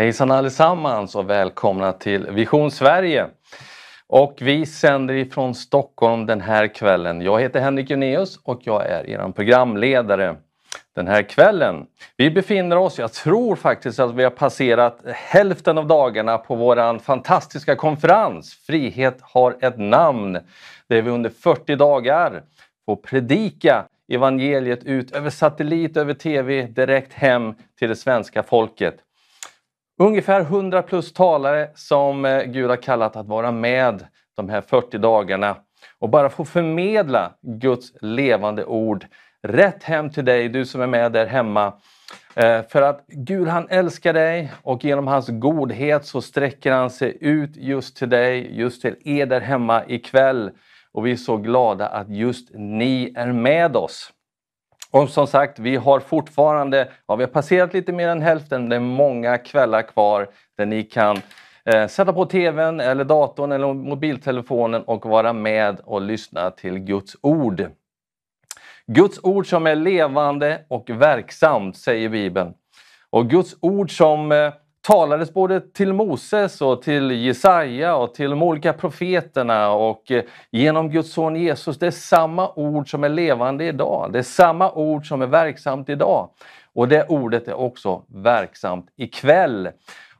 Hejsan allesammans och välkomna till Vision Sverige. Och vi sänder ifrån Stockholm den här kvällen. Jag heter Henrik Junéus och jag är er programledare den här kvällen. Vi befinner oss, jag tror faktiskt att vi har passerat hälften av dagarna på våran fantastiska konferens Frihet har ett namn. Där vi under 40 dagar får predika evangeliet ut över satellit, över TV, direkt hem till det svenska folket. Ungefär 100 plus talare som eh, Gud har kallat att vara med de här 40 dagarna och bara få förmedla Guds levande ord rätt hem till dig, du som är med där hemma. Eh, för att Gud han älskar dig och genom hans godhet så sträcker han sig ut just till dig, just till er där hemma ikväll. Och vi är så glada att just ni är med oss. Och som sagt, vi har fortfarande, ja, vi har passerat lite mer än hälften, det är många kvällar kvar där ni kan eh, sätta på TVn eller datorn eller mobiltelefonen och vara med och lyssna till Guds ord. Guds ord som är levande och verksamt, säger Bibeln. Och Guds ord som eh, talades både till Moses och till Jesaja och till de olika profeterna och eh, genom Guds son Jesus. Det är samma ord som är levande idag. Det är samma ord som är verksamt idag. Och det ordet är också verksamt ikväll.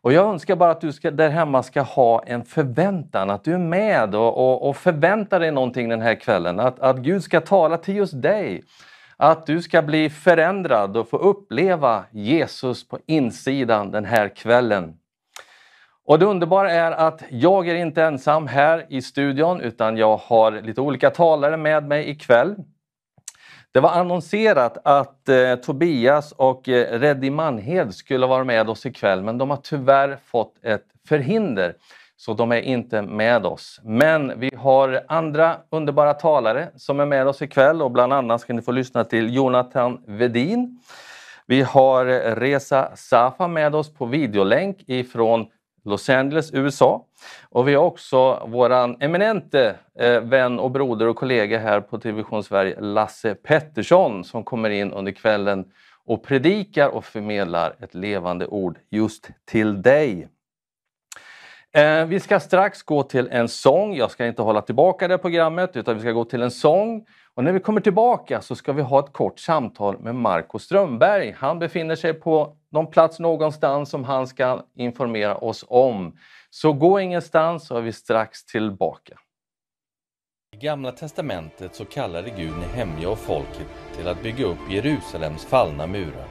Och jag önskar bara att du ska, där hemma ska ha en förväntan, att du är med och, och, och förväntar dig någonting den här kvällen. Att, att Gud ska tala till just dig. Att du ska bli förändrad och få uppleva Jesus på insidan den här kvällen. Och det underbara är att jag är inte ensam här i studion utan jag har lite olika talare med mig ikväll. Det var annonserat att eh, Tobias och eh, Reddy Manhed skulle vara med oss ikväll men de har tyvärr fått ett förhinder så de är inte med oss. Men vi har andra underbara talare som är med oss ikväll och bland annat ska ni få lyssna till Jonathan Vedin. Vi har Reza Safa med oss på videolänk ifrån Los Angeles, USA. Och vi har också våran eminente eh, vän och broder och kollega här på Television Sverige, Lasse Pettersson, som kommer in under kvällen och predikar och förmedlar ett levande ord just till dig. Eh, vi ska strax gå till en sång. Jag ska inte hålla tillbaka det programmet utan vi ska gå till en sång. Och när vi kommer tillbaka så ska vi ha ett kort samtal med Marco Strömberg. Han befinner sig på någon plats någonstans som han ska informera oss om. Så gå ingenstans så är vi strax tillbaka. I Gamla testamentet så kallade Gud Nehemja och folket till att bygga upp Jerusalems fallna murar.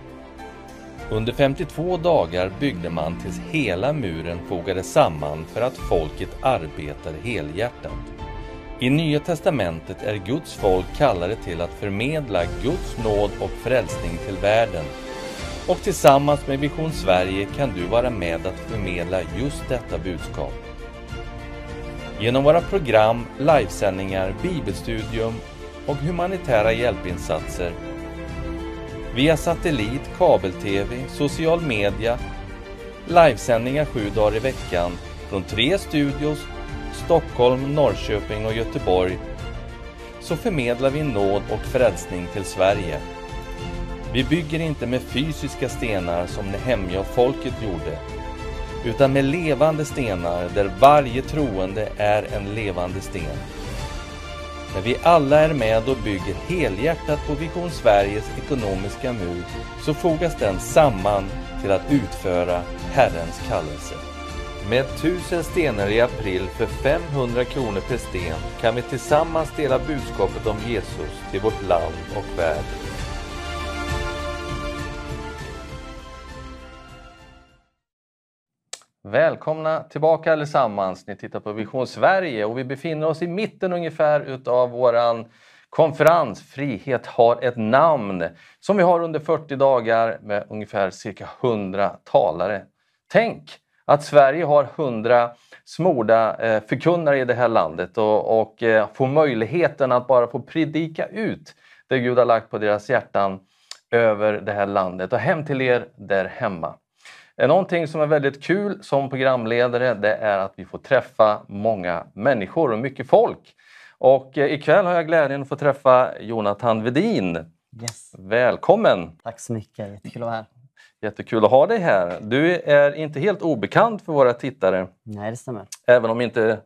Under 52 dagar byggde man tills hela muren fogades samman för att folket arbetade helhjärtat. I Nya testamentet är Guds folk kallade till att förmedla Guds nåd och frälsning till världen. Och tillsammans med Vision Sverige kan du vara med att förmedla just detta budskap. Genom våra program, livesändningar, bibelstudium och humanitära hjälpinsatser via satellit, kabel-tv, social media, livesändningar sju dagar i veckan från tre studios, Stockholm, Norrköping och Göteborg, så förmedlar vi nåd och frälsning till Sverige. Vi bygger inte med fysiska stenar som Nehemja och folket gjorde, utan med levande stenar där varje troende är en levande sten. När vi alla är med och bygger helhjärtat på Vision Sveriges ekonomiska mur så fogas den samman till att utföra Herrens kallelse. Med tusen stenar i april för 500 kronor per sten kan vi tillsammans dela budskapet om Jesus till vårt land och värld. Välkomna tillbaka allesammans. Ni tittar på Vision Sverige och vi befinner oss i mitten ungefär utav våran konferens Frihet har ett namn som vi har under 40 dagar med ungefär cirka 100 talare. Tänk att Sverige har 100 smorda eh, förkunnare i det här landet och, och eh, få möjligheten att bara få predika ut det Gud har lagt på deras hjärtan över det här landet och hem till er där hemma. Någonting som är väldigt kul som programledare det är att vi får träffa många människor och mycket folk. Och eh, ikväll har jag glädjen att få träffa Jonathan Vedin. Yes. Välkommen! Tack så mycket, jättekul att vara här. Jättekul att ha dig här. Du är inte helt obekant för våra tittare. Nej, det stämmer. Även om inte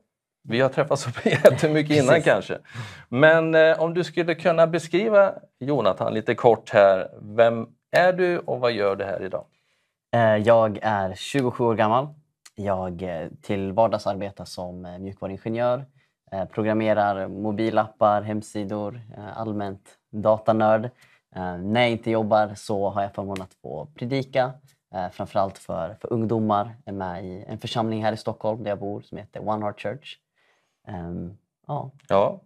vi har träffats så jättemycket innan kanske. Men eh, om du skulle kunna beskriva Jonathan lite kort här. Vem är du och vad gör du här idag? Eh, jag är 27 år gammal. Jag eh, till vardags arbetar som eh, mjukvaruingenjör. Programmerar mobilappar, hemsidor, allmänt datanörd. När jag inte jobbar så har jag förmånen att få predika. Framförallt för, för ungdomar. Jag är med i en församling här i Stockholm där jag bor som heter One Heart Church. Ehm, ja. ja.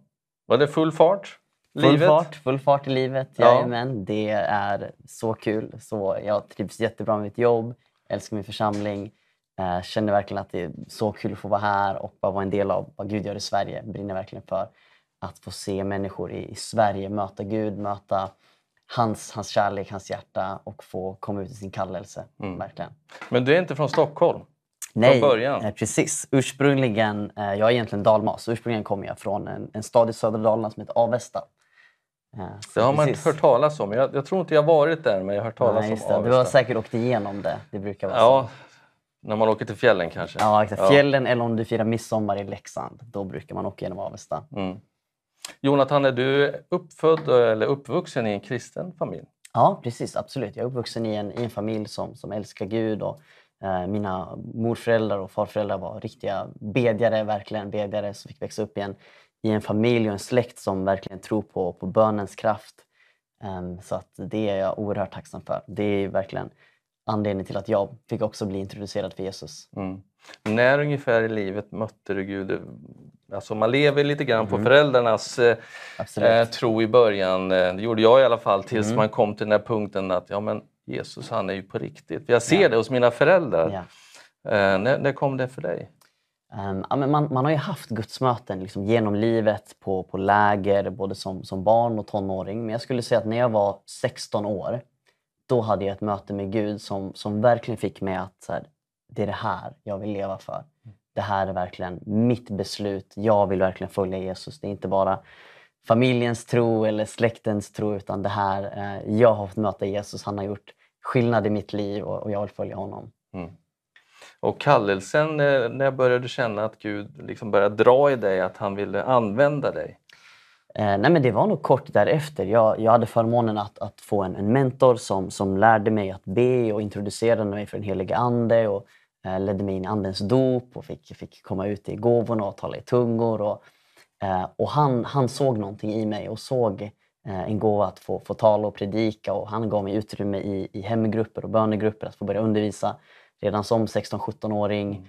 Var det full fart? Full livet? fart, full fart i livet. Ja. Jajamän, det är så kul. Så jag trivs jättebra med mitt jobb, älskar min församling. Eh, känner verkligen att det är så kul att få vara här och bara vara en del av vad Gud gör i Sverige. Brinner verkligen för att få se människor i, i Sverige möta Gud, möta hans, hans kärlek, hans hjärta och få komma ut i sin kallelse. Mm. Verkligen. Men du är inte från Stockholm? Nej, från början? Eh, precis. Ursprungligen, eh, jag är egentligen dalmas. Ursprungligen kommer jag från en, en stad i södra Dalarna som heter Avesta. Det har man precis. inte hört talas om. Jag, jag, tror inte jag varit där, men jag har hört talas Nej, om Avesta. Du har säkert åkt igenom det. Det brukar vara ja, så. När man åker till fjällen kanske? Ja, exakt. Fjällen eller om du firar midsommar i Leksand. Då brukar man åka genom Avesta. Mm. Jonathan, är du uppfödd eller uppvuxen i en kristen familj? Ja, precis. Absolut. Jag är uppvuxen i en, i en familj som, som älskar Gud. Och, eh, mina morföräldrar och farföräldrar var riktiga bedjare, verkligen bedjare som fick växa upp i en, i en familj och en släkt som verkligen tror på, på bönens kraft. Um, så att det är jag oerhört tacksam för. Det är verkligen anledning till att jag fick också bli introducerad för Jesus. Mm. När ungefär i livet mötte du Gud? Alltså man lever lite grann mm. på föräldrarnas eh, eh, tro i början. Eh, det gjorde jag i alla fall tills mm. man kom till den här punkten att ja, men Jesus han är ju på riktigt. Jag ser ja. det hos mina föräldrar. Ja. Eh, när, när kom det för dig? Um, ja, men man, man har ju haft gudsmöten liksom, genom livet på, på läger både som, som barn och tonåring. Men jag skulle säga att när jag var 16 år då hade jag ett möte med Gud som, som verkligen fick mig att så här, det är det här jag vill leva för. Det här är verkligen mitt beslut. Jag vill verkligen följa Jesus. Det är inte bara familjens tro eller släktens tro utan det här. Eh, jag har fått möta Jesus. Han har gjort skillnad i mitt liv och, och jag vill följa honom. Mm. Och kallelsen, eh, när när började du känna att Gud liksom började dra i dig, att han ville använda dig? Eh, nej men det var nog kort därefter. Jag, jag hade förmånen att, att få en, en, mentor som, som lärde mig att be och introducerade mig för den helige Ande och eh, ledde mig in i Andens dop och fick, fick komma ut i gåvorna och tala i tungor. Och, eh, och han, han såg någonting i mig och såg eh, en gåva att få, få tala och predika och han gav mig utrymme i, i hemgrupper och bönegrupper att få börja undervisa redan som 16-17-åring.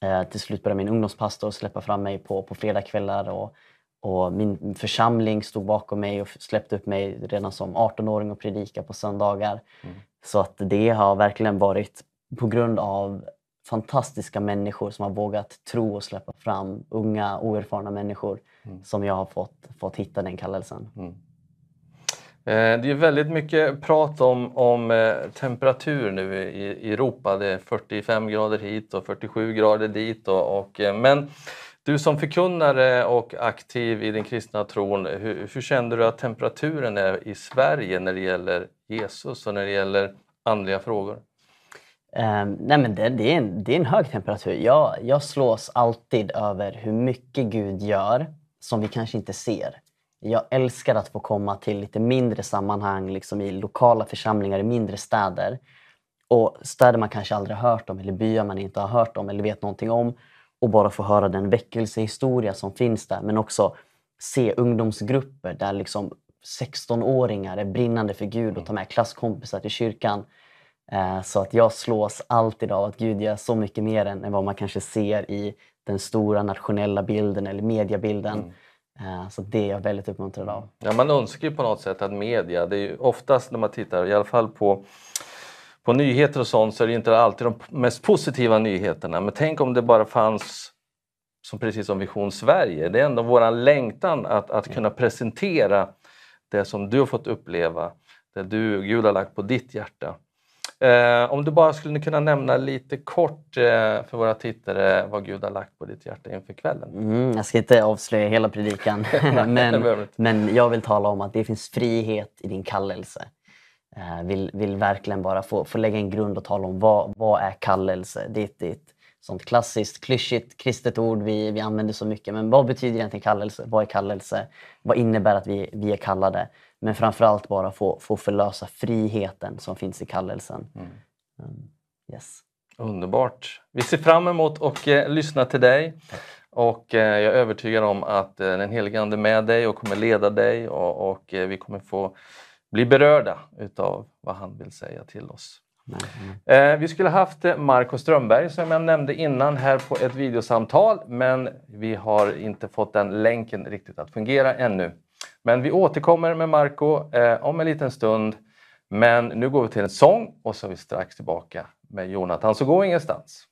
Mm. Eh, till slut började min ungdomspastor släppa fram mig på, på fredagskvällar och och min församling stod bakom mig och släppte upp mig redan som 18-åring och predika på söndagar. Mm. Så att det har verkligen varit på grund av fantastiska människor som har vågat tro och släppa fram unga oerfarna människor mm. som jag har fått, fått hitta den kallelsen. Mm. Eh, det är väldigt mycket prat om, om eh, temperatur nu i Europa. Det är 45 grader hit och 47 grader dit. Och, och eh, men du som förkunnare och aktiv i den kristna tron, hur, hur kände du att temperaturen är i Sverige när det gäller Jesus och när det gäller andliga frågor? Um, nej men det, det, är en, det är en hög temperatur. Jag, jag slås alltid över hur mycket Gud gör som vi kanske inte ser. Jag älskar att få komma till lite mindre sammanhang, liksom i lokala församlingar i mindre städer. Och städer man kanske aldrig har hört om eller byar man inte har hört om eller vet någonting om och bara få höra den väckelsehistoria som finns där. Men också se ungdomsgrupper där liksom 16-åringar är brinnande för Gud och tar med klasskompisar till kyrkan. Eh, så att jag slås alltid av att Gud gör så mycket mer än vad man kanske ser i den stora nationella bilden eller mediebilden. Mm. Eh, så det är jag väldigt uppmuntrad av. Ja, man önskar ju på något sätt att media, det är ju oftast när man tittar i alla fall på på nyheter och sånt så är det inte alltid de mest positiva nyheterna. Men tänk om det bara fanns, som precis som Vision Sverige, det är ändå vår längtan att, att kunna presentera det som du har fått uppleva, det du, Gud har lagt på ditt hjärta. Eh, om du bara skulle kunna nämna lite kort eh, för våra tittare vad Gud har lagt på ditt hjärta inför kvällen. Mm, jag ska inte avslöja hela predikan, men, men jag vill tala om att det finns frihet i din kallelse. Eh, vill, vill verkligen bara få, få lägga en grund och tala om vad, vad är kallelse. Det, är ett- sånt klassiskt, klyschigt, kristet ord vi, vi använder så mycket. Men vad betyder egentligen kallelse? Vad är kallelse? Vad innebär att vi, vi är kallade? Men framförallt bara få, få förlösa friheten som finns i kallelsen. Mm, yes. Underbart. Vi ser fram emot att eh, lyssna till dig. Och eh, jag är övertygad om att eh, den helige Ande är med dig och kommer leda dig och, och eh, vi kommer få bli berörda utav vad han vill säga till oss. Mm. Vi skulle haft eh, Marco Strömberg som jag nämnde innan här på ett videosamtal men vi har inte fått den länken riktigt att fungera ännu. Men vi återkommer med Marco eh, om en liten stund. Men nu går vi till en sång och så är vi strax tillbaka med Jonathan, så gå ingenstans.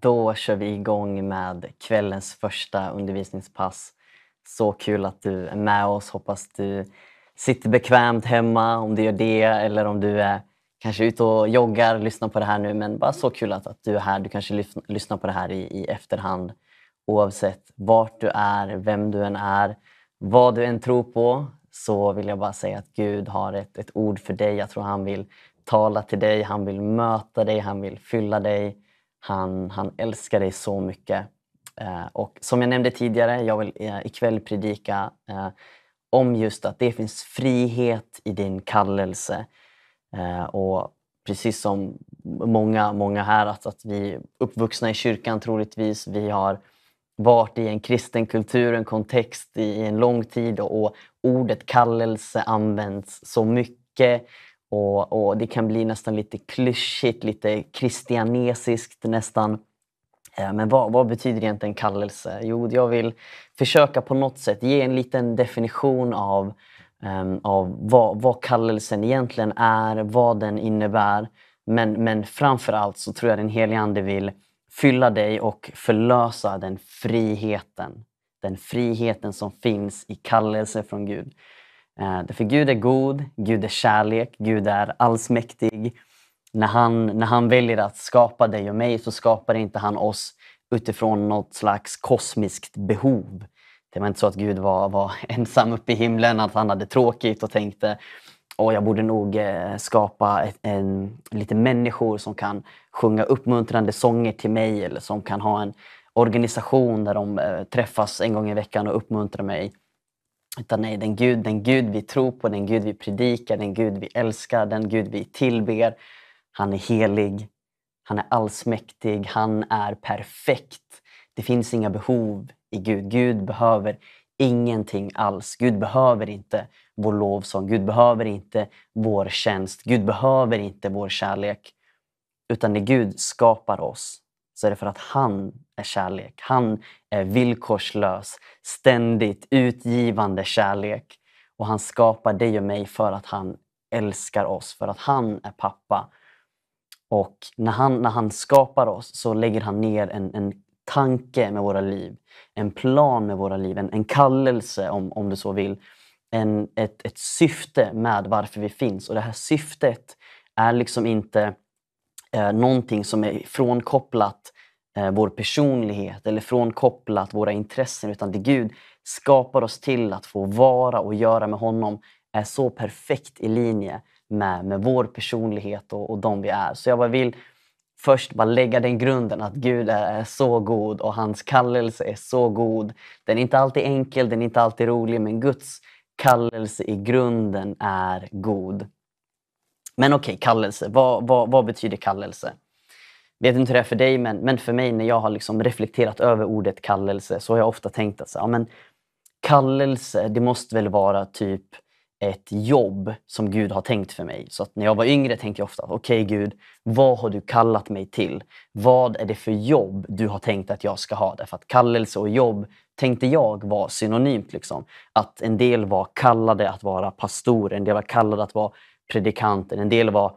Då kör vi igång med kvällens första undervisningspass. Så kul att du är med oss. Hoppas du sitter bekvämt hemma om du gör det eller om du är kanske ute och joggar, lyssnar på det här nu. Men bara så kul att, att du är här. Du kanske lys- lyssnar på det här i, i efterhand. Oavsett vart du är, vem du än är, vad du än tror på så vill jag bara säga att Gud har ett, ett ord för dig. Jag tror han vill tala till dig, han vill möta dig, han vill fylla dig. Han, han älskar dig så mycket. Eh, och som jag nämnde tidigare, jag vill eh, ikväll predika eh, om just att det finns frihet i din kallelse. Eh, och precis som många, många här, att, att vi är uppvuxna i kyrkan troligtvis. Vi har varit i en kristen kultur, en kontext i, i en lång tid och, och ordet kallelse används så mycket. Och, och Det kan bli nästan lite klyschigt, lite kristianesiskt nästan. Eh, men vad, vad betyder egentligen kallelse? Jo, jag vill försöka på något sätt ge en liten definition av, um, av vad, vad kallelsen egentligen är, vad den innebär. Men, men framför allt så tror jag den helige Ande vill fylla dig och förlösa den friheten. Den friheten som finns i kallelse från Gud. Eh, därför För Gud är god, Gud är kärlek, Gud är allsmäktig. När han, när han väljer att skapa dig och mig så skapar inte han oss utifrån något slags kosmiskt behov. Det var inte så att Gud var, var ensam uppe i himlen, att han hade tråkigt och tänkte och jag borde nog eh, skapa ett, en, lite människor som kan sjunga uppmuntrande sånger till mig eller som kan ha en organisation där de eh, träffas en gång i veckan och uppmuntrar mig. Utan nej, den Gud, den Gud vi tror på, den Gud vi predikar, den Gud vi älskar, den Gud vi tillber. Han är helig, han är allsmäktig, han är perfekt. Det finns inga behov i Gud. Gud behöver ingenting alls. Gud behöver inte vår lovsång. Gud behöver inte vår tjänst. Gud behöver inte vår kärlek. Utan när Gud skapar oss så är det för att han är kärlek. Han är villkorslös, ständigt utgivande kärlek. Och han skapar dig och mig för att han älskar oss, för att han är pappa. Och när han, när han skapar oss så lägger han ner en, en tanke med våra liv, en plan med våra liv, en, en kallelse om, om du så vill. En, ett, ett syfte med varför vi finns. Och det här syftet är liksom inte eh, någonting som är frånkopplat eh, vår personlighet eller frånkopplat våra intressen utan det Gud skapar oss till att få vara och göra med honom är så perfekt i linje med, med vår personlighet och, och de vi är. Så jag bara vill först bara lägga den grunden att Gud är så god och hans kallelse är så god. Den är inte alltid enkel, den är inte alltid rolig men Guds kallelse i grunden är god. Men okej, okay, kallelse. Vad, vad, vad betyder kallelse? Jag vet inte hur det är för dig, men, men för mig när jag har liksom reflekterat över ordet kallelse så har jag ofta tänkt att så, ja, men, kallelse, det måste väl vara typ ett jobb som Gud har tänkt för mig. Så att när jag var yngre tänkte jag ofta, okej okay, Gud, vad har du kallat mig till? Vad är det för jobb du har tänkt att jag ska ha? Därför att kallelse och jobb tänkte jag var synonymt. Liksom. Att en del var kallade att vara pastor, en del var kallade att vara predikanter, en del var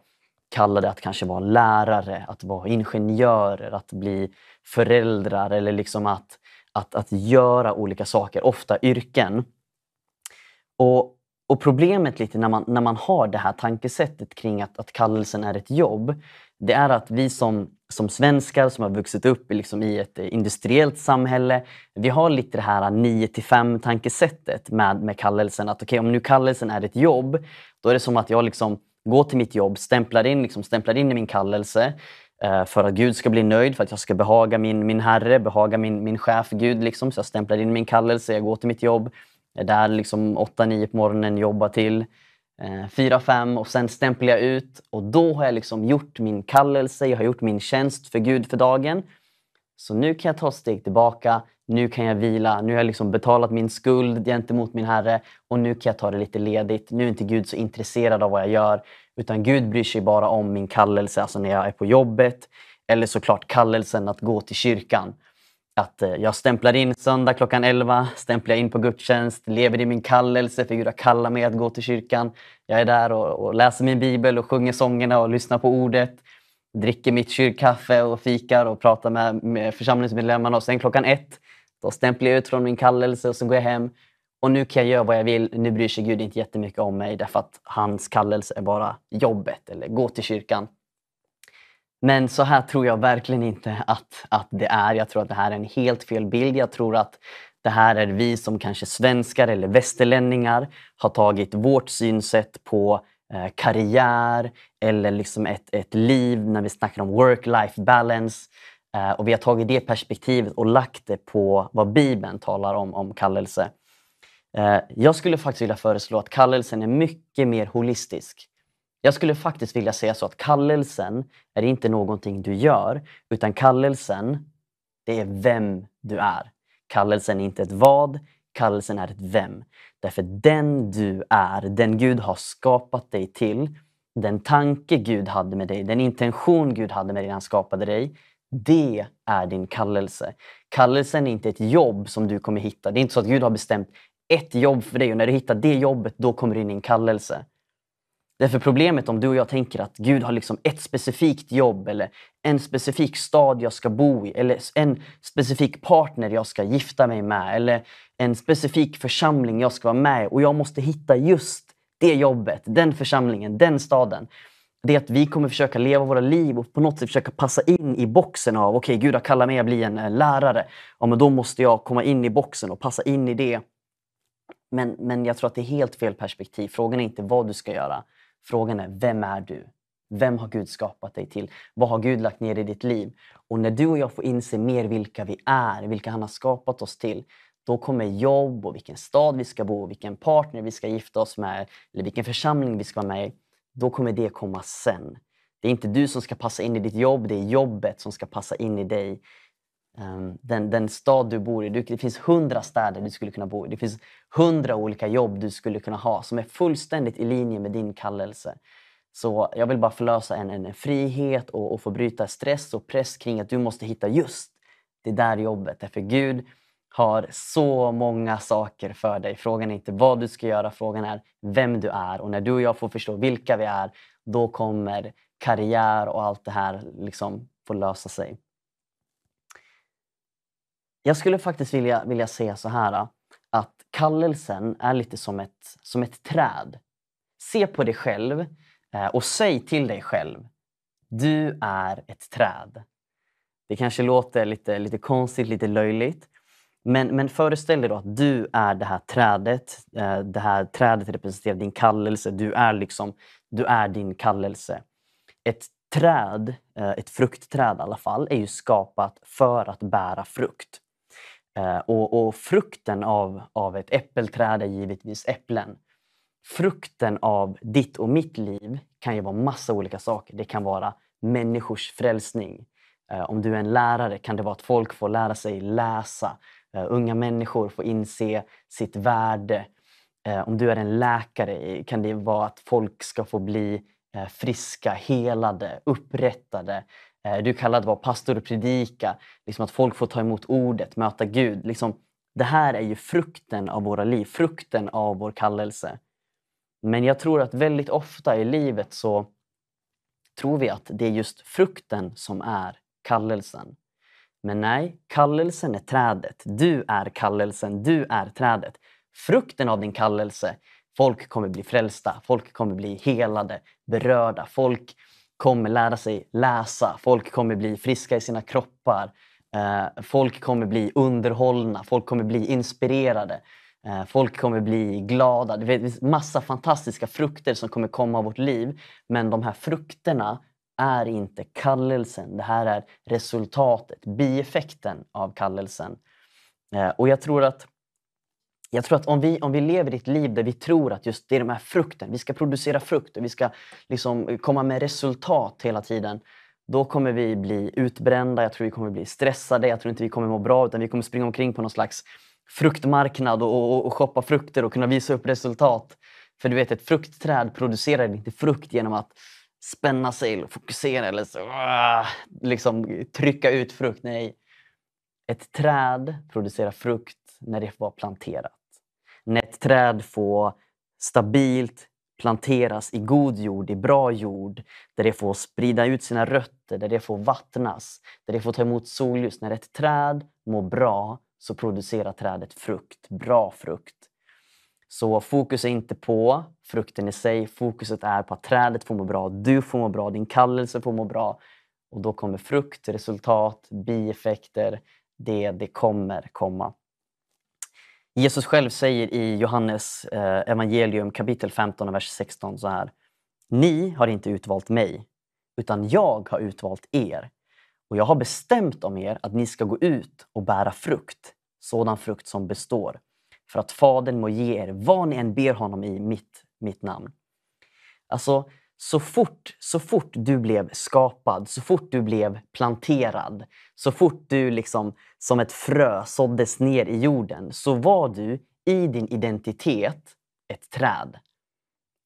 kallade att kanske vara lärare, att vara ingenjörer, att bli föräldrar eller liksom att, att, att göra olika saker, ofta yrken. Och, och problemet lite när man, när man har det här tankesättet kring att, att kallelsen är ett jobb, det är att vi som som svenskar som har vuxit upp liksom i ett industriellt samhälle. Vi har lite det här 9 till 5 tankesättet med, med kallelsen. Att okay, om nu kallelsen är ett jobb, då är det som att jag liksom går till mitt jobb, stämplar in, liksom, stämplar in i min kallelse eh, för att Gud ska bli nöjd, för att jag ska behaga min, min Herre, behaga min, min chef Gud. Liksom. Så jag stämplar in min kallelse, jag går till mitt jobb, är där liksom 8-9 på morgonen, jobbar till eh, fyra, fem och sen stämplar jag ut och då har jag liksom gjort min kallelse, jag har gjort min tjänst för Gud för dagen. Så nu kan jag ta ett steg tillbaka, nu kan jag vila, nu har jag liksom betalat min skuld gentemot min Herre och nu kan jag ta det lite ledigt. Nu är inte Gud så intresserad av vad jag gör utan Gud bryr sig bara om min kallelse, alltså när jag är på jobbet eller såklart kallelsen att gå till kyrkan att eh, jag stämplar in söndag klockan 11, stämplar in på gudstjänst, lever i min kallelse för Gud har kallat mig att gå till kyrkan. Jag är där och, och läser min bibel och sjunger sångerna och lyssnar på ordet. Dricker mitt kyrkkaffe och fikar och pratar med, med församlingsmedlemmarna. Och sen klockan ett, då stämplar jag ut från min kallelse och så går jag hem. Och nu kan jag göra vad jag vill. Nu bryr sig Gud inte jättemycket om mig därför att hans kallelse är bara jobbet eller gå till kyrkan. Men så här tror jag verkligen inte att, att det är. Jag tror att det här är en helt fel bild. Jag tror att det här är vi som kanske svenskar eller västerlänningar har tagit vårt synsätt på eh, karriär eller liksom ett, ett liv när vi snackar om work-life balance. Eh, och vi har tagit det perspektivet och lagt det på vad Bibeln talar om, om kallelse. Eh, jag skulle faktiskt vilja föreslå att kallelsen är mycket mer holistisk. Jag skulle faktiskt vilja säga så att kallelsen är inte någonting du gör, utan kallelsen, det är vem du är. Kallelsen är inte ett vad, kallelsen är ett vem. Därför den du är, den Gud har skapat dig till, den tanke Gud hade med dig, den intention Gud hade med dig när han skapade dig, det är din kallelse. Kallelsen är inte ett jobb som du kommer hitta. Det är inte så att Gud har bestämt ett jobb för dig och när du hittar det jobbet, då kommer du in i en kallelse. Därför problemet om du och jag tänker att Gud har liksom ett specifikt jobb eller en specifik stad jag ska bo i eller en specifik partner jag ska gifta mig med eller en specifik församling jag ska vara med i och jag måste hitta just det jobbet, den församlingen, den staden. Det är att vi kommer försöka leva våra liv och på något sätt försöka passa in i boxen av okej, okay, Gud har kallat mig att bli en eh, lärare. Ja, men då måste jag komma in i boxen och passa in i det. Men, men jag tror att det är helt fel perspektiv. Frågan är inte vad du ska göra. Frågan är, vem är du? Vem har Gud skapat dig till? Vad har Gud lagt ner i ditt liv? Och när du och jag får inse mer vilka vi är, vilka han har skapat oss till, då kommer jobb och vilken stad vi ska bo, vilken partner vi ska gifta oss med, eller vilken församling vi ska vara med i. Då kommer det komma sen. Det är inte du som ska passa in i ditt jobb, det är jobbet som ska passa in i dig. Ehm, den, den stad du bor i. Det finns hundra städer du skulle kunna bo i. Det finns hundra olika jobb du skulle kunna ha som är fullständigt i linje med din kallelse. Så jag vill bara förlösa en, en frihet och, och få bryta stress och press kring att du måste hitta just det där jobbet. Därför Gud har så många saker för dig. Frågan är inte vad du ska göra, frågan är vem du är. Och när du och jag får förstå vilka vi är, då kommer karriär och allt det här liksom få lösa sig. Jag skulle faktiskt vilja, vilja säga så här äh, att kallelsen är lite som ett, som ett träd. Se på dig själv äh, och säg till dig själv, du är ett träd. Det kanske låter lite, lite konstigt, lite löjligt. Men, men föreställ dig då att du är det här trädet. Äh, det här trädet representerar din kallelse. Du är, liksom, du är din kallelse. Ett träd, ett fruktträd i alla fall, är ju skapat för att bära frukt. Eh, och, och, frukten av, av ett äppelträd är givetvis äpplen. Frukten av ditt och mitt liv kan ju vara massa olika saker. Det kan vara människors frälsning. Eh, om du är en lärare kan det vara att folk får lära sig läsa. Eh, unga människor får inse sitt värde. Om du är en läkare kan det vara att folk ska få bli friska, helade, upprättade. Eh, du är kallad att vara pastor och predika. Liksom att folk får ta emot ordet, möta Gud. Liksom, det här är ju frukten av våra liv, frukten av vår kallelse. Men jag tror att väldigt ofta i livet så tror vi att det är just frukten som är kallelsen. Men nej, kallelsen är trädet. Du är kallelsen, du är trädet. Frukten av din kallelse, folk kommer bli frälsta, folk kommer bli helade, berörda. Folk kommer lära sig läsa. Folk kommer bli friska i sina kroppar. Eh, folk kommer bli underhållna. Folk kommer bli inspirerade. Eh, folk kommer bli glada. Det finns massa fantastiska frukter som kommer komma av vårt liv. Men de här frukterna är inte kallelsen. Det här är resultatet, bieffekten av kallelsen. Eh, och jag tror att jag tror att om vi, om vi lever i ett liv där vi tror att just det är de här frukten, vi ska producera frukt och vi ska liksom komma med resultat hela tiden. Då kommer vi bli utbrända, jag tror vi kommer bli stressade, jag tror inte vi kommer må bra utan vi kommer springa omkring på någon slags fruktmarknad och, och, och shoppa frukter och kunna visa upp resultat. För du vet, ett fruktträd producerar inte frukt genom att spänna sig och fokusera eller så, ah, liksom trycka ut frukt. Nej, ett träd producerar frukt när det var planterat. När ett träd får stabilt planteras i god jord, i bra jord, där det får sprida ut sina rötter, där det får vattnas, där det får ta emot solljus. När ett träd mår bra så producerar trädet frukt, bra frukt. Så fokus är inte på frukten i sig, fokuset är på att trädet får må bra, du får må bra, din kallelse får må bra. Och då kommer frukt, resultat, bieffekter, det, det kommer komma. Jesus själv säger i Johannes eh, evangelium kapitel 15 vers 16 så här. Ni har inte utvalt mig, utan jag har utvalt er. Och jag har bestämt om er att ni ska gå ut och bära frukt, sådan frukt som består, för att Fadern må ge er vad ni än ber honom i mitt, mitt namn. Alltså, så fort, så fort du blev skapad, så fort du blev planterad, så fort du liksom som ett frö såddes ner i jorden, så var du i din identitet ett träd.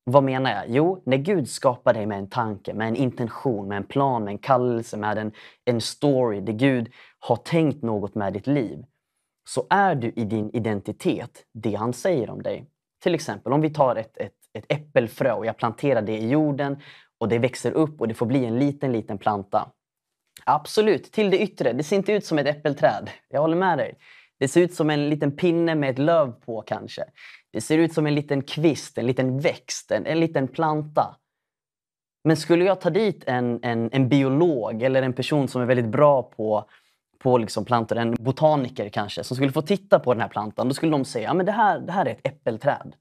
Vad menar jag? Jo, när Gud skapar dig med en tanke, med en intention, med en plan, med en kallelse, med en, en story där Gud har tänkt något med ditt liv, så är du i din identitet det han säger om dig. Till exempel om vi tar ett, ett ett äppelfrö och jag planterar det i jorden och det växer upp och det får bli en liten, liten planta. Absolut, till det yttre. Det ser inte ut som ett äppelträd. Jag håller med dig. Det ser ut som en liten pinne med ett löv på kanske. Det ser ut som en liten kvist, en liten växt, en, en liten planta. Men skulle jag ta dit en, en, en biolog eller en person som är väldigt bra på, på liksom plantor, en botaniker kanske, som skulle få titta på den här plantan, då skulle de säga att ja, det, här, det här är ett äppelträd.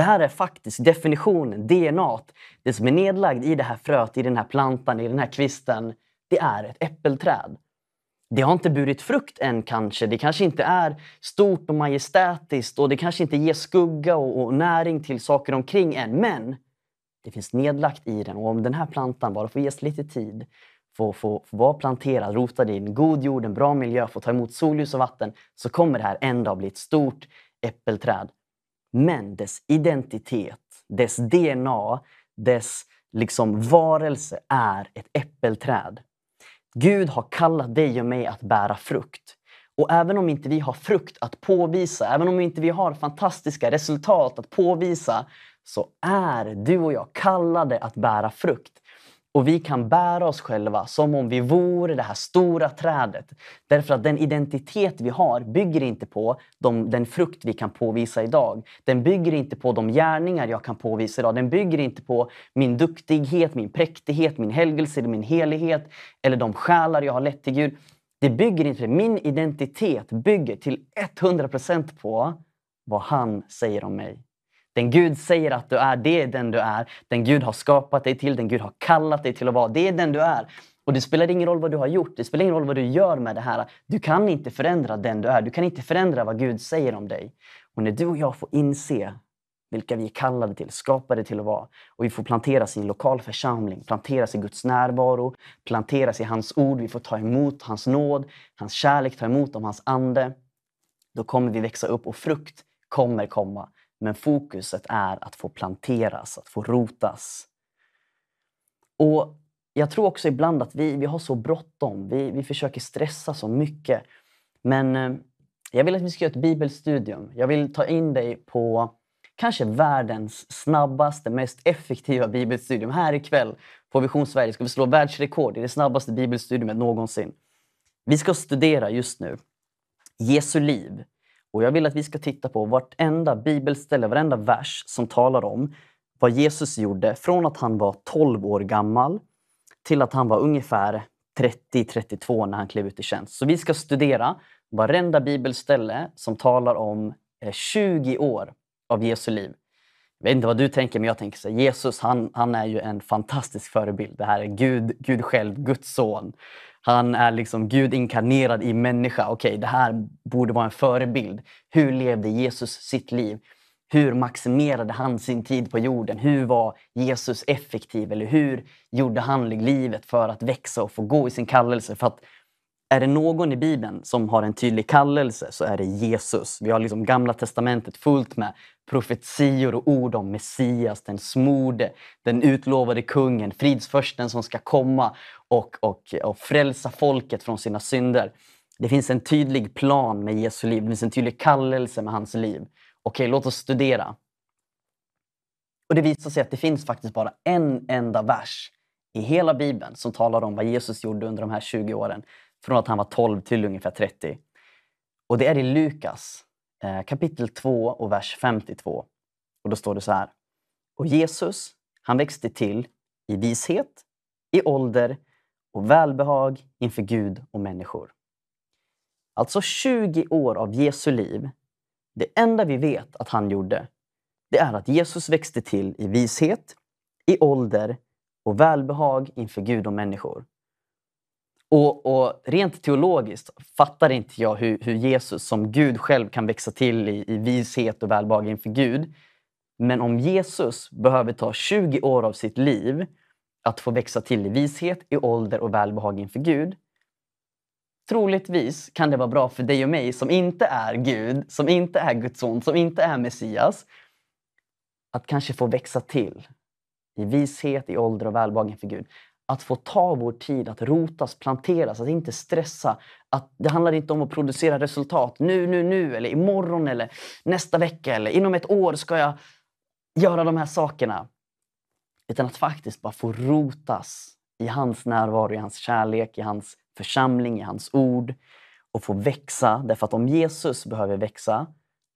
Det här är faktiskt definitionen, DNA. Det som är nedlagd i det här fröet, i den här plantan, i den här kvisten, det är ett äppelträd. Det har inte burit frukt än kanske. Det kanske inte är stort och majestätiskt och det kanske inte ger skugga och, och näring till saker omkring än. Men det finns nedlagt i den och om den här plantan bara får ges lite tid, får, får, får vara planterad, rotad i en god jord, en bra miljö, får ta emot solljus och vatten, så kommer det här en dag bli ett stort äppelträd men dess identitet, dess DNA, dess liksom varelse är ett äppelträd. Gud har kallat dig och mig att bära frukt. Och även om inte vi har frukt att påvisa, även om inte vi har fantastiska resultat att påvisa, så är du och jag kallade att bära frukt. Och vi kan bära oss själva som om vi vore det här stora trädet. Därför att den identitet vi har bygger inte på de, den frukt vi kan påvisa idag. Den bygger inte på de gärningar jag kan påvisa idag. Den bygger inte på min duktighet, min präktighet, min helgelse, min helighet eller de själar jag har lett till Gud. Det bygger inte på Min identitet bygger till 100% på vad han säger om mig. Den Gud säger att du är, det är den du är. Den Gud har skapat dig till, den Gud har kallat dig till att vara, det är den du är. Och det spelar ingen roll vad du har gjort, det spelar ingen roll vad du gör med det här. Du kan inte förändra den du är, du kan inte förändra vad Gud säger om dig. Och när du och jag får inse vilka vi är kallade till, skapade till att vara. Och vi får planteras i en lokal församling, planteras i Guds närvaro, planteras i hans ord. Vi får ta emot hans nåd, hans kärlek, ta emot om hans ande. Då kommer vi växa upp och frukt kommer komma. Men fokuset är att få planteras, att få rotas. Och Jag tror också ibland att vi, vi har så bråttom. Vi, vi försöker stressa så mycket. Men eh, jag vill att vi ska göra ett bibelstudium. Jag vill ta in dig på kanske världens snabbaste, mest effektiva bibelstudium. Här ikväll på Vision Sverige ska vi slå världsrekord i det snabbaste bibelstudiumet någonsin. Vi ska studera just nu Jesu liv och Jag vill att vi ska titta på vartenda bibelställe, varenda vers som talar om vad Jesus gjorde från att han var 12 år gammal till att han var ungefär 30-32 när han klev ut i tjänst. Så vi ska studera varenda bibelställe som talar om eh, 20 år av Jesu liv. Jag vet inte vad du tänker, men jag tänker så Jesus han, han är ju en fantastisk förebild. Det här är Gud, Gud själv, Guds son. Han är liksom Gud inkarnerad i människa. Okej, okay, det här borde vara en förebild. Hur levde Jesus sitt liv? Hur maximerade han sin tid på jorden? Hur var Jesus effektiv? Eller hur gjorde han livet för att växa och få gå i sin kallelse? För att är det någon i Bibeln som har en tydlig kallelse så är det Jesus. Vi har liksom Gamla testamentet fullt med profetior och ord om Messias, den smorde, den utlovade kungen, fridsförsten som ska komma och, och, och frälsa folket från sina synder. Det finns en tydlig plan med Jesu liv, det finns en tydlig kallelse med hans liv. Okej, låt oss studera. Och Det visar sig att det finns faktiskt bara en enda vers i hela Bibeln som talar om vad Jesus gjorde under de här 20 åren. Från att han var 12 till ungefär 30. Och det är i Lukas eh, kapitel 2 och vers 52. Och då står det så här. Och Jesus, han växte till i vishet, i ålder och välbehag inför Gud och människor. Alltså 20 år av Jesu liv. Det enda vi vet att han gjorde, det är att Jesus växte till i vishet, i ålder och välbehag inför Gud och människor. Och, och, Rent teologiskt fattar inte jag hur, hur, Jesus som Gud själv kan växa till i, i vishet och välbehag inför Gud. Men om Jesus behöver ta 20 år av sitt liv att få växa till i vishet, i ålder och välbehag inför Gud. Troligtvis kan det vara bra för dig och mig som inte är Gud, som inte är Guds son, som inte är Messias. Att kanske få växa till i vishet, i ålder och välbehag inför Gud att få ta vår tid, att rotas, planteras, att inte stressa. Att det handlar inte om att producera resultat nu, nu, nu eller imorgon eller nästa vecka eller inom ett år ska jag göra de här sakerna. Utan att faktiskt bara få rotas i hans närvaro, i hans kärlek, i hans församling, i hans ord och få växa. Därför att om Jesus behöver växa,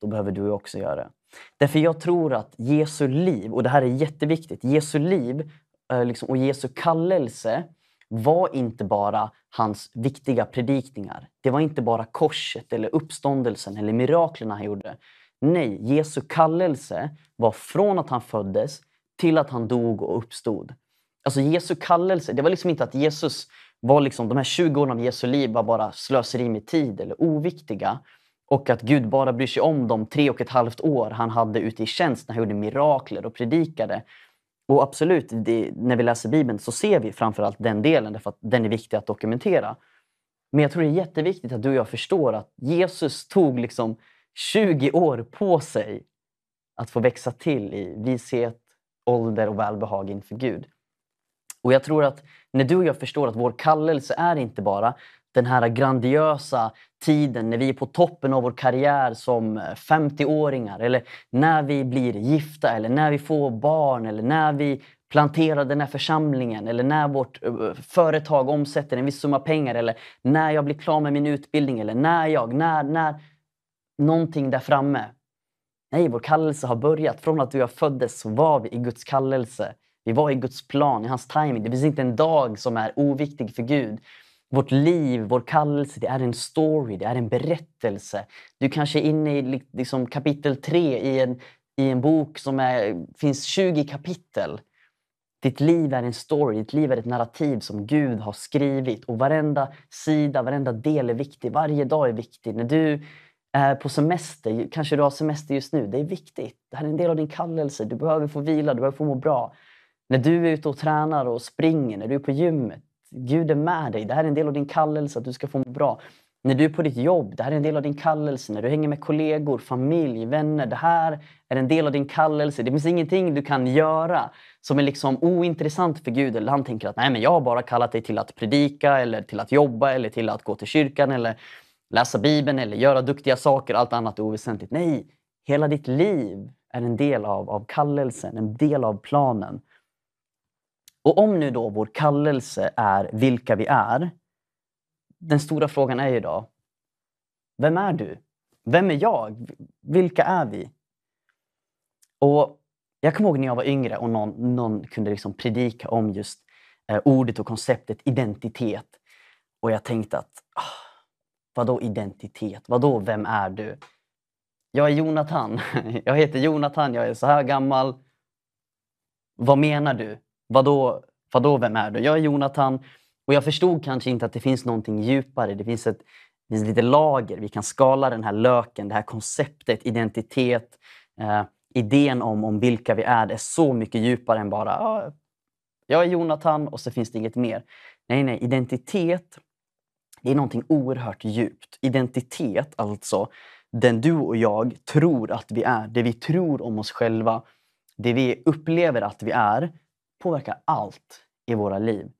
då behöver du också göra det. Därför jag tror att Jesu liv, och det här är jätteviktigt, Jesu liv Eh, liksom, och Jesu kallelse var inte bara hans viktiga predikningar. Det var inte bara korset, eller uppståndelsen eller miraklerna han gjorde. Nej, Jesu kallelse var från att han föddes till att han dog och uppstod. Alltså Jesu kallelse, det var liksom inte att Jesus var liksom, de här 20 åren av Jesu liv var bara slöseri med tid eller oviktiga. Och att Gud bara bryr sig om de tre och ett halvt år han hade ute i tjänst när han gjorde mirakler och predikade. Och absolut, det, när vi läser Bibeln så ser vi framförallt den delen därför att den är viktig att dokumentera. Men jag tror det är jätteviktigt att du och jag förstår att Jesus tog liksom 20 år på sig att få växa till i vishet, ålder och välbehag inför Gud. Och jag tror att när du och jag förstår att vår kallelse är inte bara den här grandiösa tiden när vi är på toppen av vår karriär som 50-åringar eller när vi blir gifta eller när vi får barn eller när vi planterar den här församlingen eller när vårt eh, företag omsätter en viss summa pengar eller när jag blir klar med min utbildning eller när jag, när, när någonting där framme. Nej, vår kallelse har börjat. Från att du och jag föddes så var vi i Guds kallelse. Vi var i Guds plan, i hans timing. Det finns inte en dag som är oviktig för Gud. Vårt liv, vår kallelse, det är en story, det är en berättelse. Du kanske är inne i liksom kapitel 3 i en, i en bok som är, finns 20 kapitel. Ditt liv är en story, ditt liv är ett narrativ som Gud har skrivit. Och varenda sida, varenda del är viktig. Varje dag är viktig. När du är på semester, kanske du har semester just nu, det är viktigt. Det här är en del av din kallelse. Du behöver få vila, du behöver få må bra. När du är ute och tränar och springer, när du är på gymmet, Gud är med dig. Det här är en del av din kallelse, att du ska få må bra. När du är på ditt jobb, det här är en del av din kallelse. När du hänger med kollegor, familj, vänner. Det här är en del av din kallelse. Det finns ingenting du kan göra som är liksom ointressant för Gud. Eller han tänker att Nej, men jag har bara kallat dig till att predika, eller till att jobba, eller till att gå till kyrkan, eller läsa Bibeln, eller göra duktiga saker. Allt annat är oväsentligt. Nej, hela ditt liv är en del av, av kallelsen, en del av planen. Och om nu då vår kallelse är vilka vi är. Den stora frågan är ju då, vem är du? Vem är jag? Vilka är vi? Och Jag kommer ihåg när jag var yngre och någon, någon kunde liksom predika om just eh, ordet och konceptet identitet. Och jag tänkte att, ah, vadå identitet? Vadå, vem är du? Jag är Jonathan. Jag heter Jonathan, jag är så här gammal. Vad menar du? Vadå, vadå vem är du? Jag är Jonathan. Och jag förstod kanske inte att det finns någonting djupare. Det finns, ett, det finns lite lager. Vi kan skala den här löken, det här konceptet, identitet. Eh, idén om, om vilka vi är Det är så mycket djupare än bara ah, jag är Jonathan och så finns det inget mer. Nej, nej, identitet det är någonting oerhört djupt. Identitet, alltså den du och jag tror att vi är, det vi tror om oss själva, det vi upplever att vi är, påverkar allt i våra liv.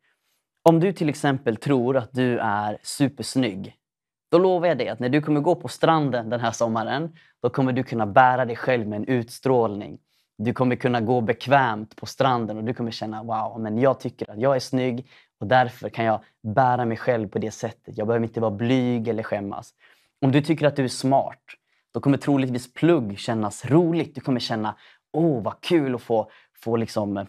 Om du till exempel tror att du är supersnygg, då lovar jag dig att när du kommer gå på stranden den här sommaren, då kommer du kunna bära dig själv med en utstrålning. Du kommer kunna gå bekvämt på stranden och du kommer känna wow, men jag tycker att jag är snygg och därför kan jag bära mig själv på det sättet. Jag behöver inte vara blyg eller skämmas. Om du tycker att du är smart, då kommer troligtvis plugg kännas roligt. Du kommer känna åh vad kul att få, få liksom, eh,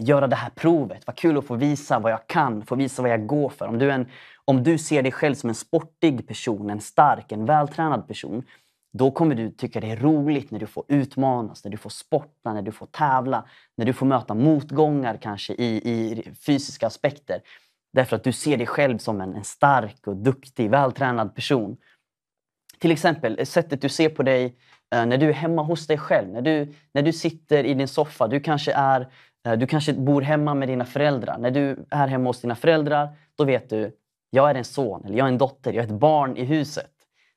göra det här provet. Vad kul att få visa vad jag kan, få visa vad jag går för. Om du, en, om du ser dig själv som en sportig person, en stark, en vältränad person, då kommer du tycka det är roligt när du får utmanas, när du får sporta, när du får tävla, när du får möta motgångar kanske i, i fysiska aspekter. Därför att du ser dig själv som en, en stark och duktig, vältränad person. Till exempel sättet du ser på dig Eh, när du är hemma hos dig själv. När du, när du sitter i din soffa. Du kanske, är, eh, du kanske bor hemma med dina föräldrar. När du är hemma hos dina föräldrar, då vet du jag är en son eller jag är en dotter, jag är ett barn i huset.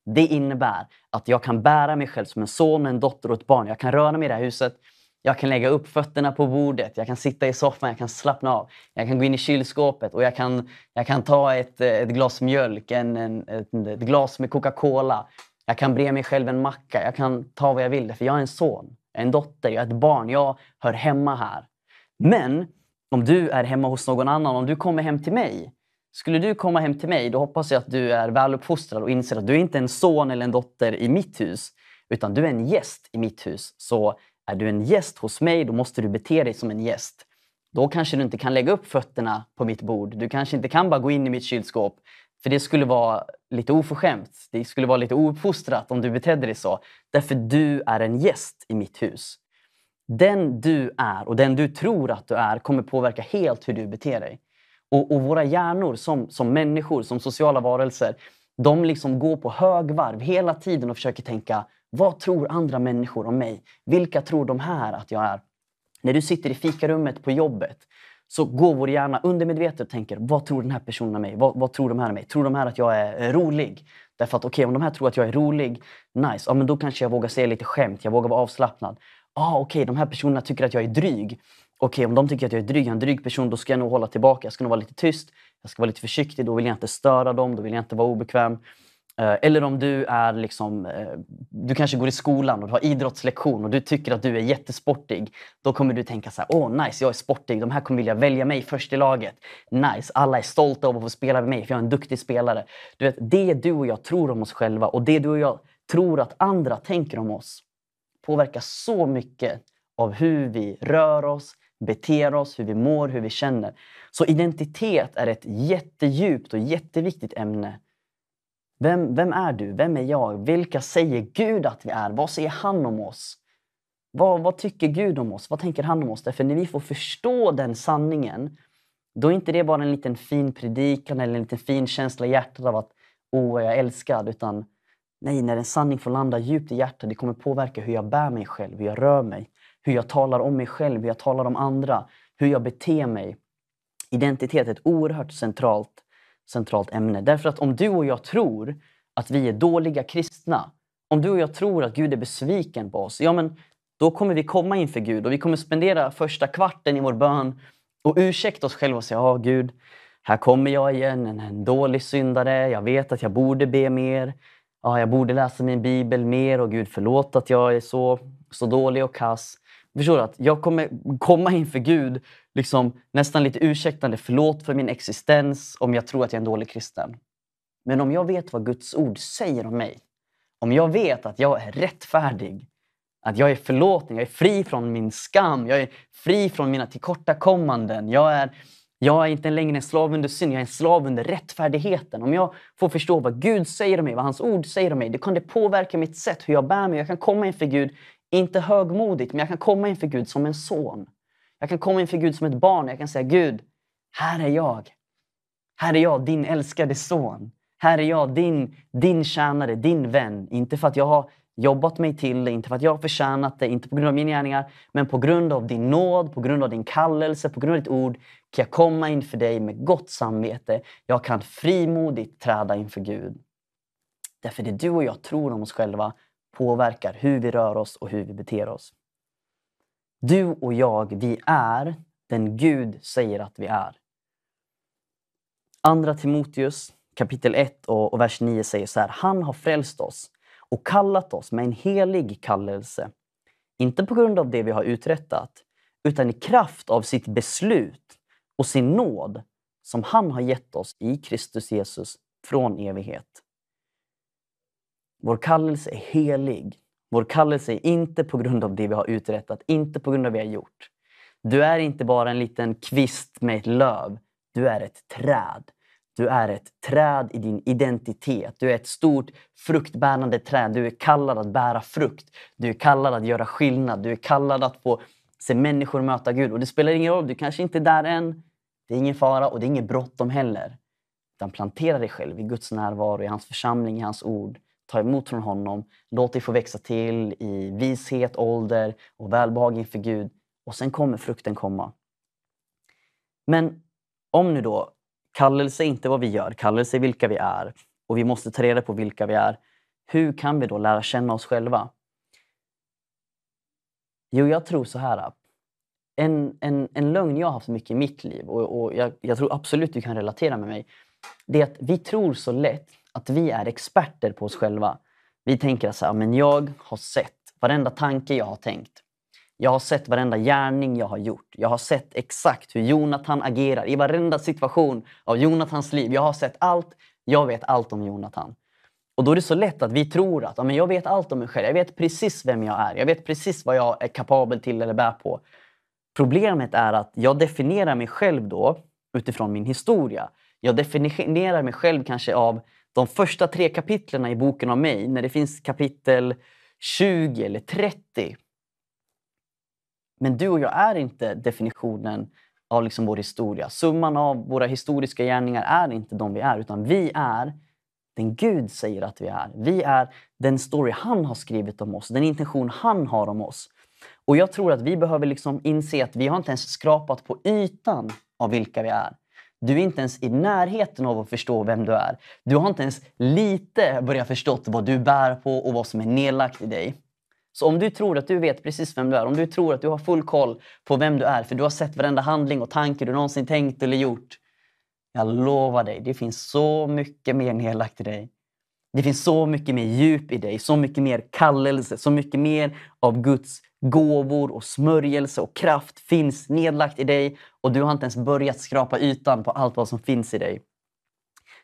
Det innebär att jag kan bära mig själv som en son, en dotter och ett barn. Jag kan röra mig i det här huset. Jag kan lägga upp fötterna på bordet, jag kan sitta i soffan, jag kan slappna av. Jag kan gå in i kylskåpet och jag kan, jag kan ta ett, eh, ett glas mjölk, en, en ett, ett, glas med Coca-Cola. Jag kan bre mig själv en macka. Jag kan ta vad jag vill, för jag är en son, en dotter, jag är ett barn. Jag hör hemma här. Men om du är hemma hos någon annan, om du kommer hem till mig skulle du komma hem till mig, då hoppas jag att du är väluppfostrad och inser att du är inte en son eller en dotter i mitt hus, utan du är en gäst i mitt hus. Så är du en gäst hos mig, då måste du bete dig som en gäst. Då kanske du inte kan lägga upp fötterna på mitt bord. Du kanske inte kan bara gå in i mitt kylskåp. För det skulle vara lite oförskämt. Det skulle vara lite ouppfostrat om du betedde dig så. Därför du är en gäst i mitt hus. Den du är och den du tror att du är kommer påverka helt hur du beter dig. Och, och, våra hjärnor som, som människor, som sociala varelser, de liksom går på högvarv hela tiden och försöker tänka vad tror andra människor om mig? Vilka tror de här att jag är? När du sitter i fikarummet på jobbet så går vår hjärna undermedvetet och tänker vad tror den här personen om mig? Vad, vad tror de här om mig? Tror de här att jag är eh, rolig? Därför att okej, okay, om de här tror att jag är rolig, nice, ja, men då kanske jag vågar säga lite skämt, jag vågar vara avslappnad. Ah, okej, okay, de här personerna tycker att jag är dryg okej, om de tycker att jag är dryg, en dryg person, då ska jag nog hålla tillbaka. Jag ska nog vara lite tyst, jag ska vara lite försiktig, då vill jag inte störa dem, då vill jag inte vara obekväm. Eh, eller om du är liksom, eh, du kanske går i skolan och du har idrottslektion och du tycker att du är jättesportig. Då kommer du tänka så här, åh oh, nice, jag är sportig, de här kommer vilja välja mig först i laget. Nice, alla är stolta över att få spela med mig för jag är en duktig spelare. Du vet, det du och jag tror om oss själva och det du och jag tror att andra tänker om oss påverkar så mycket av hur vi rör oss, beter oss, hur vi mår, hur vi känner. Så identitet är ett jättedjupt och jätteviktigt ämne. Vem, vem är du? Vem är jag? Vilka säger Gud att vi är? Vad säger han om oss? Vad, vad tycker Gud om oss? Vad tänker han om oss? Därför när vi får förstå den sanningen, då är inte det bara en liten fin predikan eller en liten fin känsla i hjärtat av att åh, jag är älskad. Utan nej, när en sanning får landa djupt i hjärtat, det kommer påverka hur jag bär mig själv, hur jag rör mig hur jag talar om mig själv, hur jag talar om andra, hur jag beter mig. Identitet är ett oerhört centralt, centralt ämne. Därför att om du och jag tror att vi är dåliga kristna, om du och jag tror att Gud är besviken på oss, ja men då kommer vi komma inför Gud och vi kommer spendera första kvarten i vår bön och ursäkta oss själva och säga, ja Gud, här kommer jag igen, en, en dålig syndare, jag vet att jag borde be mer, ja, jag borde läsa min bibel mer och Gud förlåt att jag är så, så dålig och kass. Förstår du? Att jag kommer komma inför Gud liksom, nästan lite ursäktande. Förlåt för min existens om jag tror att jag är en dålig kristen. Men om jag vet vad Guds ord säger om mig. Om jag vet att jag är rättfärdig. Att jag är förlåten, jag är fri från min skam, jag är fri från mina tillkortakommanden. Jag är, Jag är inte längre en slav under synd, jag är en slav under rättfärdigheten. Om jag får förstå vad Gud säger om mig, vad hans ord säger om mig, då kan det påverka mitt sätt, hur jag bär mig. Jag kan komma inför Gud, inte högmodigt, men jag kan komma inför Gud som en son. Jag kan komma inför Gud som ett barn. Jag kan säga Gud, här är jag. Här är jag, din älskade son. Här är jag, din, din tjänare, din vän. Inte för att jag har jobbat mig till det, inte för att jag har förtjänat det, inte på grund av mina gärningar, men på grund av din nåd, på grund av din kallelse, på grund av ditt ord kan jag komma inför dig med gott samvete. Jag kan frimodigt träda inför Gud. Därför det du och jag tror om oss själva påverkar hur vi rör oss och hur vi beter oss. Du och jag, vi är den Gud säger att vi är. Andra Timoteus kapitel 1 och, vers 9 säger så här. Han har frälst oss och kallat oss med en helig kallelse. Inte på grund av det vi har uträttat, utan i kraft av sitt beslut och sin nåd som han har gett oss i Kristus Jesus från evighet. Vår kallelse är helig. Vår kallelse är inte på grund av det vi har uträttat, inte på grund av det vi har gjort. Du är inte bara en liten kvist med ett löv. Du är ett träd. Du är ett träd i din identitet. Du är ett stort fruktbärande träd. Du är kallad att bära frukt. Du är kallad att göra skillnad. Du är kallad att få se människor möta Gud. Och det spelar ingen roll, du kanske inte är där än. Det är ingen fara och det är inget bråttom heller. Utan plantera dig själv i Guds närvaro, i hans församling, i hans ord. Ta emot från honom. Låt dig få växa till i vishet, ålder och välbehag inför Gud. Och sen kommer frukten komma. Men om nu då kallelse är inte vad vi gör, kallelse är vilka vi är och vi måste ta reda på vilka vi är. Hur kan vi då lära känna oss själva? Jo, jag tror så här. En, en, en lögn jag har haft mycket i mitt liv och, och jag, jag, tror absolut du kan relatera med mig. Det är att vi tror så lätt att vi är experter på oss själva. Vi tänker att här, men jag har sett varenda tanke jag har tänkt. Jag har sett varenda gärning jag har gjort. Jag har sett exakt hur Jonathan agerar i varenda situation av Jonathans liv. Jag har sett allt. Jag vet allt om Jonathan. Och då är det så lätt att vi tror att ja, men jag vet allt om mig själv. Jag vet precis vem jag är. Jag vet precis vad jag är kapabel till eller bär på. Problemet är att jag definierar mig själv då utifrån min historia. Jag definierar mig själv kanske av de första tre kapitlen i boken om mig. När det finns kapitel 20 eller 30 men du och jag är inte definitionen av liksom vår historia. Summan av våra historiska gärningar är inte de vi är, utan vi är den Gud säger att vi är. Vi är den story han har skrivit om oss, den intention han har om oss. Och Jag tror att vi behöver liksom inse att vi har inte ens skrapat på ytan av vilka vi är. Du är inte ens i närheten av att förstå vem du är. Du har inte ens lite börjat förstå vad du bär på och vad som är nedlagt i dig. Så om du tror att du vet precis vem du är, om du tror att du har full koll på vem du är, för du har sett varenda handling och tanke du någonsin tänkt eller gjort. Jag lovar dig, det finns så mycket mer nedlagt i dig. Det finns så mycket mer djup i dig, så mycket mer kallelse, så mycket mer av Guds gåvor och smörjelse och kraft finns nedlagt i dig och du har inte ens börjat skrapa ytan på allt vad som finns i dig.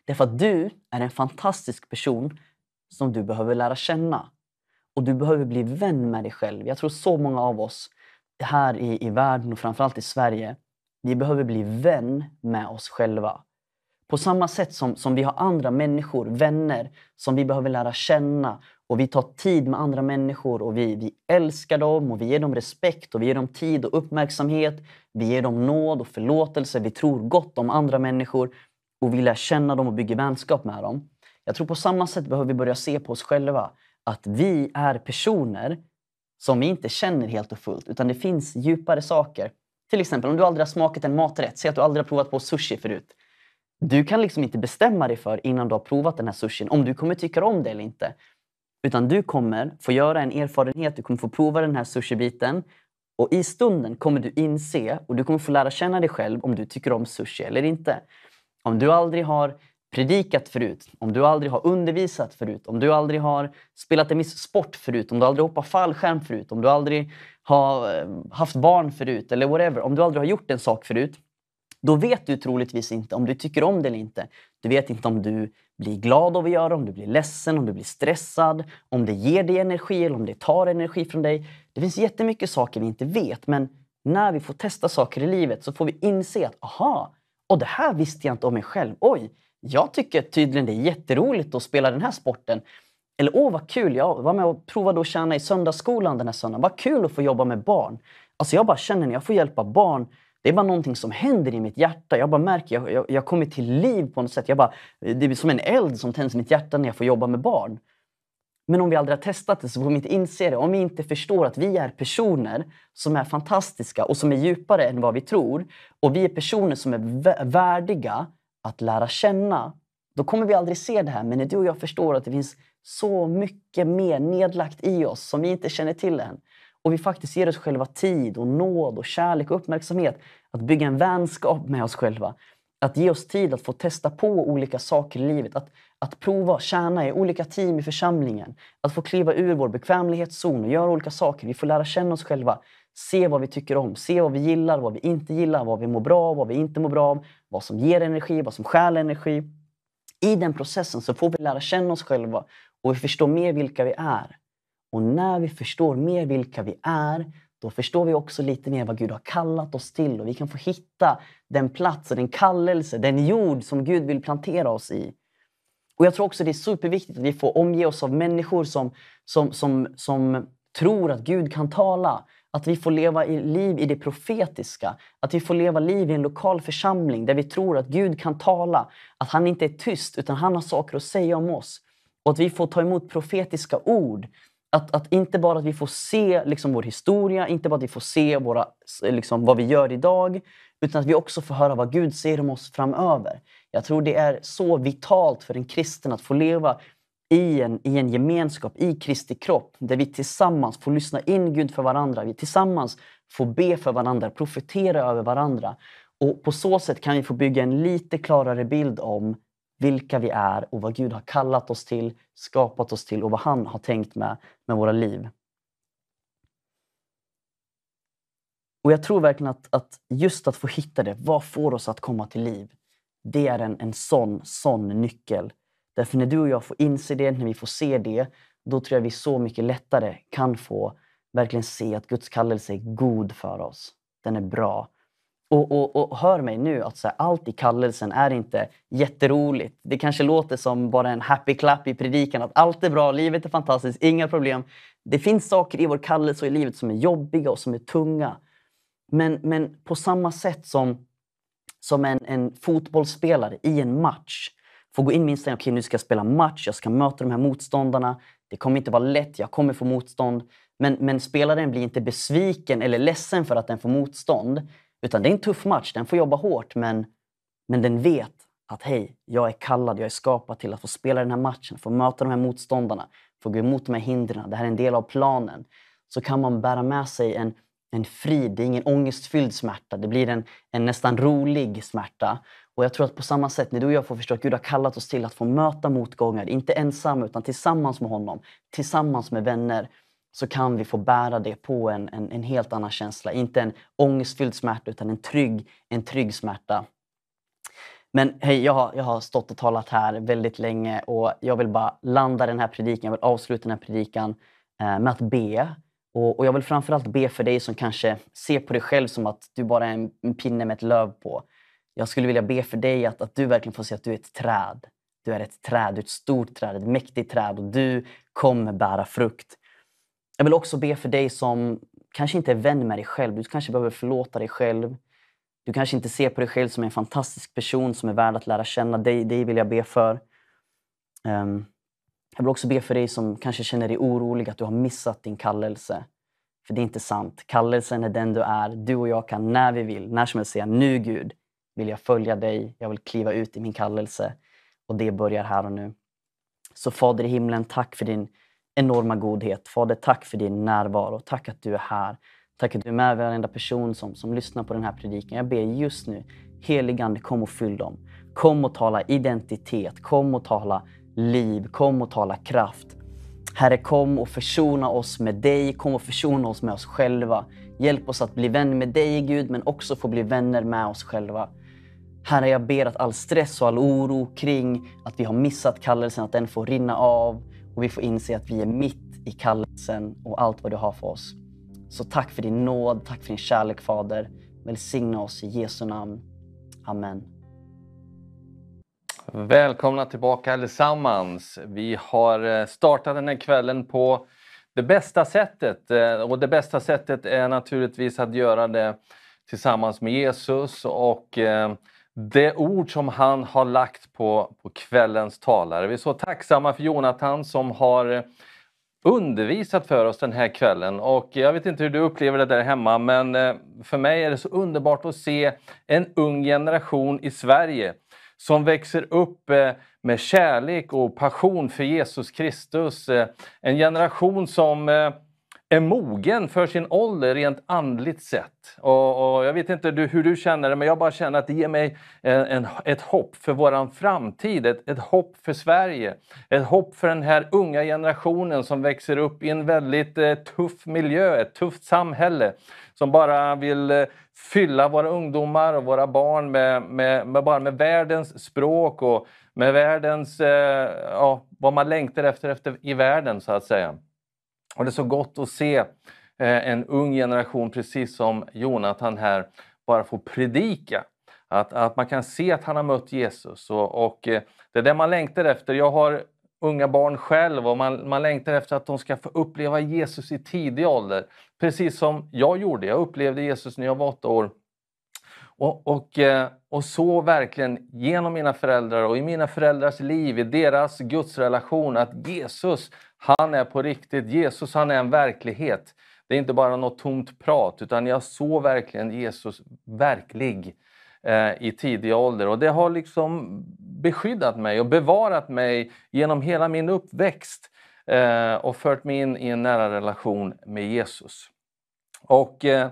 Därför att du är en fantastisk person som du behöver lära känna. Och du behöver bli vän med dig själv. Jag tror så många av oss här i, i världen och framförallt i Sverige, vi behöver bli vän med oss själva. På samma sätt som, som vi har andra människor, vänner, som vi behöver lära känna och vi tar tid med andra människor och vi, vi älskar dem och vi ger dem respekt och vi ger dem tid och uppmärksamhet. Vi ger dem nåd och förlåtelse. Vi tror gott om andra människor och vi lär känna dem och bygger vänskap med dem. Jag tror på samma sätt behöver vi börja se på oss själva att vi är personer som vi inte känner helt och fullt, utan det finns djupare saker. Till exempel om du aldrig har smakat en maträtt, säg att du aldrig har provat på sushi förut. Du kan liksom inte bestämma dig för innan du har provat den här sushin om du kommer tycka om det eller inte. Utan du kommer få göra en erfarenhet, du kommer få prova den här sushibiten och i stunden kommer du inse och du kommer få lära känna dig själv om du tycker om sushi eller inte. Om du aldrig har predikat förut, om du aldrig har undervisat förut, om du aldrig har spelat en viss sport förut, om du aldrig hoppat fallskärm förut, om du aldrig har eh, haft barn förut eller whatever. Om du aldrig har gjort en sak förut, då vet du troligtvis inte om du tycker om det eller inte. Du vet inte om du blir glad av att göra om du blir ledsen, om du blir stressad, om det ger dig energi eller om det tar energi från dig. Det finns jättemycket saker vi inte vet, men när vi får testa saker i livet så får vi inse att aha, Och det här visste jag inte om mig själv. Oj, jag tycker tydligen det är jätteroligt att spela den här sporten. Eller åh vad kul, jag var med och provade att tjäna i söndagsskolan den här söndagen. Vad kul att få jobba med barn. Alltså jag bara känner när jag får hjälpa barn, det är bara någonting som händer i mitt hjärta. Jag bara märker, jag, jag, jag kommer till liv på något sätt. Jag bara, det är som en eld som tänds i mitt hjärta när jag får jobba med barn. Men om vi aldrig har testat det så får vi inte inse det. Om vi inte förstår att vi är personer som är fantastiska och som är djupare än vad vi tror. Och vi är personer som är värdiga att lära känna. Då kommer vi aldrig se det här. Men när du och jag förstår att det finns så mycket mer nedlagt i oss som vi inte känner till än. Och vi faktiskt ger oss själva tid och nåd och kärlek och uppmärksamhet. Att bygga en vänskap med oss själva. Att ge oss tid att få testa på olika saker i livet. Att, att prova tjäna i olika team i församlingen. Att få kliva ur vår bekvämlighetszon och göra olika saker. Vi får lära känna oss själva. Se vad vi tycker om, se vad vi gillar, vad vi inte gillar, vad vi mår bra av, vad vi inte mår bra av. Vad som ger energi, vad som stjäl energi. I den processen så får vi lära känna oss själva och vi förstår mer vilka vi är. Och när vi förstår mer vilka vi är, då förstår vi också lite mer vad Gud har kallat oss till och vi kan få hitta den plats, den kallelse, den jord som Gud vill plantera oss i. Och Jag tror också det är superviktigt att vi får omge oss av människor som, som, som, som tror att Gud kan tala. Att vi får leva i liv i det profetiska. Att vi får leva liv i en lokal församling där vi tror att Gud kan tala. Att han inte är tyst utan han har saker att säga om oss. Och att vi får ta emot profetiska ord. Att, att inte bara att vi får se liksom, vår historia, inte bara att vi får se våra, liksom, vad vi gör idag, utan att vi också får höra vad Gud säger om oss framöver. Jag tror det är så vitalt för en kristen att få leva i en, i en gemenskap, i Kristi kropp, där vi tillsammans får lyssna in Gud för varandra. Vi tillsammans får be för varandra, profetera över varandra. Och På så sätt kan vi få bygga en lite klarare bild om vilka vi är och vad Gud har kallat oss till, skapat oss till och vad han har tänkt med, med våra liv. Och Jag tror verkligen att, att just att få hitta det, vad får oss att komma till liv? Det är en, en sån, sån nyckel. Därför när du och jag får inse det, när vi får se det, då tror jag vi så mycket lättare kan få verkligen se att Guds kallelse är god för oss. Den är bra. Och, och, och hör mig nu, att så här, allt i kallelsen är inte jätteroligt. Det kanske låter som bara en happy clap i predikan, att allt är bra, livet är fantastiskt, inga problem. Det finns saker i vår kallelse och i livet som är jobbiga och som är tunga. Men, men på samma sätt som, som en, en fotbollsspelare i en match får gå in med inställningen, okej okay, nu ska jag spela match, jag ska möta de här motståndarna. Det kommer inte vara lätt, jag kommer få motstånd. Men, men spelaren blir inte besviken eller ledsen för att den får motstånd. Utan det är en tuff match, den får jobba hårt men, men den vet att hej, jag är kallad, jag är skapad till att få spela den här matchen, få möta de här motståndarna, få gå emot de här hindren. Det här är en del av planen. Så kan man bära med sig en, en frid, det är ingen ångestfylld smärta. Det blir en, en nästan rolig smärta. Och jag tror att på samma sätt, när du och jag får förstå att Gud har kallat oss till att få möta motgångar, inte ensamma utan tillsammans med honom, tillsammans med vänner, så kan vi få bära det på en, en, en helt annan känsla. Inte en ångestfylld smärta utan en trygg, en trygg smärta. Men hej, jag har, jag har stått och talat här väldigt länge och jag vill bara landa den här predikan, jag vill avsluta den här predikan eh, med att be. Och, och, jag vill framförallt be för dig som kanske ser på dig själv som att du bara är en, en pinne med ett löv på. Jag skulle vilja be för dig att, att du verkligen får se att du är ett träd. Du är ett träd, du är ett stort träd, ett mäktigt träd och du kommer bära frukt. Jag vill också be för dig som kanske inte är vän med dig själv. Du kanske behöver förlåta dig själv. Du kanske inte ser på dig själv som en fantastisk person som är värd att lära känna. Dig, dig vill jag be för. Um, jag vill också be för dig som kanske känner dig orolig att du har missat din kallelse. För det är inte sant. Kallelsen är den du är. Du och jag kan när vi vill, när som helst säga nu Gud vill jag följa dig. Jag vill kliva ut i min kallelse. Och det börjar här och nu. Så Fader i himlen, tack för din enorma godhet. Fader, tack för din närvaro. Tack att du är här. Tack att du är med varenda person som, som lyssnar på den här predikan. Jag ber just nu, heligande kom och fyll dem. Kom och tala identitet, kom och tala liv, kom och tala kraft. Herre, kom och försona oss med dig, kom och försona oss med oss själva. Hjälp oss att bli vän med dig Gud, men också få bli vänner med oss själva. Herre, jag ber att all stress och all oro kring att vi har missat kallelsen, att den får rinna av och vi får inse att vi är mitt i kallelsen och allt vad du har för oss. Så tack för din nåd, tack för din kärlek Fader. Välsigna oss i Jesu namn. Amen. Välkomna tillbaka allesammans. Vi har eh, startat den här kvällen på det bästa sättet. Eh, och det bästa sättet är naturligtvis att göra det tillsammans med Jesus och eh, det ord som han har lagt på, på kvällens talare. Vi är så tacksamma för Jonathan som har eh, undervisat för oss den här kvällen. Och jag vet inte hur du upplever det där hemma men eh, för mig är det så underbart att se en ung generation i Sverige som växer upp eh, med kärlek och passion för Jesus Kristus. En generation som är mogen för sin ålder rent andligt sett. Och, och jag vet inte hur du känner det, men jag bara känner att det ger mig en, en, ett hopp för våran framtid, ett, ett hopp för Sverige. Ett hopp för den här unga generationen som växer upp i en väldigt eh, tuff miljö, ett tufft samhälle. Som bara vill eh, fylla våra ungdomar och våra barn med, med, med, bara med världens språk och med världens, eh, ja, vad man längtar efter, efter i världen så att säga. Och det är så gott att se eh, en ung generation, precis som Jonathan här, bara få predika. Att, att man kan se att han har mött Jesus och, och eh, det är det man längtar efter. Jag har unga barn själv och man, man längtar efter att de ska få uppleva Jesus i tidig ålder. Precis som jag gjorde. Jag upplevde Jesus när jag var åtta år. Och, och, eh, och så verkligen genom mina föräldrar och i mina föräldrars liv, i deras gudsrelation, att Jesus han är på riktigt. Jesus han är en verklighet. Det är inte bara något tomt prat, utan jag såg verkligen Jesus verklig eh, i tidig ålder. Och det har liksom beskyddat mig och bevarat mig genom hela min uppväxt eh, och fört mig in i en nära relation med Jesus. Och eh,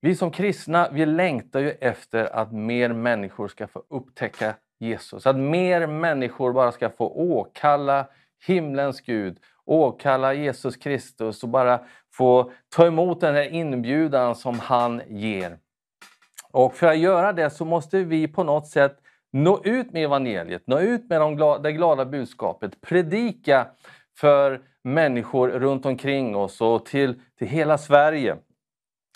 vi som kristna, vi längtar ju efter att mer människor ska få upptäcka Jesus. Att mer människor bara ska få åkalla himlens Gud, åkalla Jesus Kristus och bara få ta emot den här inbjudan som han ger. Och för att göra det så måste vi på något sätt nå ut med evangeliet, nå ut med de glada, det glada budskapet, predika för människor runt omkring oss och till, till hela Sverige.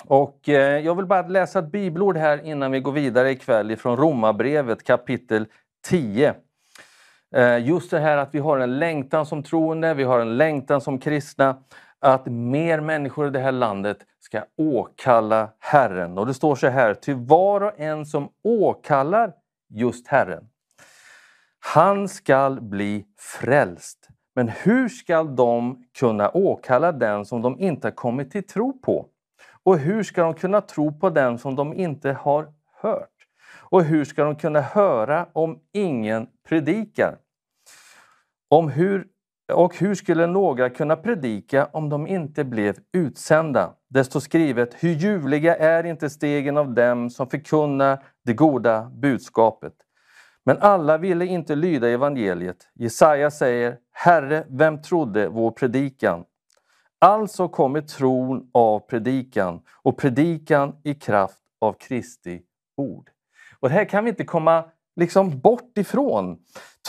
Och eh, jag vill bara läsa ett bibelord här innan vi går vidare ikväll ifrån Romarbrevet kapitel 10. Eh, just det här att vi har en längtan som troende, vi har en längtan som kristna, att mer människor i det här landet ska åkalla Herren. Och det står så här, till var och en som åkallar just Herren, han skall bli frälst. Men hur skall de kunna åkalla den som de inte har kommit till tro på? Och hur ska de kunna tro på den som de inte har hört? Och hur ska de kunna höra om ingen predikar? Om hur, och hur skulle några kunna predika om de inte blev utsända? Det står skrivet, hur ljuvliga är inte stegen av dem som förkunnar det goda budskapet. Men alla ville inte lyda evangeliet. Jesaja säger, Herre, vem trodde vår predikan? Alltså kommer tron av predikan och predikan i kraft av Kristi ord. Och det här kan vi inte komma liksom bort ifrån.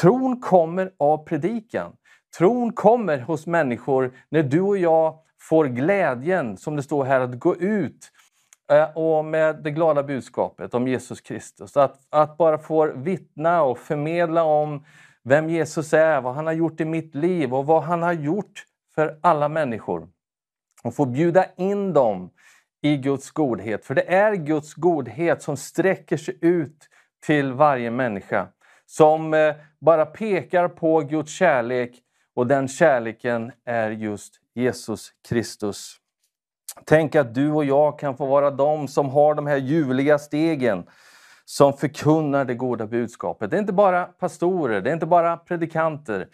Tron kommer av predikan. Tron kommer hos människor när du och jag får glädjen, som det står här, att gå ut eh, och med det glada budskapet om Jesus Kristus. Att, att bara få vittna och förmedla om vem Jesus är, vad han har gjort i mitt liv och vad han har gjort för alla människor. Och få bjuda in dem i Guds godhet. För det är Guds godhet som sträcker sig ut till varje människa. Som eh, bara pekar på Guds kärlek och den kärleken är just Jesus Kristus. Tänk att du och jag kan få vara de som har de här ljuvliga stegen som förkunnar det goda budskapet. Det är inte bara pastorer, det är inte bara predikanter,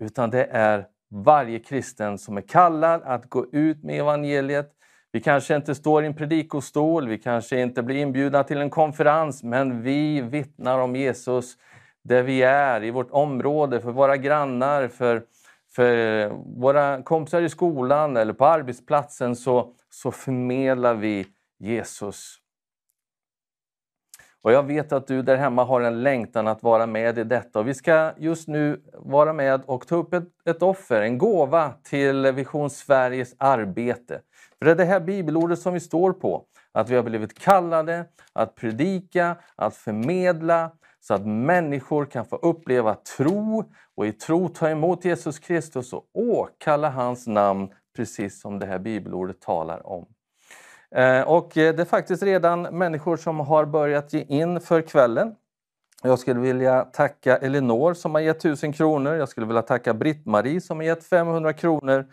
utan det är varje kristen som är kallad att gå ut med evangeliet. Vi kanske inte står i en predikostol, vi kanske inte blir inbjudna till en konferens, men vi vittnar om Jesus där vi är, i vårt område, för våra grannar, för, för våra kompisar i skolan eller på arbetsplatsen så, så förmedlar vi Jesus. Och jag vet att du där hemma har en längtan att vara med i detta. Och vi ska just nu vara med och ta upp ett, ett offer, en gåva till Vision Sveriges arbete. För det är det här bibelordet som vi står på. Att vi har blivit kallade att predika, att förmedla, så att människor kan få uppleva tro och i tro ta emot Jesus Kristus och åkalla hans namn precis som det här bibelordet talar om. Eh, och eh, det är faktiskt redan människor som har börjat ge in för kvällen. Jag skulle vilja tacka Elinor som har gett 1000 kronor. Jag skulle vilja tacka Britt-Marie som har gett 500 kronor.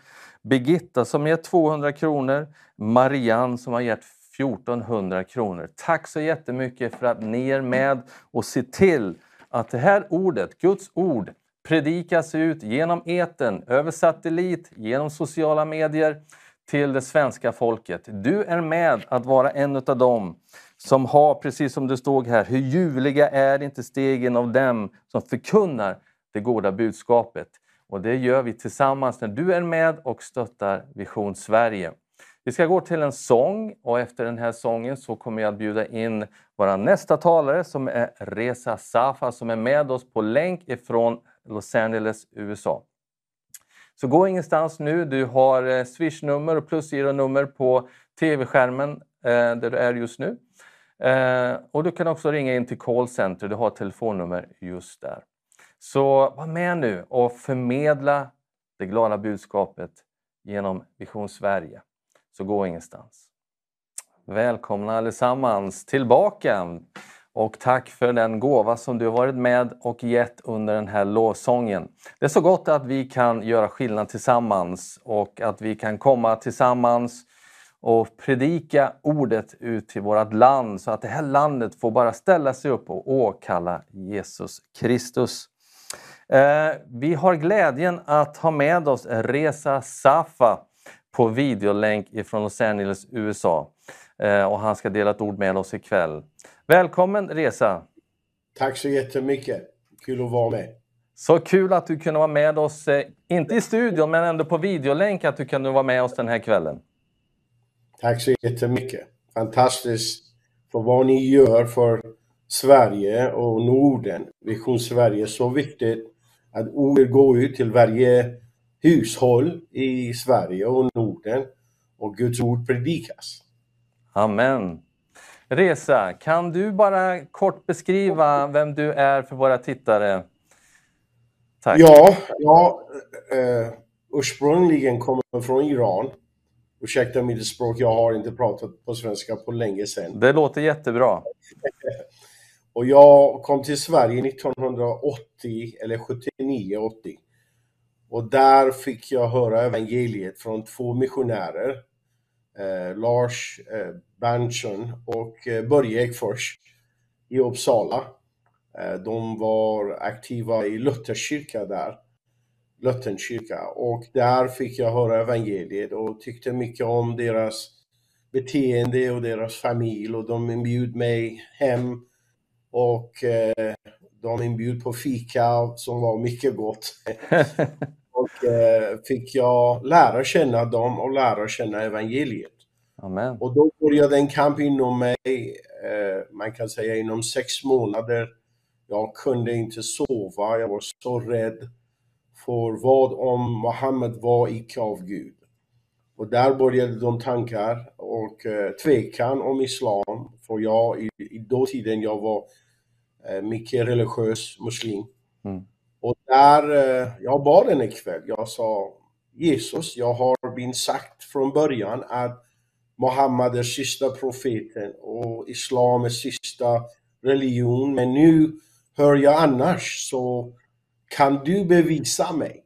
Birgitta som gett 200 kronor. Marianne som har gett 1400 kronor. Tack så jättemycket för att ni är med och ser till att det här ordet, Guds ord, predikas ut genom eten, över satellit, genom sociala medier till det svenska folket. Du är med att vara en av dem som har, precis som det stod här, hur ljuvliga är inte stegen av dem som förkunnar det goda budskapet. Och det gör vi tillsammans när du är med och stöttar Vision Sverige. Vi ska gå till en sång och efter den här sången så kommer jag att bjuda in vår nästa talare som är Reza Safa som är med oss på länk ifrån Los Angeles, USA. Så gå ingenstans nu. Du har eh, swishnummer och plusgironummer på tv-skärmen eh, där du är just nu. Eh, och du kan också ringa in till callcenter. Du har telefonnummer just där. Så var med nu och förmedla det glada budskapet genom Vision Sverige. Så gå ingenstans. Välkomna allesammans tillbaka! Och tack för den gåva som du har varit med och gett under den här lovsången. Det är så gott att vi kan göra skillnad tillsammans och att vi kan komma tillsammans och predika ordet ut till vårt land så att det här landet får bara ställa sig upp och åkalla Jesus Kristus. Eh, vi har glädjen att ha med oss Reza Safa på videolänk ifrån Los Angeles, USA. Eh, och han ska dela ett ord med oss ikväll. Välkommen Reza! Tack så jättemycket! Kul att vara med. Så kul att du kunde vara med oss, eh, inte i studion men ändå på videolänk, att du kunde vara med oss den här kvällen. Tack så jättemycket! Fantastiskt för vad ni gör för Sverige och Norden. Vision Sverige är så viktigt att ordet går ut till varje hushåll i Sverige och Norden och Guds ord predikas. Amen. Resa, kan du bara kort beskriva vem du är för våra tittare? Tack. Ja, jag eh, ursprungligen kommer från Iran. Ursäkta mitt språk, jag har inte pratat på svenska på länge sedan. Det låter jättebra. och jag kom till Sverige 1980, eller 79, 80. Och där fick jag höra evangeliet från två missionärer eh, Lars eh, Berntsson och eh, Börje Ekfors i Uppsala. Eh, de var aktiva i Lutherkyrka där, Lutherkyrka, och där fick jag höra evangeliet och tyckte mycket om deras beteende och deras familj och de inbjöd mig hem och eh, de inbjöd på fika som var mycket gott. och eh, fick jag lära känna dem och lära känna evangeliet. Amen. Och då började en kamp inom mig, eh, man kan säga inom sex månader. Jag kunde inte sova, jag var så rädd för vad om Mohammed var icke av Gud. Och där började de tankar och eh, tvekan om Islam. För jag, i, i dåtiden, jag var mycket religiös muslim. Mm. Och där, eh, jag bad en kväll, jag sa Jesus, jag har blivit sagt från början att Muhammed är sista profeten och Islam är sista religion. Men nu hör jag annars, så kan du bevisa mig?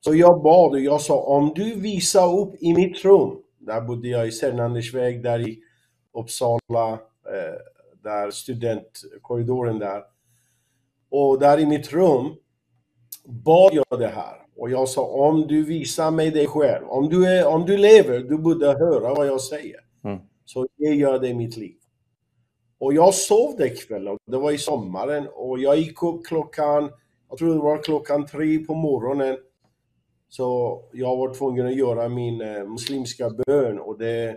Så jag bad och jag sa, om du visar upp i mitt rum, där bodde jag i Sernandersväg, där i Uppsala, eh, där studentkorridoren där. Och där i mitt rum bad jag det här. Och jag sa, om du visar mig dig själv, om du, är, om du lever, du borde höra vad jag säger. Mm. Så det gör det i mitt liv. Och jag sov den kvällen, det var i sommaren, och jag gick upp klockan, jag tror det var klockan tre på morgonen. Så jag var tvungen att göra min eh, muslimska bön och det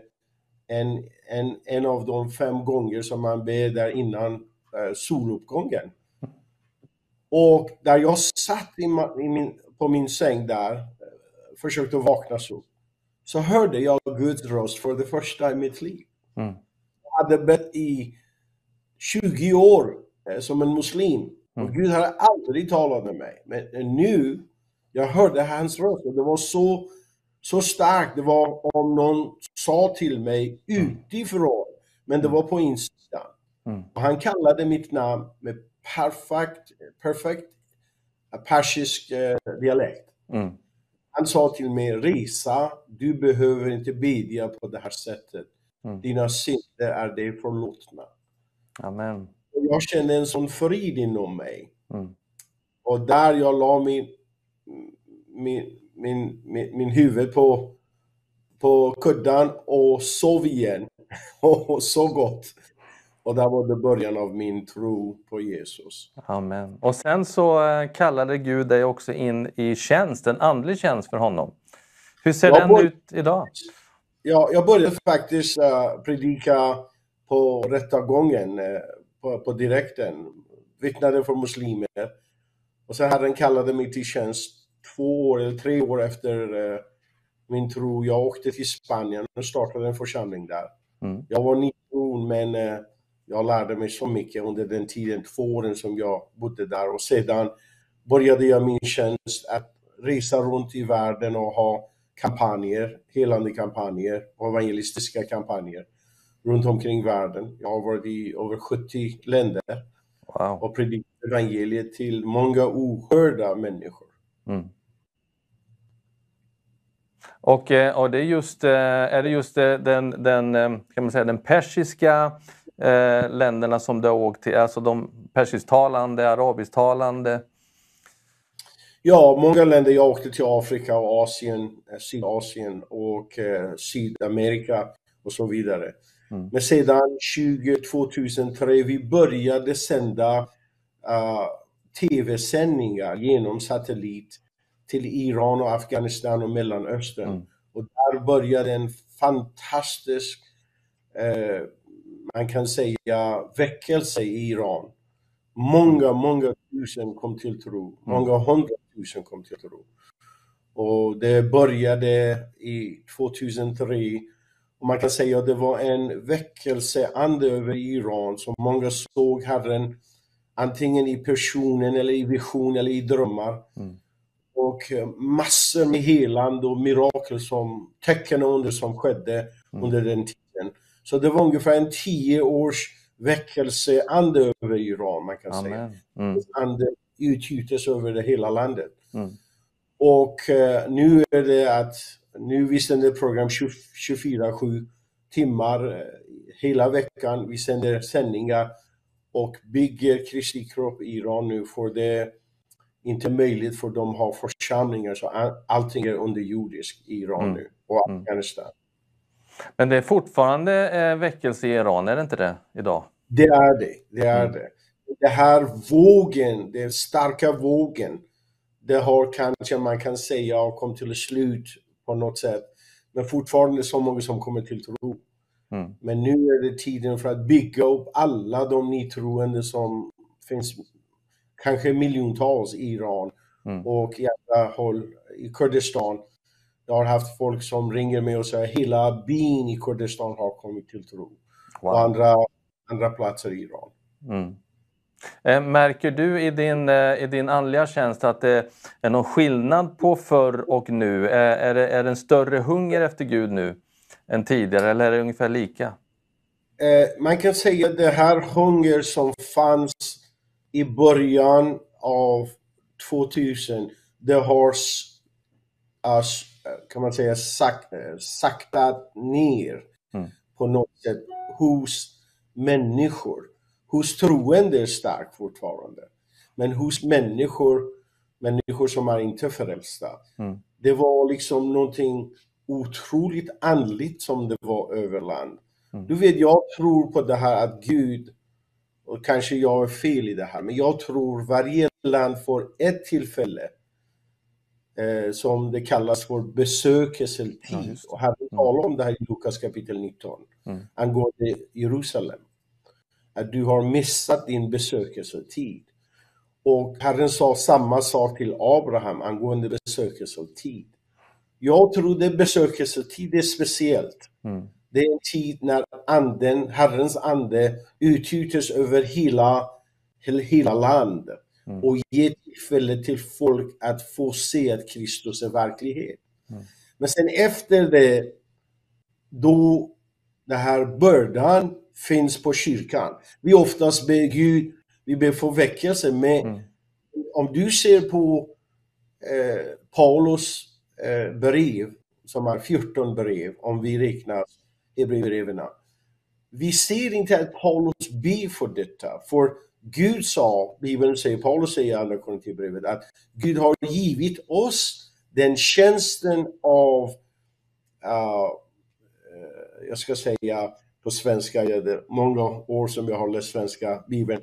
en, en, en av de fem gånger som man ber där innan eh, soluppgången. Och där jag satt i, i min, på min säng där, eh, försökte vakna upp, så hörde jag Guds röst för det första i mitt liv. Mm. hade bett i 20 år eh, som en muslim. Och Mm. Gud hade aldrig talat med mig. Men nu, jag hörde hans röst och det var så, så starkt. Det var om någon sa till mig utifrån, men det var på insidan. Mm. Han kallade mitt namn med perfekt, perfekt persisk eh, dialekt. Mm. Han sa till mig, Risa, du behöver inte bedja på det här sättet. Mm. Dina synder är dig förlåtna. Amen. Och jag kände en sån frid inom mig. Mm. Och där jag la min, min, min, min, min huvud på, på kudden och sov igen. Och så gott. Och där var det början av min tro på Jesus. Amen. Och sen så eh, kallade Gud dig också in i tjänst, en andlig tjänst för honom. Hur ser Jag den var- ut idag? Ja, jag började faktiskt eh, predika på rättegången, uh, på, på direkten, vittnade för muslimer. Och sen Herren kallade mig till tjänst två år eller tre år efter eh, min tro. Jag åkte till Spanien och startade en församling där. Mm. Jag var nytron men eh, jag lärde mig så mycket under den tiden, två åren som jag bodde där. Och sedan började jag min tjänst att resa runt i världen och ha kampanjer, helande kampanjer, evangelistiska kampanjer runt omkring världen. Jag har varit i över 70 länder Wow. och predikat evangeliet till många ohörda människor. Mm. Och, eh, och det är just, eh, är det just eh, den, den, kan man säga, den persiska eh, länderna som du har åkt till, alltså de persisktalande, arabisktalande? Ja, många länder. Jag åkte till Afrika och Asien, Sydasien och eh, Sydamerika och så vidare. Mm. Men sedan 20, 2003 vi började sända eh, tv-sändningar genom satellit till Iran och Afghanistan och Mellanöstern. Mm. Och där började en fantastisk, eh, man kan säga, väckelse i Iran. Många, många tusen kom till tro. Många hundratusen kom till tro. Och det började i 2003. Och man kan säga att det var en väckelseande över Iran som många såg Herren antingen i personen eller i vision eller i drömmar. Mm. Och eh, massor med helande och mirakel som tecken och under som skedde Mm. under den tiden. Så det var ungefär en tio års väckelseande över Iran, man kan säga Amen. Mm. ande utgjutas över det hela landet. Mm. Och eh, nu är det att, nu vi sänder program 24-7 timmar eh, hela veckan. Vi sänder sändningar och bygger Kristi kropp i Iran nu för det är inte möjligt för dem att ha församlingar så all- allting är underjordiskt i Iran Mm. nu och Mm. Afghanistan. Men det är fortfarande eh, väckelse i Iran, är det inte det idag? Det är det, det är Mm. det. Det här vågen, den starka vågen, det har kanske man kan säga har kommit till slut på något sätt. Men fortfarande så många som kommer till tro. Mm. Men nu är det tiden för att bygga upp alla de nytroende som finns, kanske miljontals i Iran Mm. och i andra håll i Kurdistan. Jag har haft folk som ringer mig och säger hela byn i Kurdistan har kommit till tro. Och Wow. andra, andra platser i Iran. Mm. Eh, Märker du i din, eh, i din andliga tjänst att det är någon skillnad på förr och nu? Är, är, det, är det en större hunger efter Gud nu än tidigare eller är det ungefär lika? Eh, man kan säga att det här hunger som fanns i början av 2000, det har kan man säga sak, eh, saktat ner Mm. på något sätt hos människor. Hos troende är starkt fortfarande. Men hos människor, människor som är inte frälsta. Mm. Det var liksom någonting otroligt andligt som det var över land. Mm. Du vet, jag tror på det här att Gud, och kanske jag är fel i det här, men jag tror varje land får ett tillfälle eh, som det kallas för Ja, besökelsetid. det. och Herren Mm. talar om det här i Lukas kapitel 19 Mm. angående Jerusalem. Att du har missat din besökelsetid. Och Herren sa samma sak till Abraham angående besökelsetid. Jag tror det besökelsetid är speciellt. Mm. Det är en tid när anden, Herrens ande utgjuts över hela, hela landet Mm. och ger tillfälle till folk att få se att Kristus är verklighet. Mm. Men sen efter det, då den här bördan finns på kyrkan. Vi oftast ber Gud, vi ber för väckelse, men Mm. om du ser på eh, Paulus Eh, brev, som är 14 brev, om vi räknar Hebreerbreven. Vi ser inte att Paulus ber för detta, för Gud sa, Bibeln säger, Paulus säger i Andra Korinthierbrevet, att Gud har givit oss den tjänsten av, uh, jag ska säga på svenska, det är många år som jag har läst svenska Bibeln,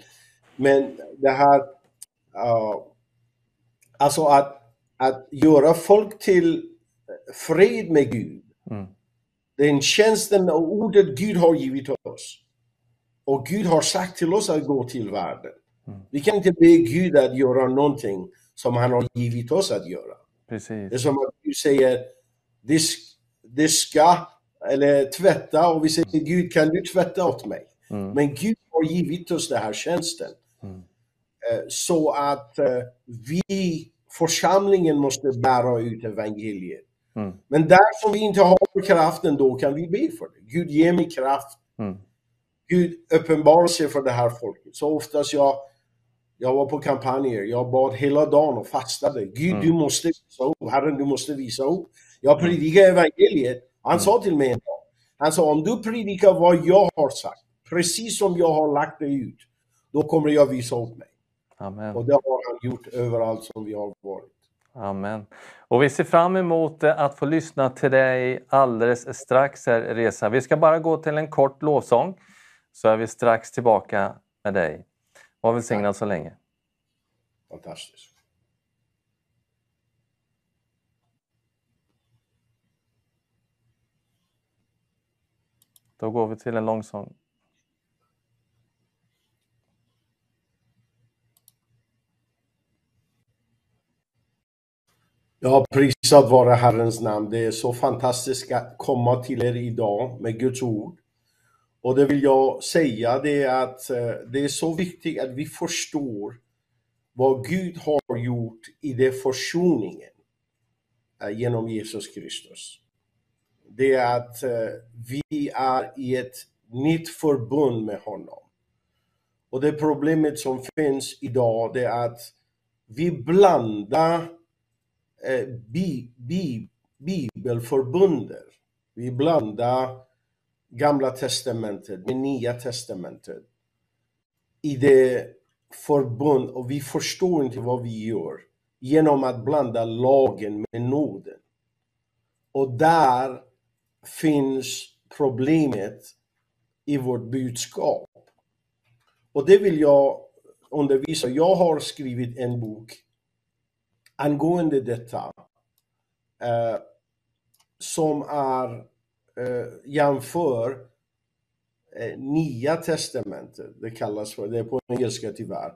men det här, uh, alltså att, att göra folk till fred med Gud, Mm. den tjänsten och ordet Gud har givit oss. Och Gud har sagt till oss att gå till världen. Mm. Vi kan inte be Gud att göra någonting som han har givit oss att göra. Det är Precis. som att Gud säger, det, sk- det ska, eller tvätta, och vi säger Gud kan du tvätta åt mig? Mm. Men Gud har givit oss den här tjänsten. Mm. Eh, Så att eh, vi, församlingen måste bära ut evangeliet. Mm. Men där som vi inte har kraften, då kan vi be för det. Gud ge mig kraft. Mm. Gud uppenbarar sig för det här folket. Så oftast jag, jag var på kampanjer, jag bad hela dagen och fastade. Gud, Mm. du måste visa upp. Herren, du måste visa upp. Jag predikar evangeliet. Han Mm. sa till mig en dag, han sa om du predikar vad jag har sagt, precis som jag har lagt det ut, då kommer jag visa upp mig. Amen. Och det har han gjort överallt som vi har varit. Amen. Och vi ser fram emot eh, att få lyssna till dig alldeles strax här Reza. Vi ska bara gå till en kort lovsång så är vi strax tillbaka med dig. Var välsignad så länge. Fantastiskt. Då går vi till en långsång. Ja, prisad vare Herrens namn. Det är så fantastiskt att komma till er idag med Guds ord. Och det vill jag säga, det är att eh, det är så viktigt att vi förstår vad Gud har gjort i det försoningen eh, genom Jesus Kristus. Det är att eh, vi är i ett nytt förbund med honom. Och det problemet som finns idag, det är att vi blandar eh, bi, bi, bibelförbundet. Vi blandar Gamla testamentet med Nya testamentet i det förbund och vi förstår inte vad vi gör genom att blanda lagen med nåden. Och där finns problemet i vårt budskap. Och det vill jag undervisa. Jag har skrivit en bok angående detta eh, som är eh, jämför eh, Nya testamentet, det kallas för, det är på engelska tyvärr,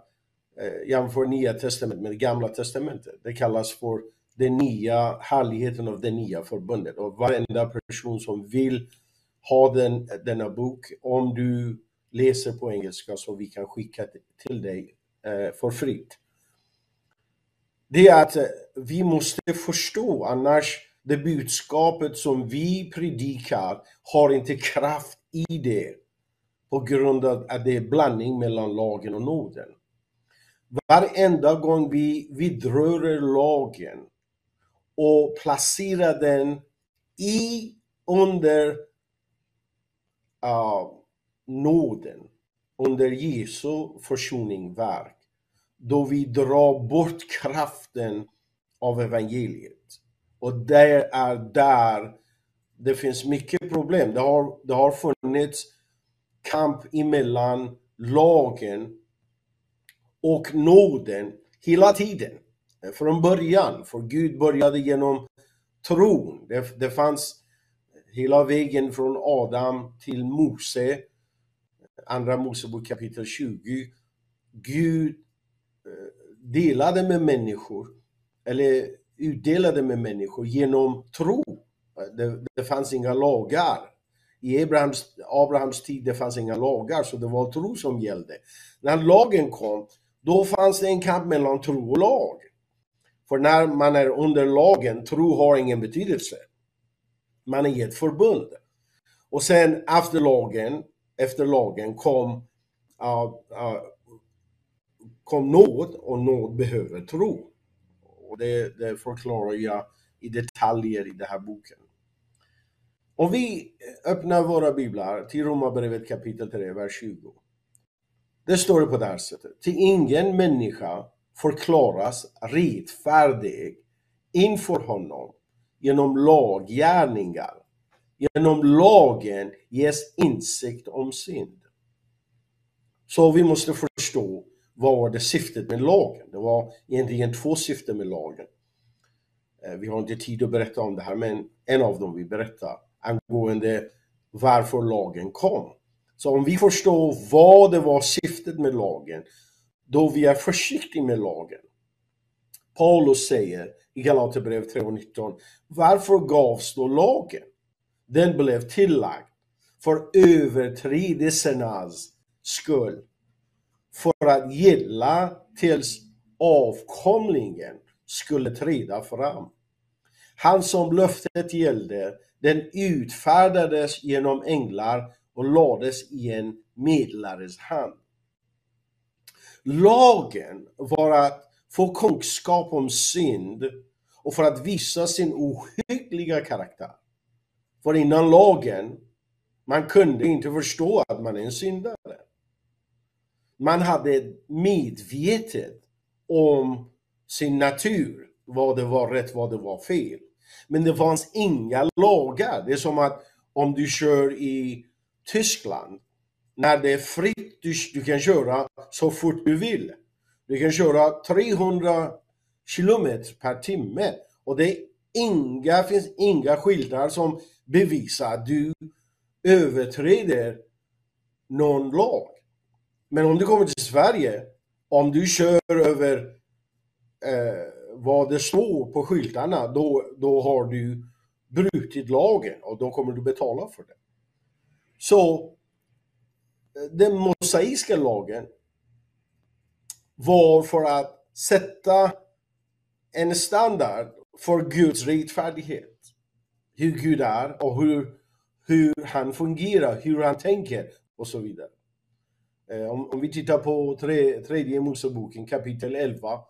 eh, jämför Nya testamentet med det Gamla testamentet. Det kallas för den nya härligheten av det nya förbundet. Och varenda person som vill ha den, denna bok, om du läser på engelska så vi kan skicka till dig eh, för fritt. Det är att eh, vi måste förstå, annars det budskapet som vi predikar har inte kraft i det på grund av att det är blandning mellan lagen och nåden. Varenda gång vi vidrör lagen och placerar den i under uh, nåden, under Jesu försoningsverk då vi drar bort kraften av evangeliet. Och det är där det finns mycket problem. Det har, det har funnits kamp emellan lagen och nåden hela tiden. Från början, för Gud började genom tron. Det, det fanns hela vägen från Adam till Mose, andra Mosebok kapitel 20. Gud delade med människor, eller utdelade med människor genom tro. Det, det fanns inga lagar. i Abrahams, Abrahams tid det fanns inga lagar, så det var tro som gällde. När lagen kom, då fanns det en kamp mellan tro och lag. För när man är under lagen, tro har ingen betydelse. Man är i ett förbund. Och sen efter lagen, efter lagen kom, uh, uh, kom nåd och nåd behöver tro. Och det, det förklarar jag i detaljer i den här boken. Om vi öppnar våra biblar till Romarbrevet kapitel 3, vers 20. Det står det på det här sättet. Till ingen människa förklaras rättfärdig inför honom genom laggärningar. Genom lagen ges insikt om synd. Så vi måste förstå vad var det syftet med lagen? Det var egentligen två syften med lagen. Eh, vi har inte tid att berätta om det här, men en av dem vi berättar angående varför lagen kom. Så om vi förstår vad det var syftet med lagen, då vi är försiktiga med lagen. Paulus säger i Galaterbrevet 3.19, varför gavs då lagen? Den blev tillagd för överträdelsernas skull, att gälla tills avkomlingen skulle träda fram. Han som löftet gällde, den utfärdades genom änglar och lades i en medlares hand. Lagen var att få kunskap om synd och för att visa sin ohyggliga karaktär. För innan lagen, man kunde inte förstå att man är en syndare. Man hade medvetet om sin natur, vad det var rätt, vad det var fel. Men det fanns inga lagar. Det är som att om du kör i Tyskland, när det är fritt, du, du kan köra så fort du vill. Du kan köra 300 kilometer per timme och det inga, finns inga skyltar som bevisar att du överträder någon lag. Men om du kommer till Sverige, om du kör över eh, vad det står på skyltarna, då, då har du brutit lagen och då kommer du betala för det. Så eh, den mosaiska lagen var för att sätta en standard för Guds rättfärdighet. Hur Gud är och hur, hur han fungerar, hur han tänker och så vidare. Eh, om, om vi tittar på tre, tredje Moseboken kapitel 11,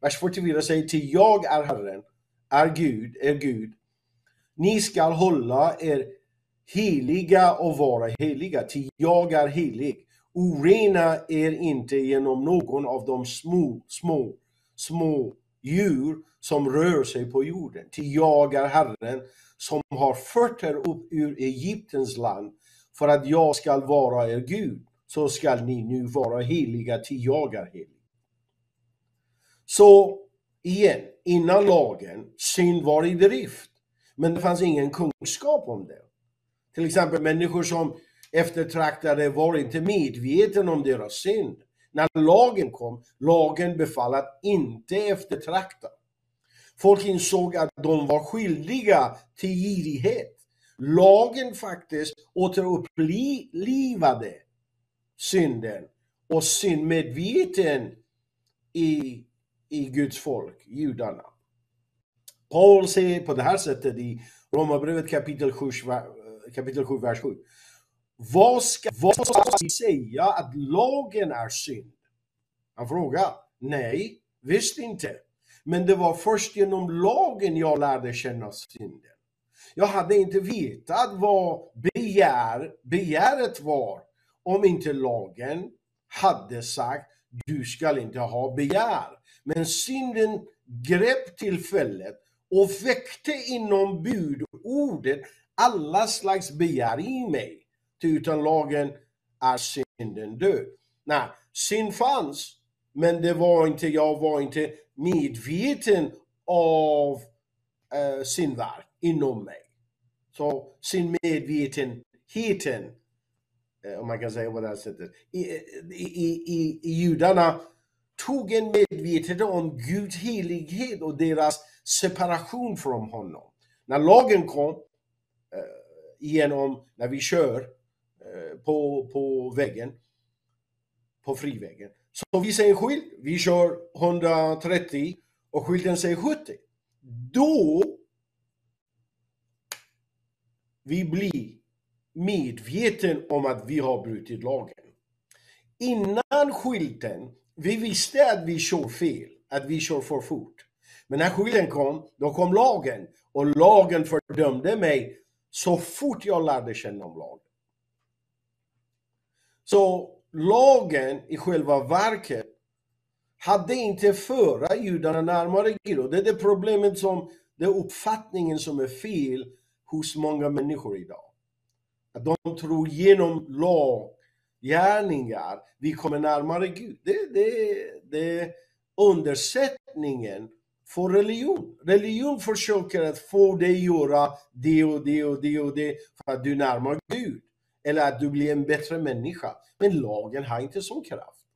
vers 44 säger till jag är Herren, är Gud, är Gud. Ni skall hålla er heliga och vara heliga, till jag är helig. Orena er inte genom någon av de små, små, små djur som rör sig på jorden. Till jag är Herren som har fört er upp ur Egyptens land för att jag skall vara er Gud. Så skall ni nu vara heliga till jag är helig. Så igen, innan lagen, synd var i drift. Men det fanns ingen kunskap om det. Till exempel människor som eftertraktade var inte medvetna om deras synd. När lagen kom, lagen befall att inte eftertrakta. Folk insåg att de var skyldiga till girighet. Lagen faktiskt återupplivade synden och syndmedveten i, i Guds folk, judarna. Paul säger på det här sättet i Romarbrevet kapitel 7, eh, kapitel 7, vers 7. Vad ska, vad ska vi säga att lagen är synd? Han frågar. Nej, visst inte. Men det var först genom lagen jag lärde känna synden. Jag hade inte vetat vad begär, begäret var om inte lagen hade sagt du skall inte ha begär. Men synden grep tillfället och väckte inom budordet alla slags begär i mig. Ty utan lagen är synden död. Nej, synd fanns, men det var inte, jag var inte medveten av uh, syndverk inom mig. Så syndmedvetenheten, medvetenheten Eh, om man kan säga på det här sättet, i, eh, i, i, i judarna tog en medvetenhet om Guds helighet och deras separation från honom. När lagen kom, eh, genom, när vi kör eh, på, på vägen, på frivägen. Så vi säger en skylt, vi kör 130 och skylten säger 70. Då vi blir medveten om att vi har brutit lagen. Innan skylten, vi visste att vi kör fel, att vi kör för fort. Men när skylten kom, då kom lagen och lagen fördömde mig så fort jag lärde känna om lagen. Så lagen i själva verket hade inte föra judarna närmare Gud. Och det är det problemet som, det är uppfattningen som är fel hos många människor idag. Att de tror genom laggärningar vi kommer närmare Gud. Det, det, det är undersättningen för religion. Religion försöker att få dig att göra det och det och det och det för att du närmar Gud. Eller att du blir en bättre människa. Men lagen har inte sån kraft.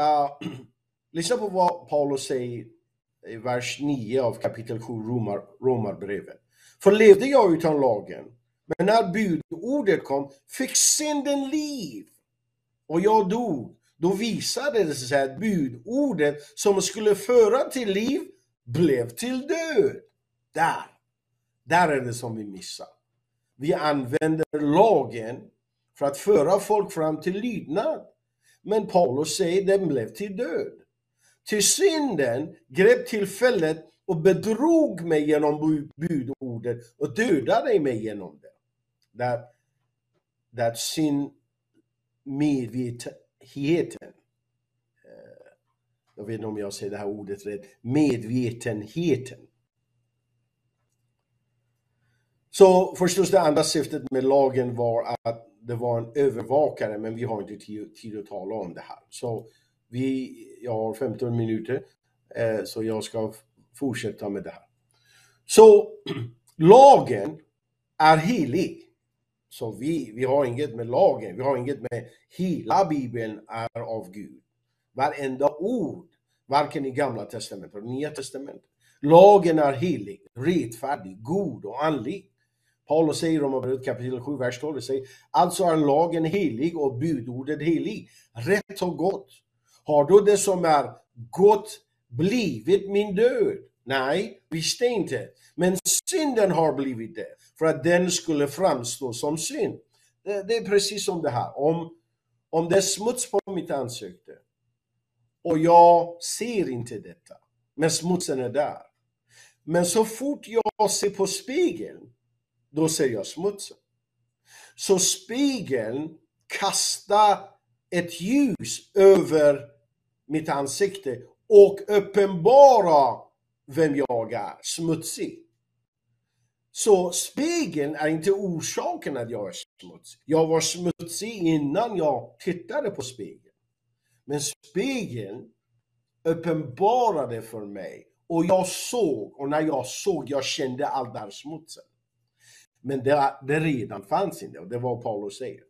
Uh, lyssna på vad Paulus säger i vers 9 av kapitel 7 Romar, Romarbrevet. För levde jag utan lagen, men när budordet kom fick synden liv och jag dog. Då visade det sig att budordet som skulle föra till liv blev till död. Där, där är det som vi missar. Vi använder lagen för att föra folk fram till lydnad. Men Paulus säger den blev till död. Till synden grep tillfället och bedrog mig genom budordet och dödade mig genom det. That, that sin medvetenheten, eh, jag vet inte om jag säger det här ordet rätt, medvetenheten. Så förstås det andra syftet med lagen var att det var en övervakare, men vi har inte tid, att tala om det här. Så vi, jag har 15 minuter, eh, så jag ska fortsätta med det här. Så lagen är helig. Så vi, vi har inget med lagen, vi har inget med hela bibeln är av Gud. Varenda ord, varken i gamla testamentet eller nya testamentet. Lagen är helig, rättfärdig, god och andlig. Paulus säger i Romarbrevet kapitel 7, vers 12, säger, alltså är lagen helig och budordet helig, rätt och gott. Har då det som är gott blivit min död? Nej, visste inte. Men synden har blivit det, för att den skulle framstå som synd. Det, det är precis som det här. Om, om det är smuts på mitt ansikte och jag ser inte detta, men smutsen är där. Men så fort jag ser på spegeln, då ser jag smutsen. Så spegeln kastar ett ljus över mitt ansikte och uppenbara vem jag är, smutsig. Så spegeln är inte orsaken att jag är smutsig. Jag var smutsig innan jag tittade på spegeln. Men spegeln uppenbarade för mig och jag såg, och när jag såg, jag kände all den smutsen. Men det, det redan fanns inte, och det var Paulus säger.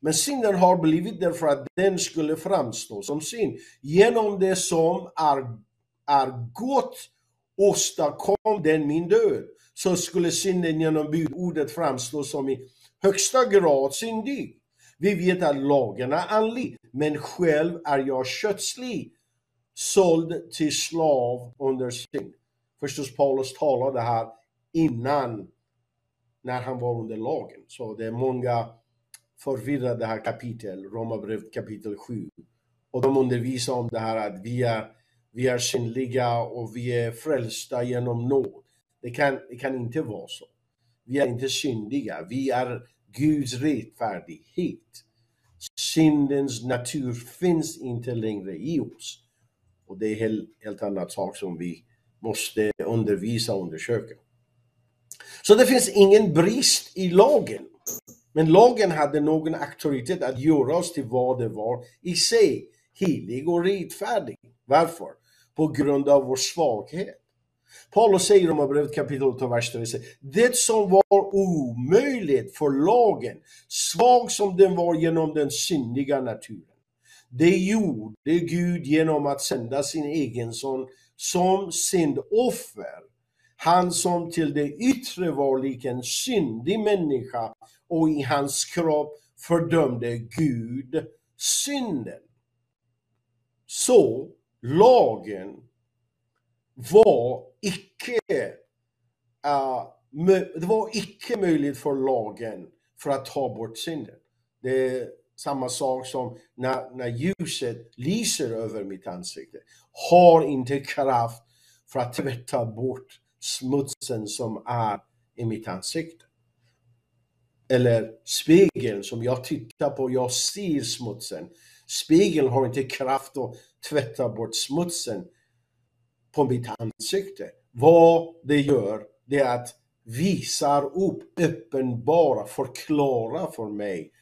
Men synden har blivit därför att den skulle framstå som synd. Genom det som är, är gott åstadkom den min död. Så skulle synden genom budordet framstå som i högsta grad syndig. Vi vet att lagen är andlig, men själv är jag kötslig, såld till slav under synd. Förstås Paulus talade här innan, när han var under lagen. Så det är många förvirrade här kapitel, Romarbrevet kapitel 7. Och de undervisar om det här att vi är, vi är synliga och vi är frälsta genom nåd. Det kan, det kan inte vara så. Vi är inte syndiga, vi är Guds rättfärdighet. Syndens natur finns inte längre i oss. Och det är en helt, helt annat sak som vi måste undervisa och undersöka. Så det finns ingen brist i lagen. Men lagen hade någon auktoritet att göra oss till vad det var i sig, helig och rättfärdig. Varför? På grund av vår svaghet. Paulus säger i Romarbrevet kapitel 8, vers 3, det som var omöjligt för lagen, svag som den var genom den syndiga naturen, det gjorde Gud genom att sända sin egen son som syndoffer. Han som till det yttre var lik en syndig människa och i hans kropp fördömde Gud synden. Så lagen var icke, uh, det var icke möjligt för lagen för att ta bort synden. Det är samma sak som när, när ljuset lyser över mitt ansikte. Har inte kraft för att tvätta bort smutsen som är i mitt ansikte. Eller spegeln som jag tittar på, jag ser smutsen. Spegeln har inte kraft att tvätta bort smutsen på mitt ansikte. Vad det gör, det är att visar upp, uppenbara, förklara för mig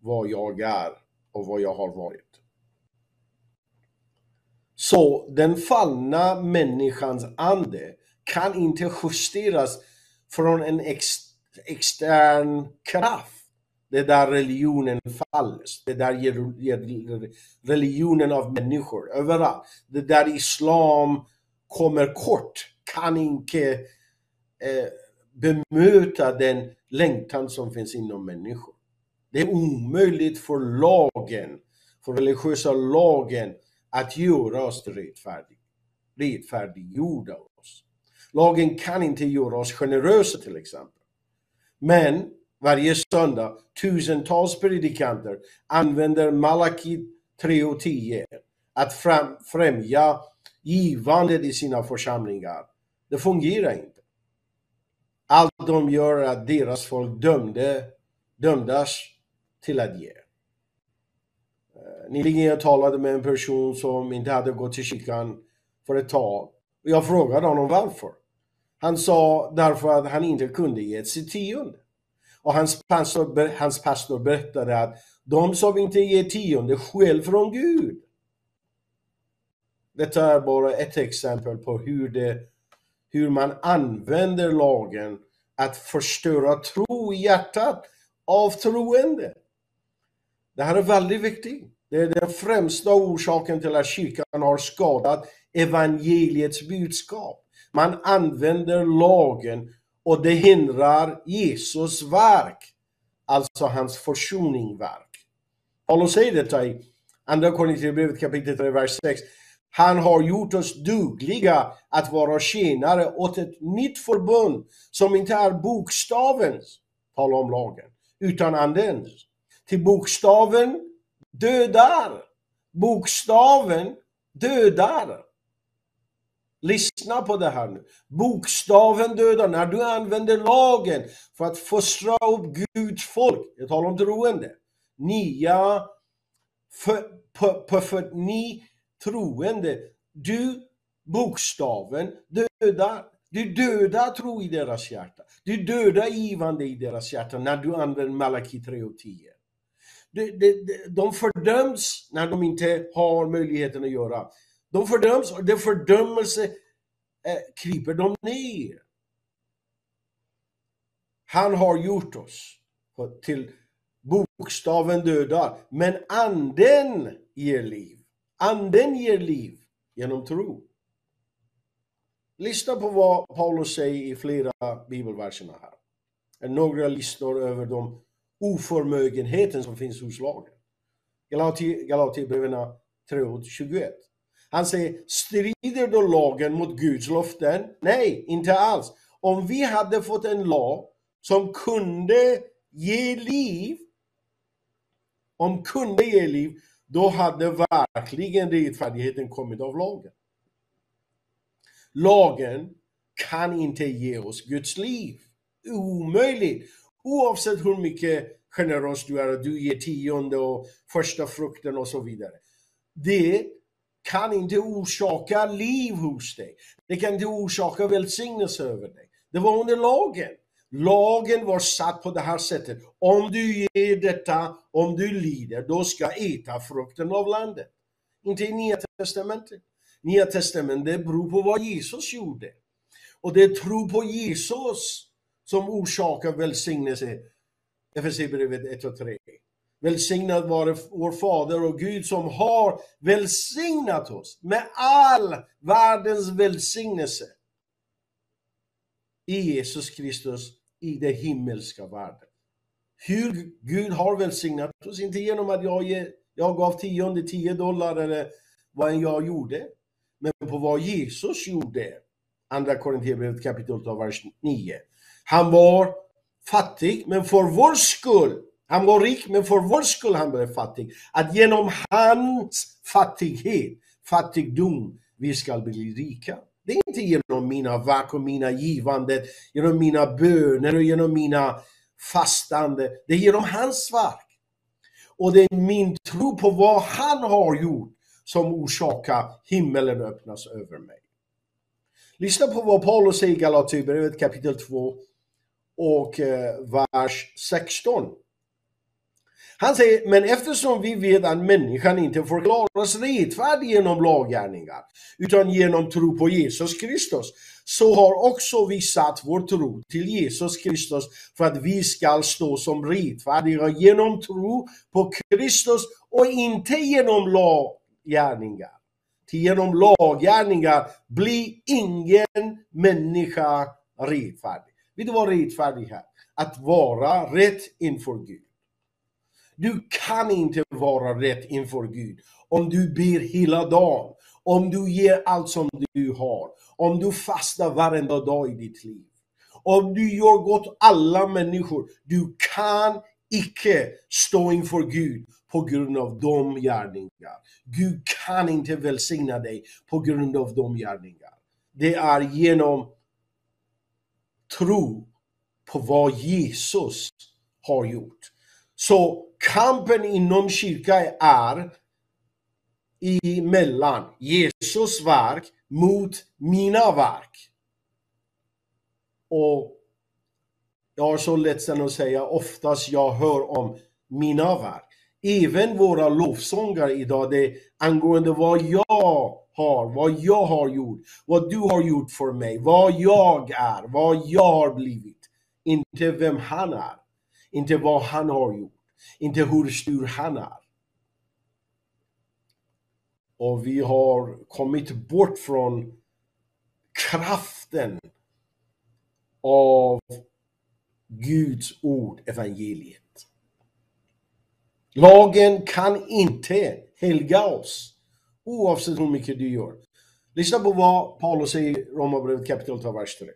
vad jag är och vad jag har varit. Så den fallna människans ande kan inte justeras från en ex extern kraft. Det är där religionen faller. Det är där religionen av människor, överallt. Det där islam kommer kort, kan inte eh, bemöta den längtan som finns inom människor. Det är omöjligt för lagen, för religiösa lagen, att göra oss rättfärdig, rättfärdiggjorda oss. Lagen kan inte göra oss generösa till exempel. Men varje söndag, tusentals predikanter använder Malaki 3 och 10 att främja givandet i sina församlingar. Det fungerar inte. Allt de gör är att deras folk dömde, dömdas till att ge. Eh, nyligen jag talade med en person som inte hade gått till kyrkan för ett tag. Och jag frågade honom varför. Han sa därför att han inte kunde ge sitt tionde. Och hans pastor, hans pastor berättade att de som inte ger tionde skäl från Gud. Detta är bara ett exempel på hur, det, hur man använder lagen att förstöra tro i hjärtat av troende. Det här är väldigt viktigt. Det är den främsta orsaken till att kyrkan har skadat evangeliets budskap. Man använder lagen och det hindrar Jesus verk, alltså hans försoningsverk. Paulus säger detta i Andra Korinthierbrevet kapitel 3, vers 6. Han har gjort oss dugliga att vara tjänare åt ett nytt förbund som inte är bokstavens, tala om lagen, utan andens. Till bokstaven dödar. Bokstaven dödar. Lyssna på det här nu. Bokstaven dödar. När du använder lagen för att fostra upp Guds folk, jag talar om troende, nya, för, för, för, för ni troende. Du, bokstaven, dödar. Du dödar tro i deras hjärta. Du dödar givande i deras hjärta när du använder Malaki 3 och 10. De, de, de fördöms när de inte har möjligheten att göra. De fördöms och den fördömelse eh, kryper de ner. Han har gjort oss till bokstaven dödar, men anden ger liv. Anden ger liv genom tro. Lyssna på vad Paulus säger i flera bibelverserna här. Några listor över de oförmögenheten som finns hos lagen. Galaterbreven 3.21. Han säger, strider då lagen mot Guds löften? Nej, inte alls. Om vi hade fått en lag som kunde ge liv, om kunde ge liv, då hade verkligen rättfärdigheten kommit av lagen. Lagen kan inte ge oss Guds liv. Omöjligt! Oavsett hur mycket generös du är, du ger tionde och första frukten och så vidare. Det kan inte orsaka liv hos dig. Det kan inte orsaka välsignelse över dig. Det var under lagen. Lagen var satt på det här sättet. Om du ger detta, om du lider, då ska äta frukten av landet. Inte i Nya Testamentet. Nya Testamentet beror på vad Jesus gjorde. Och det är tro på Jesus som orsakar välsignelse. Efesierbrevet 1 och 3. Välsignad vare vår Fader och Gud som har välsignat oss med all världens välsignelse i Jesus Kristus i det himmelska världen. Hur Gud har välsignat oss, inte genom att jag, ge, jag gav tionde 10 dollar eller vad än jag gjorde, men på vad Jesus gjorde. Andra Korinthierbrevet kapitel 8, vers 9. Han var fattig, men för vår skull. Han var rik, men för vår skull han blev fattig. Att genom hans fattighet, fattigdom, vi ska bli rika. Det är inte genom mina verk och mina givanden, genom mina böner och genom mina fastande. Det är genom hans verk. Och det är min tro på vad han har gjort som orsakar himmelen öppnas över mig. Lyssna på vad Paulus säger i Galaterbrevet kapitel 2 och eh, vers 16. Han säger, men eftersom vi vet att människan inte förklaras rättfärdig genom laggärningar, utan genom tro på Jesus Kristus, så har också vi satt vår tro till Jesus Kristus för att vi ska stå som rättfärdiga genom tro på Kristus och inte genom laggärningar. Till genom laggärningar blir ingen människa rättfärdig. Vet du vad rättfärdig är? Att vara rätt inför Gud. Du kan inte vara rätt inför Gud om du ber hela dagen, om du ger allt som du har, om du fastar varenda dag i ditt liv. Om du gör gott alla människor, du kan icke stå inför Gud på grund av de gärningar. Gud kan inte välsigna dig på grund av de gärningar. Det är genom tro på vad Jesus har gjort. Så kampen inom kyrkan är emellan Jesus verk mot mina verk. Och jag har så ledsen att säga, oftast jag hör om mina verk. Även våra lovsånger idag, det är angående vad jag har, vad jag har gjort, vad du har gjort för mig, vad jag är, vad jag har blivit. Inte vem han är, inte vad han har gjort, inte hur stor han är. Och vi har kommit bort från kraften av Guds ord, evangeliet. Lagen kan inte helga oss, oavsett hur mycket du gör. Lyssna på vad Paulus säger i Romarbrevet kapitel 2 vers 3.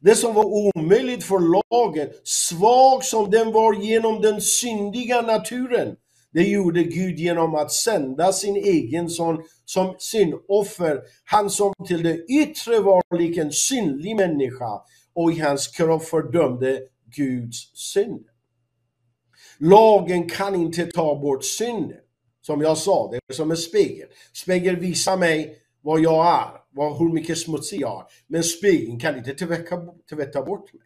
Det som var omöjligt för lagen, svag som den var genom den syndiga naturen, det gjorde Gud genom att sända sin egen son som syndoffer. Han som till det yttre var lik en synlig människa och i hans kropp fördömde Guds synd. Lagen kan inte ta bort synden. Som jag sa, det är som en spegel. Spegel visar mig vad jag är, vad, hur mycket smutsig jag är. Men spegeln kan inte tvätta, tvätta bort mig.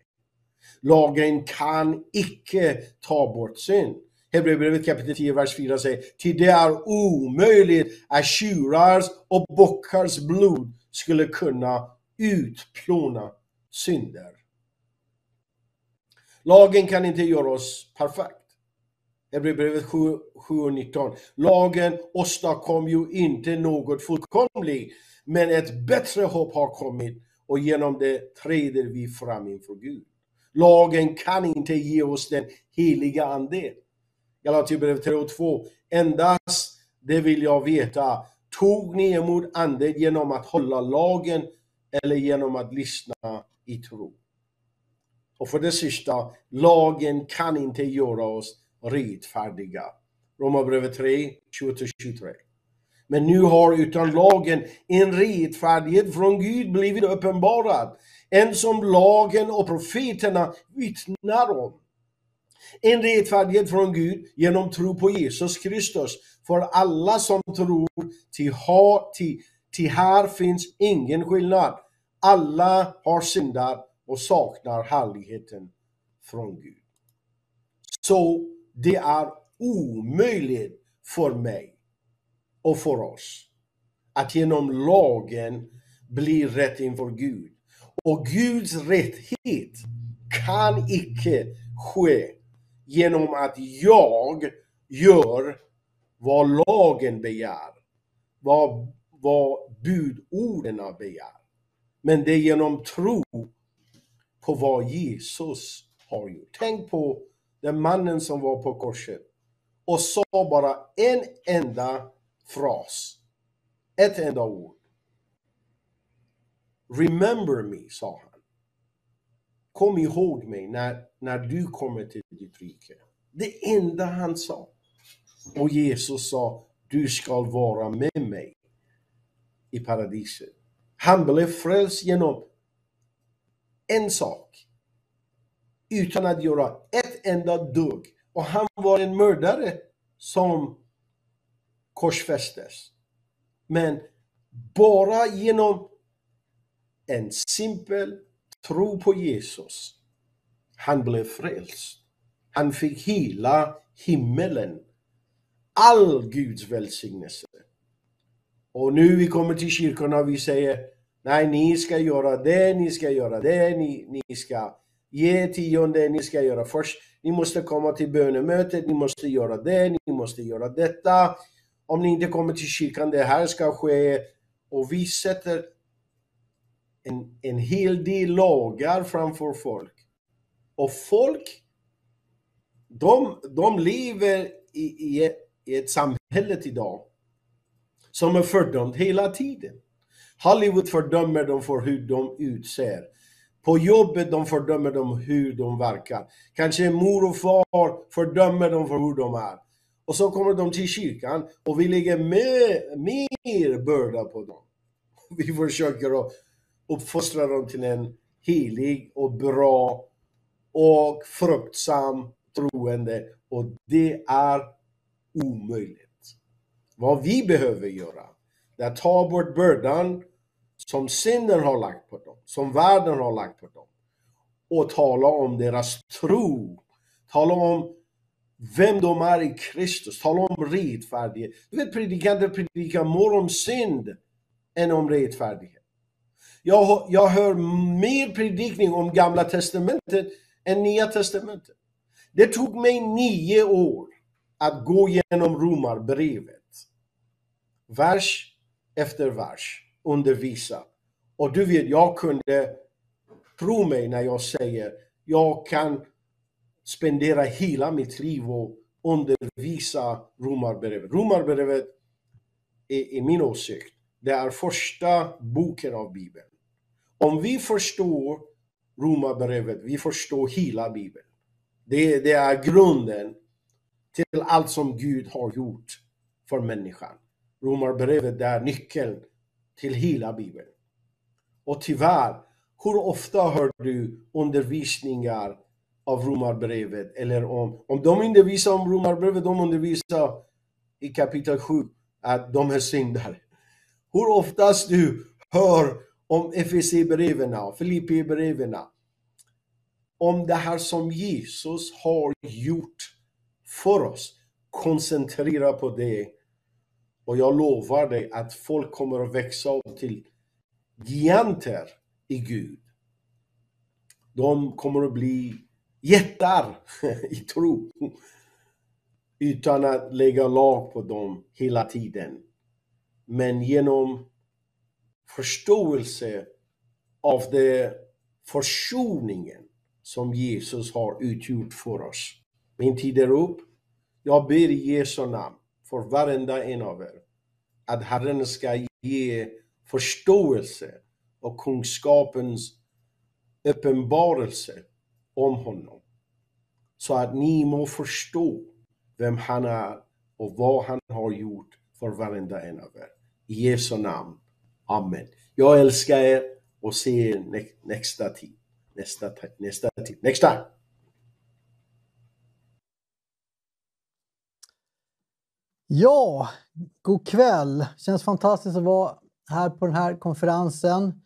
Lagen kan icke ta bort synd. Hebreerbrevet kapitel 10, vers 4 säger, till det är omöjligt att tjurars och bockars blod skulle kunna utplåna synder. Lagen kan inte göra oss perfekt. Hebreerbrevet 7, 7 och 19. Lagen åstadkom ju inte något fullkomligt, men ett bättre hopp har kommit och genom det träder vi fram inför Gud. Lagen kan inte ge oss den heliga ande. Galaterbrevet 3 och 2. Endast det vill jag veta. Tog ni emot Anden genom att hålla lagen eller genom att lyssna i tro? Och för det sista, lagen kan inte göra oss rättfärdiga. Romarbrevet 3, 20-23. Men nu har utan lagen en rättfärdighet från Gud blivit uppenbarad. En som lagen och profeterna vittnar om. En rättfärdighet från Gud genom tro på Jesus Kristus. För alla som tror, till, ha, till, till här finns ingen skillnad. Alla har syndat och saknar härligheten från Gud. Så det är omöjligt för mig och för oss att genom lagen bli rätt inför Gud. Och Guds rätthet kan icke ske genom att jag gör vad lagen begär, vad, vad budorden begär. Men det är genom tro på vad Jesus har gjort. Tänk på den mannen som var på korset och sa bara en enda fras. Ett enda ord. Remember me, sa han. Kom ihåg mig när, när du kommer till ditt rike. Det enda han sa. Och Jesus sa, du ska vara med mig i paradiset. Han blev frälst genom en sak. Utan att göra ett enda dugg. Och han var en mördare som korsfästes. Men bara genom en simpel tro på Jesus, han blev frälst. Han fick hela himmelen. All Guds välsignelse. Och nu vi kommer till kyrkorna och vi säger Nej, ni ska göra det, ni ska göra det, ni, ni ska ge tionde, ni ska göra först. Ni måste komma till bönemötet, ni måste göra det, ni måste göra detta. Om ni inte kommer till kyrkan, det här ska ske. Och vi sätter en, en hel del lagar framför folk. Och folk, de, de lever i, i, i ett samhälle idag som är fördömt hela tiden. Hollywood fördömer dem för hur de utser. På jobbet de fördömer dem hur de verkar. Kanske mor och far fördömer dem för hur de är. Och så kommer de till kyrkan och vi lägger mer, mer börda på dem. Vi försöker att uppfostra dem till en helig och bra och fruktsam troende och det är omöjligt. Vad vi behöver göra, det är att ta bort bördan som synden har lagt på dem, som världen har lagt på dem och tala om deras tro. Tala om vem de är i Kristus, tala om rättfärdighet. Du vet predikanter predikar mer om synd än om rättfärdighet. Jag, jag hör mer predikning om gamla testamentet än nya testamentet. Det tog mig nio år att gå igenom romarbrevet. Vers efter vers undervisa. Och du vet, jag kunde, tro mig när jag säger, jag kan spendera hela mitt liv och undervisa Romarbrevet. Romarbrevet, är i min åsikt, det är första boken av Bibeln. Om vi förstår Romarbrevet, vi förstår hela Bibeln. Det, det är grunden till allt som Gud har gjort för människan. Romarbrevet är nyckeln till hela Bibeln. Och tyvärr, hur ofta hör du undervisningar av Romarbrevet eller om, om de undervisar om Romarbrevet, de undervisar i kapitel 7 att de är syndare. Hur oftast du hör om FSC-breven, och Filippi-breven om det här som Jesus har gjort för oss. Koncentrera på det och jag lovar dig att folk kommer att växa upp till giganter i Gud. De kommer att bli jättar i tro. Utan att lägga lag på dem hela tiden. Men genom förståelse av det försoningen som Jesus har utgjort för oss. Min tid är upp. Jag ber i Jesu namn för varenda en av er. Att Herren ska ge förståelse och kunskapens uppenbarelse om honom. Så att ni må förstå vem han är och vad han har gjort för varenda en av er. I Jesu namn. Amen. Jag älskar er och ser er nästa tid. Nästa, nästa tid. Nästa! Ja, god kväll. Känns fantastiskt att vara här på den här konferensen.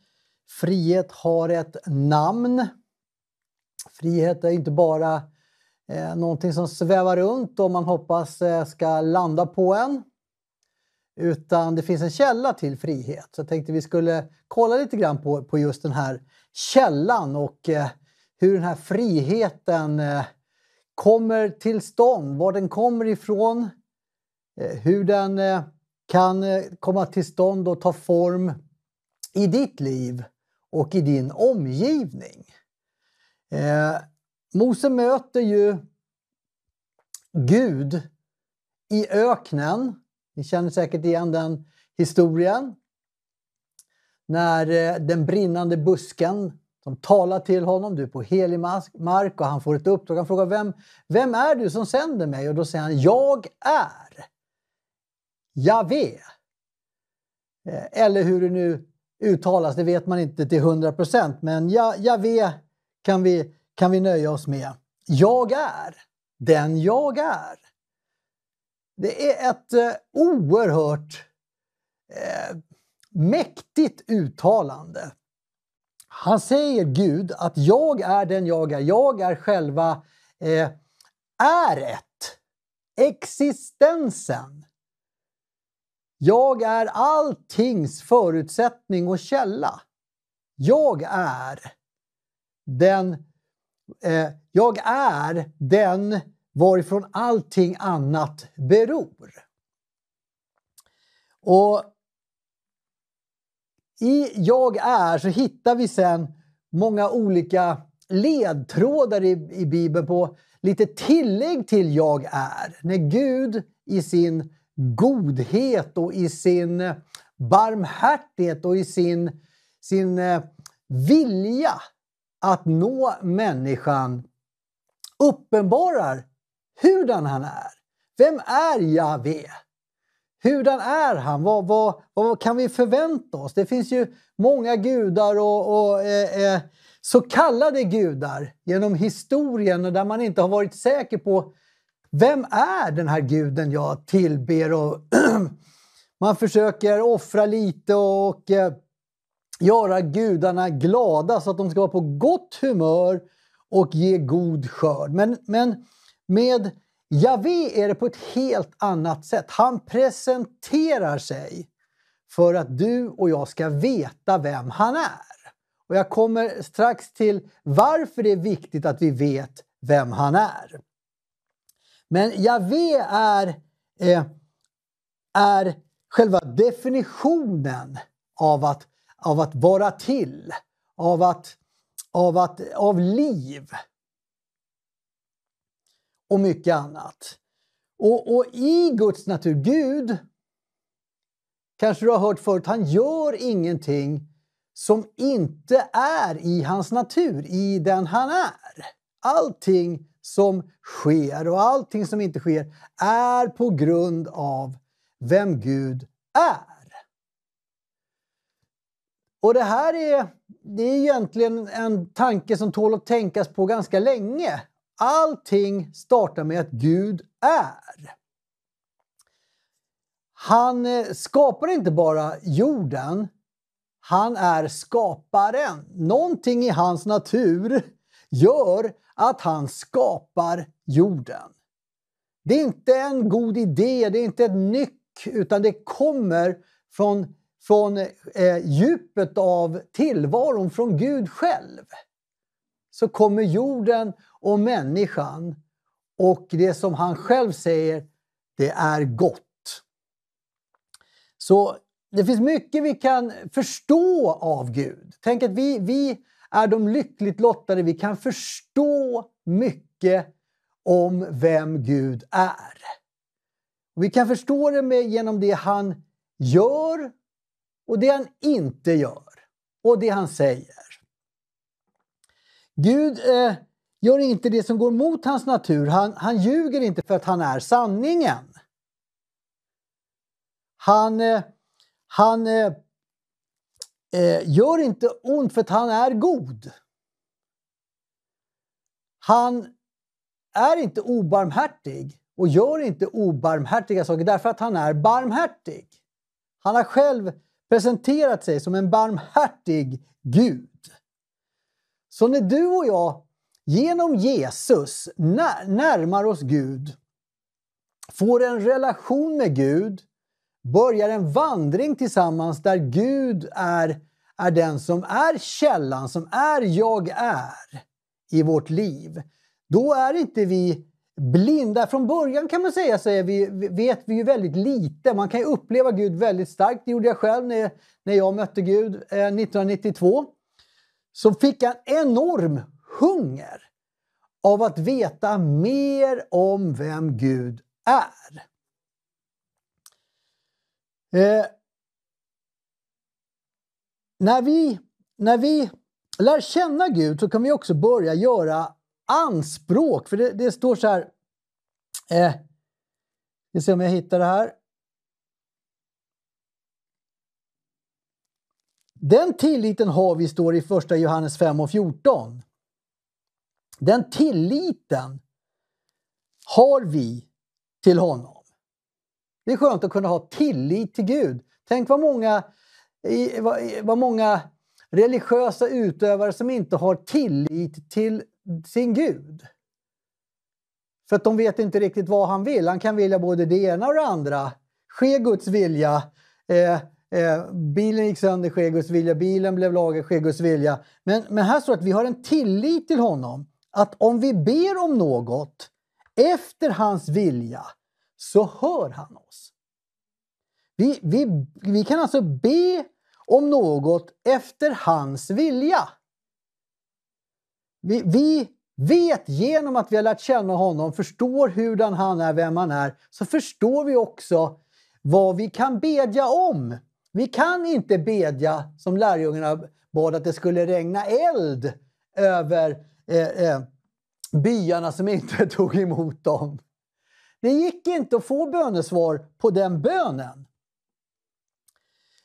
Frihet har ett namn. Frihet är inte bara eh, någonting som svävar runt och man hoppas eh, ska landa på en. Utan det finns en källa till frihet. Så jag tänkte vi skulle kolla lite grann på, på just den här källan och eh, hur den här friheten eh, kommer till stånd, var den kommer ifrån, Eh, hur den eh, kan eh, komma till stånd och ta form i ditt liv och i din omgivning. Eh, Mose möter ju Gud i öknen. Ni känner säkert igen den historien. När eh, den brinnande busken som talar till honom, du är på helig mark och han får ett uppdrag. Han frågar vem, vem är du som sänder mig? Och då säger han, jag är Javé. Eh, eller hur det nu uttalas, det vet man inte till 100 procent, men Javé kan vi, kan vi nöja oss med. Jag är den jag är. Det är ett eh, oerhört eh, mäktigt uttalande. Han säger Gud att jag är den jag är. Jag är själva eh, äret, existensen. Jag är alltings förutsättning och källa. Jag är den, eh, jag är den varifrån allting annat beror. Och i Jag är så hittar vi sen många olika ledtrådar i, i Bibeln på lite tillägg till Jag är. När Gud i sin godhet och i sin barmhärtighet och i sin, sin eh, vilja att nå människan uppenbarar hurdan han är. Vem är Javé? Hurdan är han? Vad, vad, vad kan vi förvänta oss? Det finns ju många gudar och, och eh, eh, så kallade gudar genom historien och där man inte har varit säker på vem är den här guden jag tillber? Och man försöker offra lite och eh, göra gudarna glada så att de ska vara på gott humör och ge god skörd. Men, men med Javé är det på ett helt annat sätt. Han presenterar sig för att du och jag ska veta vem han är. Och jag kommer strax till varför det är viktigt att vi vet vem han är. Men Javé är, eh, är själva definitionen av att, av att vara till, av, att, av, att, av liv och mycket annat. Och, och i Guds natur, Gud, kanske du har hört förut, han gör ingenting som inte är i hans natur, i den han är. Allting som sker och allting som inte sker är på grund av vem Gud är. Och det här är, det är egentligen en tanke som tål att tänkas på ganska länge. Allting startar med att Gud är. Han eh, skapar inte bara jorden, han är skaparen. Någonting i hans natur gör att han skapar jorden. Det är inte en god idé, det är inte ett nyck, utan det kommer från, från eh, djupet av tillvaron, från Gud själv. Så kommer jorden och människan och det som han själv säger, det är gott. Så det finns mycket vi kan förstå av Gud. Tänk att vi, vi är de lyckligt lottade. Vi kan förstå mycket om vem Gud är. Vi kan förstå det med, genom det han gör och det han inte gör och det han säger. Gud eh, gör inte det som går mot hans natur. Han, han ljuger inte för att han är sanningen. Han, eh, han eh, eh gör inte ont för att han är god. Han är inte obarmhärtig och gör inte obarmhärtiga saker därför att han är barmhärtig. Han har själv presenterat sig som en barmhärtig Gud. Så när du och jag genom Jesus närmar oss Gud, får en relation med Gud, börjar en vandring tillsammans där Gud är, är den som är källan, som är jag är i vårt liv. Då är inte vi blinda. Från början kan man säga så vi, vet vi ju väldigt lite. Man kan ju uppleva Gud väldigt starkt. Det gjorde jag själv när, när jag mötte Gud eh, 1992. Så fick jag en enorm hunger av att veta mer om vem Gud är. Eh, när, vi, när vi lär känna Gud så kan vi också börja göra anspråk. För det, det står så här... Eh, vi ser om jag hittar det här. Den tilliten har vi, står i första Johannes 5 och 14. Den tilliten har vi till honom. Det är skönt att kunna ha tillit till Gud. Tänk vad många, vad många religiösa utövare som inte har tillit till sin Gud. För att de vet inte riktigt vad han vill. Han kan vilja både det ena och det andra. Ske Guds vilja. Eh, eh, bilen gick sönder, ske Guds vilja. Bilen blev lagad, ske Guds vilja. Men, men här står att vi har en tillit till honom. Att om vi ber om något efter hans vilja så hör han oss. Vi, vi, vi kan alltså be om något efter hans vilja. Vi, vi vet genom att vi har lärt känna honom, förstår hurdan han är, vem han är, så förstår vi också vad vi kan bedja om. Vi kan inte bedja som lärjungarna bad att det skulle regna eld över eh, eh, byarna som inte tog emot dem. Det gick inte att få bönesvar på den bönen.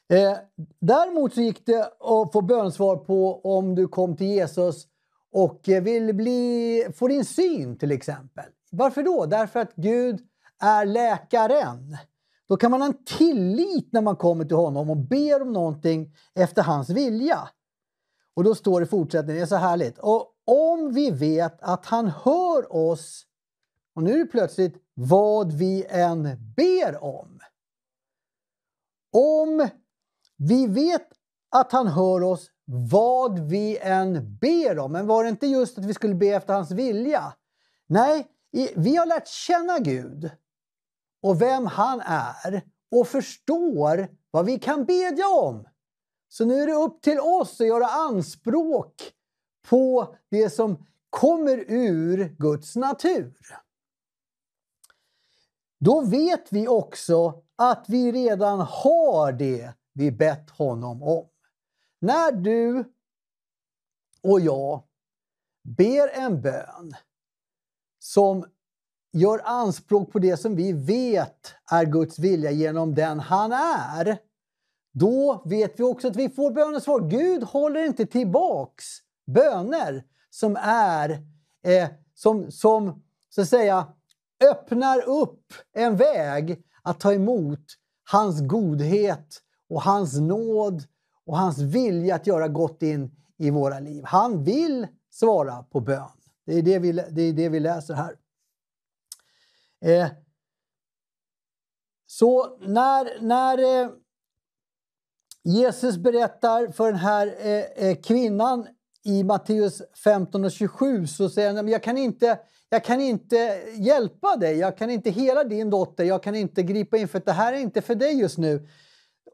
Eh, däremot så gick det att få bönesvar på om du kom till Jesus och vill bli, få din syn till exempel. Varför då? Därför att Gud är läkaren. Då kan man ha en tillit när man kommer till honom och ber om någonting efter hans vilja. Och då står det i fortsättningen, det är så härligt. Och om vi vet att han hör oss, och nu är det plötsligt vad vi än ber om. Om vi vet att han hör oss vad vi än ber om. Men var det inte just att vi skulle be efter hans vilja? Nej, vi har lärt känna Gud och vem han är och förstår vad vi kan bedja om. Så nu är det upp till oss att göra anspråk på det som kommer ur Guds natur. Då vet vi också att vi redan har det vi bett honom om. När du och jag ber en bön som gör anspråk på det som vi vet är Guds vilja genom den han är, då vet vi också att vi får bönesvar. Gud håller inte tillbaks böner som är eh, som, som så att säga öppnar upp en väg att ta emot hans godhet och hans nåd och hans vilja att göra gott in i våra liv. Han vill svara på bön. Det är det vi, det är det vi läser här. Eh, så när, när eh, Jesus berättar för den här eh, eh kvinnan i Matteus 15 och 27 så säger han jag kan, inte, jag kan inte hjälpa dig, jag kan inte hela din dotter, jag kan inte gripa in för det här är inte för dig just nu.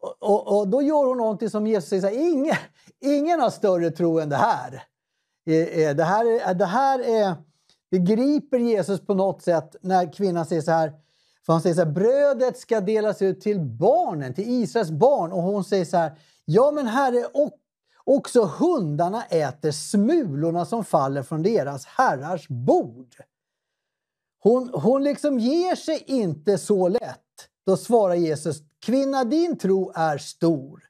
Och, och, då gör hon någonting som Jesus säger, ingen, ingen har större tro än det här. Eh, eh, det här, är, det här är, det griper Jesus på något sätt när kvinnan säger så här, för han säger så här, brödet ska delas ut till barnen, till Israels barn. Och hon säger så här, ja men herre, och, också hundarna äter smulorna som faller från deras herrars bord. Hon, hon liksom ger sig inte så lätt. Då svarar Jesus, Kvinna, din tro är stor.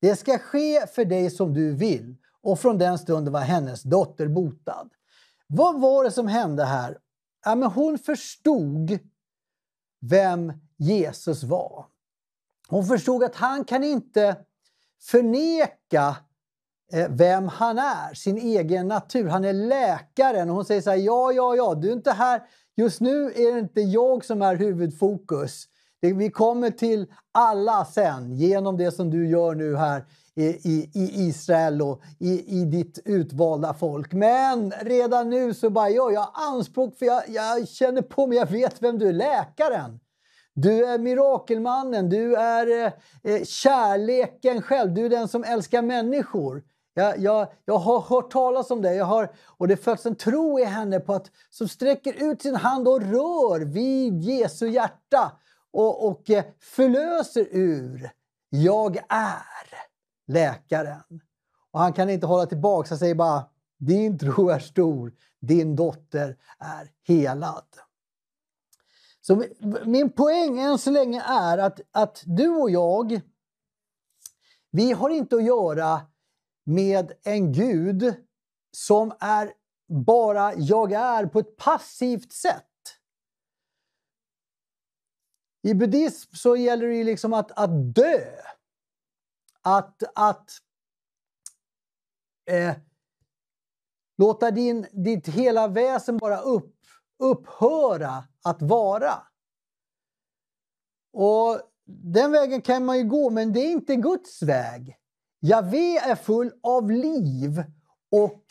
Det ska ske för dig som du vill. Och från den stunden var hennes dotter botad. Vad var det som hände här? Ja, men hon förstod vem Jesus var. Hon förstod att han kan inte förneka eh, vem han är, sin egen natur. Han är läkaren. Hon säger så här, ja, ja, ja, du är inte här. Just nu är det inte jag som är huvudfokus. Vi kommer till alla sen genom det som du gör nu här i, i, Israel och i, i ditt utvalda folk. Men redan nu så bara gör jag anspråk för jag, jag känner på mig, jag vet vem du är, läkaren. Du är mirakelmannen, du är eh, kärleken själv, du är den som älskar människor. Jag, jag, jag har hört talas om dig. jag har, och det föds en tro i henne på att, som sträcker ut sin hand och rör vid Jesu hjärta och, och eh, förlöser ur Jag är läkaren. Och han kan inte hålla tillbaka, han säger bara din tro är stor, din dotter är helad. Så min poäng än så länge är att, att du och jag, vi har inte att göra med en Gud som är bara jag är på ett passivt sätt. I buddhism så gäller det ju liksom att, att dö. Att, att eh, låta din, ditt hela väsen bara upp, upphöra att vara. Och Den vägen kan man ju gå, men det är inte Guds väg. Javé är full av liv och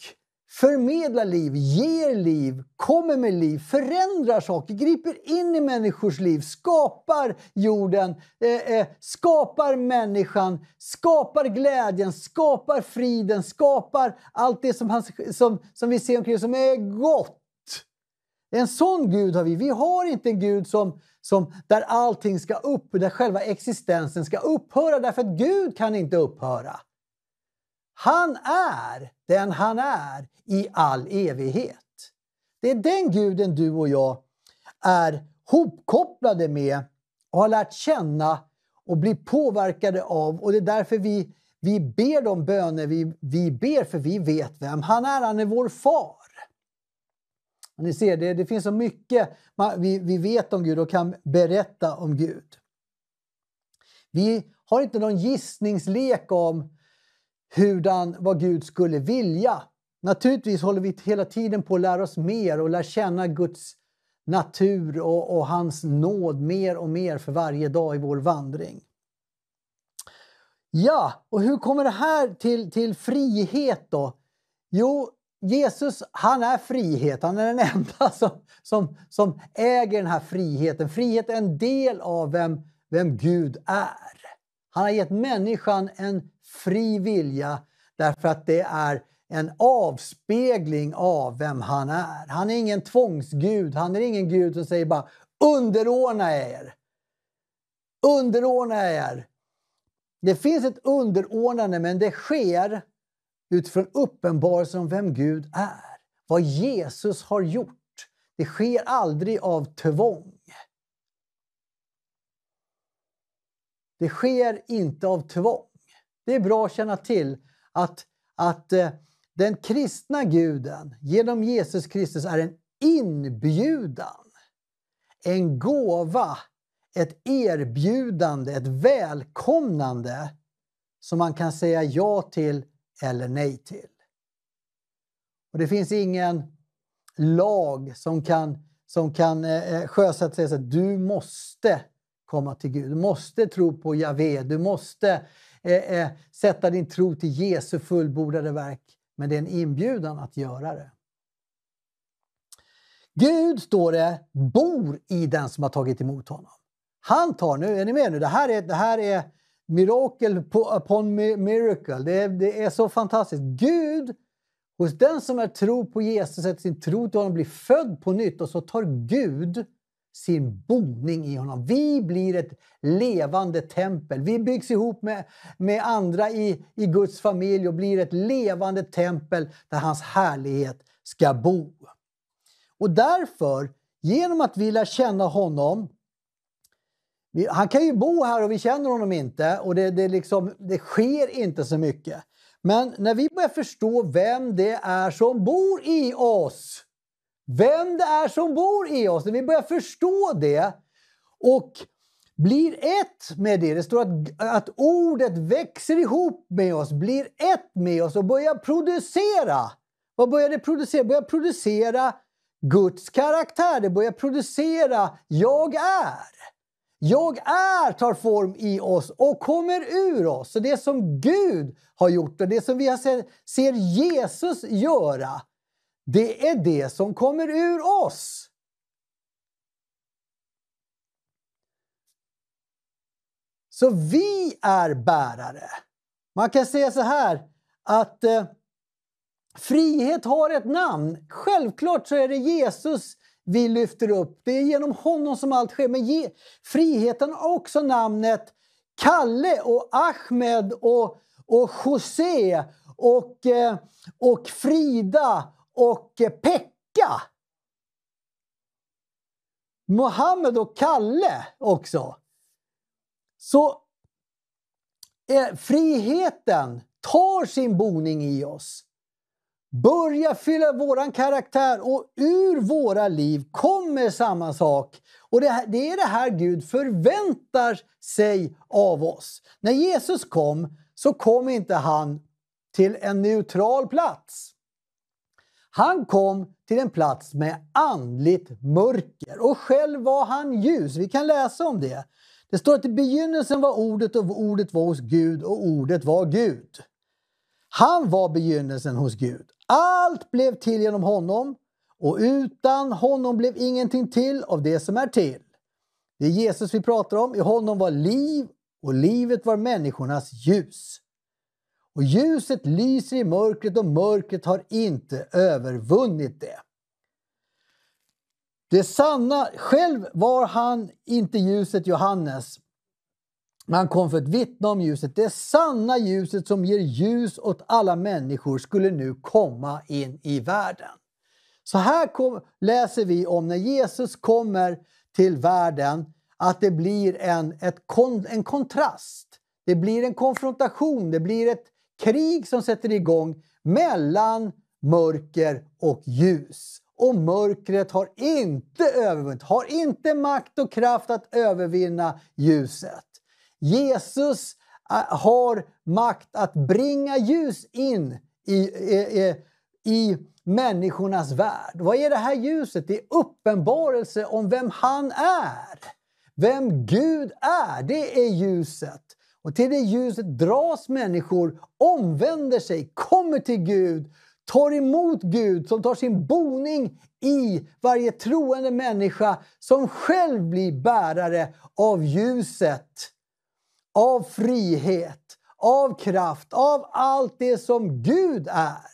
förmedlar liv, ger liv, kommer med liv, förändrar saker, griper in i människors liv, skapar jorden, eh, eh, skapar människan, skapar glädjen, skapar friden, skapar allt det som, han, som, som vi ser omkring som är gott. En sån Gud har vi. Vi har inte en Gud som, som, där allting ska upp, där själva existensen ska upphöra därför att Gud kan inte upphöra. Han är den han är i all evighet. Det är den guden du och jag är hopkopplade med och har lärt känna och blir påverkade av. Och det är därför vi, vi ber de böner vi, vi ber, för vi vet vem han är. Han är vår far. Ni ser, det, det finns så mycket vi, vi vet om Gud och kan berätta om Gud. Vi har inte någon gissningslek om hurdan, vad Gud skulle vilja. Naturligtvis håller vi hela tiden på att lära oss mer och lära känna Guds natur och, och hans nåd mer och mer för varje dag i vår vandring. Ja, och hur kommer det här till, till frihet då? Jo, Jesus han är frihet, han är den enda som, som, som äger den här friheten. Frihet är en del av vem, vem Gud är. Han har gett människan en fri vilja därför att det är en avspegling av vem han är. Han är ingen tvångsgud, han är ingen gud som säger bara underordna er. Underordna er. Det finns ett underordnande men det sker utifrån uppenbarelsen om vem Gud är. Vad Jesus har gjort. Det sker aldrig av tvång. Det sker inte av tvång. Det är bra att känna till att, att eh, den kristna guden genom Jesus Kristus är en inbjudan, en gåva, ett erbjudande, ett välkomnande som man kan säga ja till eller nej till. Och Det finns ingen lag som kan, som kan eh, eh sjösätta sig så att du måste komma till Gud. Du måste tro på Javé, du måste eh, eh, sätta din tro till Jesu fullbordade verk. Men det är en inbjudan att göra det. Gud, står det, bor i den som har tagit emot honom. Han tar, nu är ni med nu, det här är, det här är mirakel upon miracle. Det är, det är så fantastiskt. Gud, hos den som är tro på Jesus, sätter sin tro till honom, blir född på nytt och så tar Gud sin boning i honom. Vi blir ett levande tempel. Vi byggs ihop med, med andra i, i Guds familj och blir ett levande tempel där hans härlighet ska bo. Och därför, genom att vi lär känna honom vi, han kan ju bo här och vi känner honom inte och det, det, liksom, det sker inte så mycket. Men när vi börjar förstå vem det är som bor i oss vem det är som bor i oss. När vi börjar förstå det och blir ett med det. Det står att, att ordet växer ihop med oss, blir ett med oss och börjar producera. Vad börjar det producera? Det börjar producera Guds karaktär. Det börjar producera jag är. Jag är tar form i oss och kommer ur oss. Så det som Gud har gjort och det som vi ser Jesus göra det är det som kommer ur oss. Så vi är bärare. Man kan säga så här att eh, frihet har ett namn. Självklart så är det Jesus vi lyfter upp. Det är genom honom som allt sker. Men ge, friheten har också namnet Kalle och Ahmed och, och José och, eh, och Frida och Pekka. Mohammed och Kalle också. Så eh, friheten tar sin boning i oss. Börja fylla våran karaktär och ur våra liv kommer samma sak. Och det, här, det är det här Gud förväntar sig av oss. När Jesus kom så kom inte han till en neutral plats. Han kom till en plats med andligt mörker och själv var han ljus. Vi kan läsa om det. Det står att i begynnelsen var ordet och ordet var hos Gud och ordet var Gud. Han var begynnelsen hos Gud. Allt blev till genom honom och utan honom blev ingenting till av det som är till. Det är Jesus vi pratar om. I honom var liv och livet var människornas ljus. Och ljuset lyser i mörkret och mörkret har inte övervunnit det. Det sanna, själv var han inte ljuset Johannes, men han kom för att vittna om ljuset. Det sanna ljuset som ger ljus åt alla människor skulle nu komma in i världen. Så här kom, läser vi om när Jesus kommer till världen att det blir en, ett, en kontrast. Det blir en konfrontation, det blir ett krig som sätter igång mellan mörker och ljus. Och mörkret har inte övervunnit, har inte makt och kraft att övervinna ljuset. Jesus äh, har makt att bringa ljus in i, i, i människornas värld. Vad är det här ljuset? Det är uppenbarelse om vem han är. Vem Gud är, det är ljuset. Och till det ljuset dras människor, omvänder sig, kommer till Gud, tar emot Gud som tar sin boning i varje troende människa som själv blir bärare av ljuset, av frihet, av kraft, av allt det som Gud är.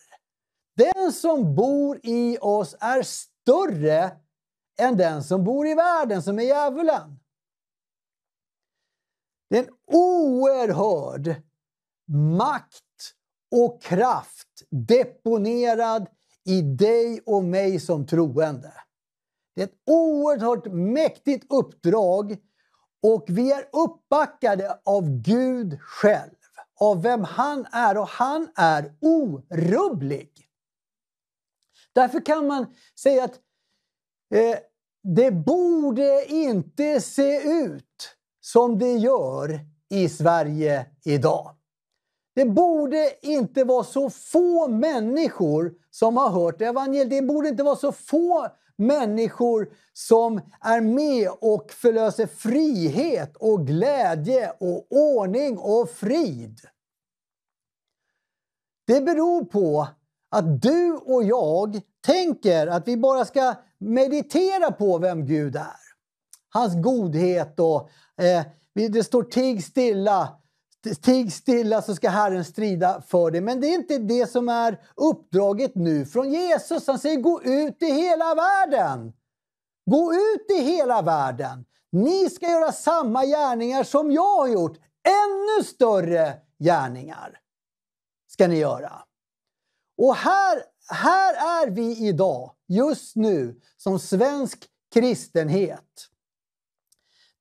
Den som bor i oss är större än den som bor i världen, som är djävulen. Det är en oerhörd makt och kraft deponerad i dig och mig som troende. Det är ett oerhört mäktigt uppdrag och vi är uppbackade av Gud själv, av vem han är och han är orubblig. Därför kan man säga att eh, det borde inte se ut som det gör i Sverige idag. Det borde inte vara så få människor som har hört evangeliet. Det borde inte vara så få människor som är med och förlöser frihet och glädje och ordning och frid. Det beror på att du och jag tänker att vi bara ska meditera på vem Gud är. Hans godhet och eh, det står tig stilla. Tig stilla så ska Herren strida för dig. Men det är inte det som är uppdraget nu från Jesus. Han säger gå ut i hela världen. Gå ut i hela världen. Ni ska göra samma gärningar som jag har gjort. Ännu större gärningar ska ni göra. Och här, här är vi idag, just nu, som svensk kristenhet.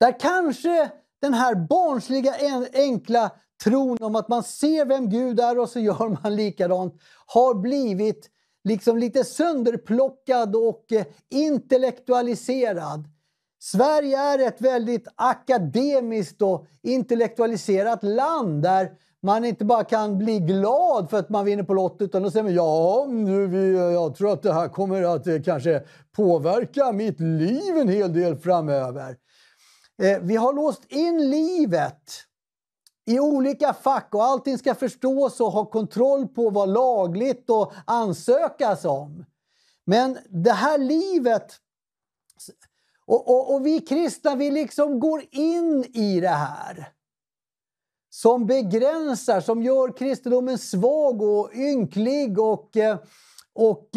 Där kanske den här barnsliga enkla tron om att man ser vem Gud är och så gör man likadant har blivit liksom lite sönderplockad och eh, intellektualiserad. Sverige är ett väldigt akademiskt och intellektualiserat land där man inte bara kan bli glad för att man vinner på Lotto utan då säger man ja, nu, jag tror att det här kommer att eh, kanske påverka mitt liv en hel del framöver. Eh, vi har låst in livet i olika fack och allting ska förstås och ha kontroll på vad lagligt och ansökas om. Men det här livet och, och, och vi kristna, vi liksom går in i det här. som begränsar, som gör kristendomen svag och ynklig och, eh, och, och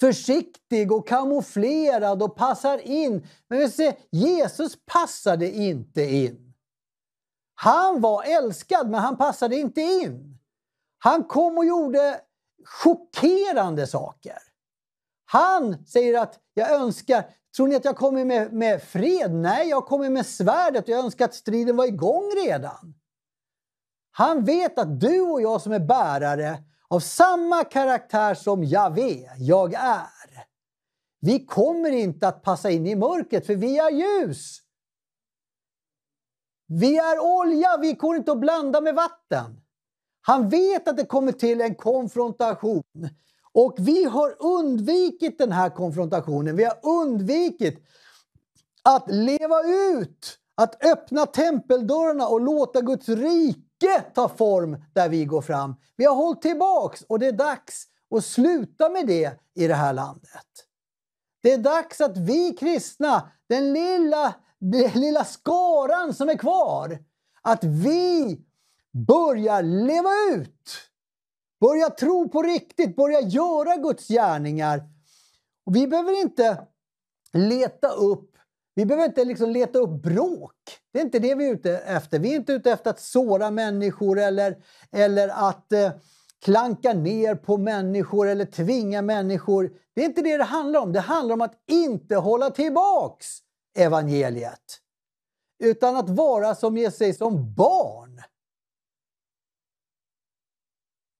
försiktig och kamouflerad och passar in. Men vi ser, Jesus passade inte in. Han var älskad, men han passade inte in. Han kom och gjorde chockerande saker. Han säger att jag önskar... Tror ni att jag kommer med, med fred? Nej, jag kommer med svärdet. Jag önskar att striden var igång redan. Han vet att du och jag som är bärare av samma karaktär som Javé, jag är. Vi kommer inte att passa in i mörkret för vi är ljus. Vi är olja, vi går inte att blanda med vatten. Han vet att det kommer till en konfrontation. Och vi har undvikit den här konfrontationen. Vi har undvikit att leva ut, att öppna tempeldörrarna och låta Guds rike ta form där vi går fram. Vi har hållit tillbaks och det är dags att sluta med det i det här landet. Det är dags att vi kristna, den lilla, den lilla skaran som är kvar, att vi börjar leva ut. Börja tro på riktigt, börja göra Guds gärningar. Och vi behöver inte leta upp vi behöver inte liksom leta upp bråk. Det är inte det vi är ute efter. Vi är inte ute efter att såra människor eller, eller att eh, klanka ner på människor eller tvinga människor. Det är inte det det handlar om. Det handlar om att inte hålla tillbaks evangeliet. Utan att vara som Jesus säger som barn.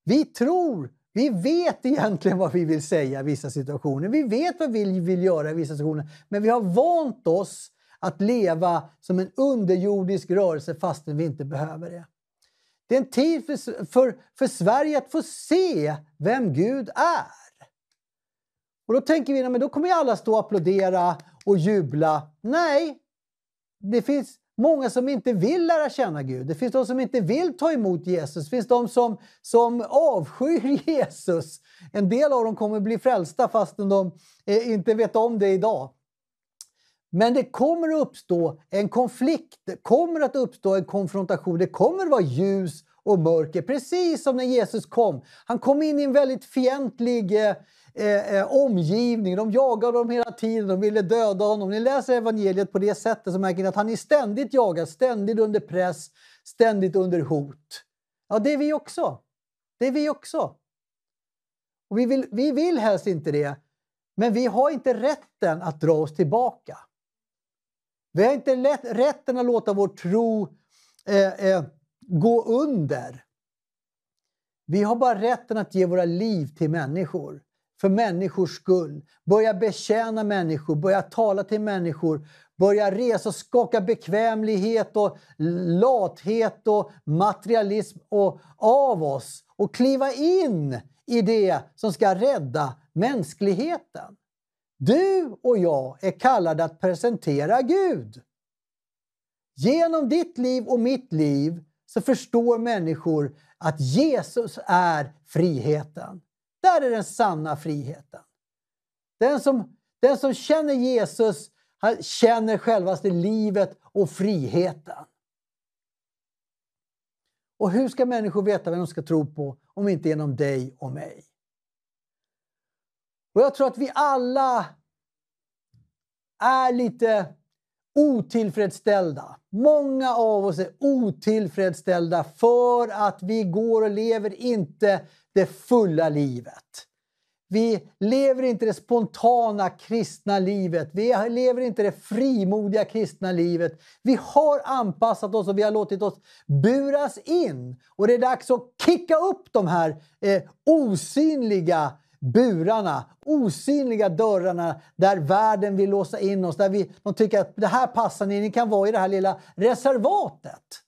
Vi tror, vi vet egentligen vad vi vill säga i vissa situationer. Vi vet vad vi vill göra i vissa situationer. Men vi har vant oss att leva som en underjordisk rörelse fastän vi inte behöver det. Det är en tid för, för, för Sverige att få se vem Gud är. Och då tänker vi att då kommer alla stå och applådera och jubla. Nej, det finns många som inte vill lära känna Gud. Det finns de som inte vill ta emot Jesus. Det finns de som, som avskyr Jesus. En del av dem kommer bli frälsta fastän de eh, inte vet om det idag. Men det kommer att uppstå en konflikt, det kommer att uppstå en konfrontation. Det kommer att vara ljus och mörker, precis som när Jesus kom. Han kom in i en väldigt fientlig eh, eh, eh, omgivning. De jagade honom hela tiden, de ville döda honom. Ni läser evangeliet på det sättet så märker ni att han är ständigt jagad, ständigt under press, ständigt under hot. Ja, det är vi också. Det är vi också. Och vi, vill, vi vill helst inte det, men vi har inte rätten att dra oss tillbaka. Vi har inte lätt, rätten att låta vår tro eh, eh, gå under. Vi har bara rätten att ge våra liv till människor för människors skull. Börja betjäna människor, börja tala till människor, börja resa och skaka bekvämlighet och lathet och materialism och av oss och kliva in i det som ska rädda mänskligheten. Du och jag är kallade att presentera Gud. Genom ditt liv och mitt liv så förstår människor att Jesus är friheten. Där är den sanna friheten. Den som, den som känner Jesus han känner självaste livet och friheten. Och hur ska människor veta vem de ska tro på om inte genom dig och mig? Och jag tror att vi alla är lite otillfredsställda. Många av oss är otillfredsställda för att vi går och lever inte det fulla livet. Vi lever inte det spontana kristna livet. Vi lever inte det frimodiga kristna livet. Vi har anpassat oss och vi har låtit oss buras in. Och det är dags att kicka upp de här eh, osynliga burarna, osynliga dörrarna där världen vill låsa in oss. Där vi, de tycker att det här passar ni, ni kan vara i det här lilla reservatet.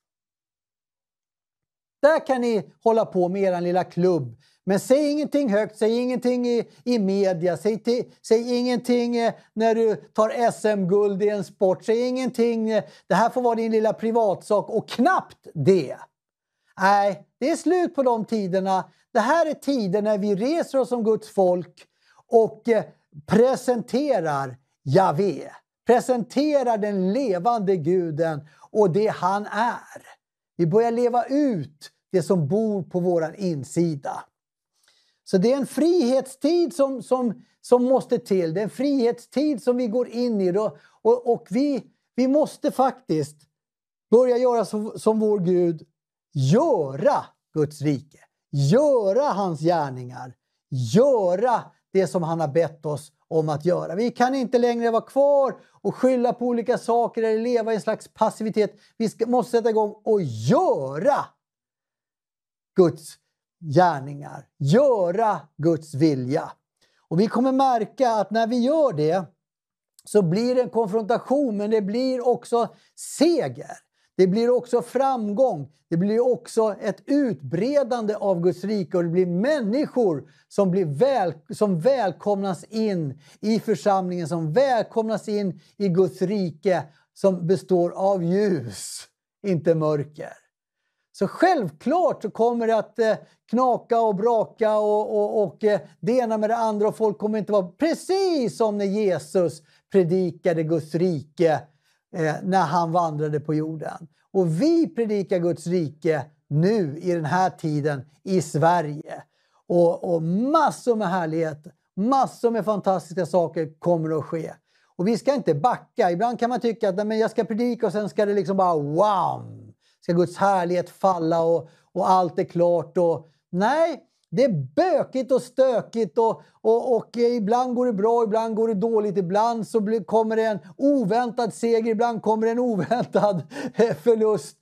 Där kan ni hålla på med er lilla klubb. Men säg ingenting högt, säg ingenting i, i media, säg, till, säg ingenting eh, när du tar SM-guld i en sport, säg ingenting. Eh, det här får vara din lilla privatsak och knappt det. Nej, det är slut på de tiderna. Det här är tider när vi reser oss som Guds folk och eh, presenterar Javé. Presenterar den levande guden och det han är. Vi börjar leva ut det som bor på vår insida. Så det är en frihetstid som, som, som måste till. Det är en frihetstid som vi går in i. Då. Och, och vi, vi måste faktiskt börja göra som, som vår Gud. Göra Guds rike. Göra hans gärningar. Göra det som han har bett oss om att göra. Vi kan inte längre vara kvar och skylla på olika saker eller leva i en slags passivitet. Vi ska, måste sätta igång och göra Guds gärningar. Göra Guds vilja. Och vi kommer märka att när vi gör det så blir det en konfrontation men det blir också seger. Det blir också framgång. Det blir också ett utbredande av Guds rike och det blir människor som, blir väl, som välkomnas in i församlingen, som välkomnas in i Guds rike som består av ljus, inte mörker. Så självklart så kommer det att eh, knaka och braka och, och, och eh, det ena med det andra och folk kommer inte vara precis som när Jesus predikade Guds rike eh, när han vandrade på jorden. Och vi predikar Guds rike nu i den här tiden i Sverige. Och, och massor med härlighet, massor med fantastiska saker kommer att ske. Och vi ska inte backa. Ibland kan man tycka att men jag ska predika och sen ska det liksom bara wow! Ska Guds härlighet falla och, och allt är klart. Och, nej, det är bökigt och stökigt och, och, och ibland går det bra, ibland går det dåligt. Ibland så blir, kommer det en oväntad seger, ibland kommer det en oväntad förlust.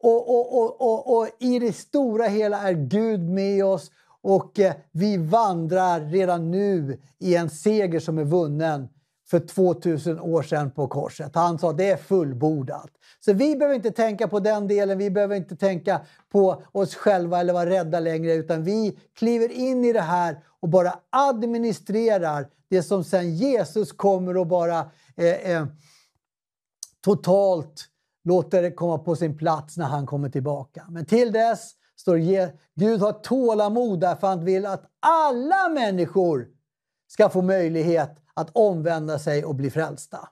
Och, och, och, och, och i det stora hela är Gud med oss och eh, vi vandrar redan nu i en seger som är vunnen för 2000 år sedan på korset. Han sa det är fullbordat. Så vi behöver inte tänka på den delen, vi behöver inte tänka på oss själva eller vara rädda längre utan vi kliver in i det här och bara administrerar det som sen Jesus kommer och bara eh, eh, totalt låter det komma på sin plats när han kommer tillbaka. Men till dess står Gud har tålamod därför han vill att alla människor ska få möjlighet att omvända sig och bli frälsta.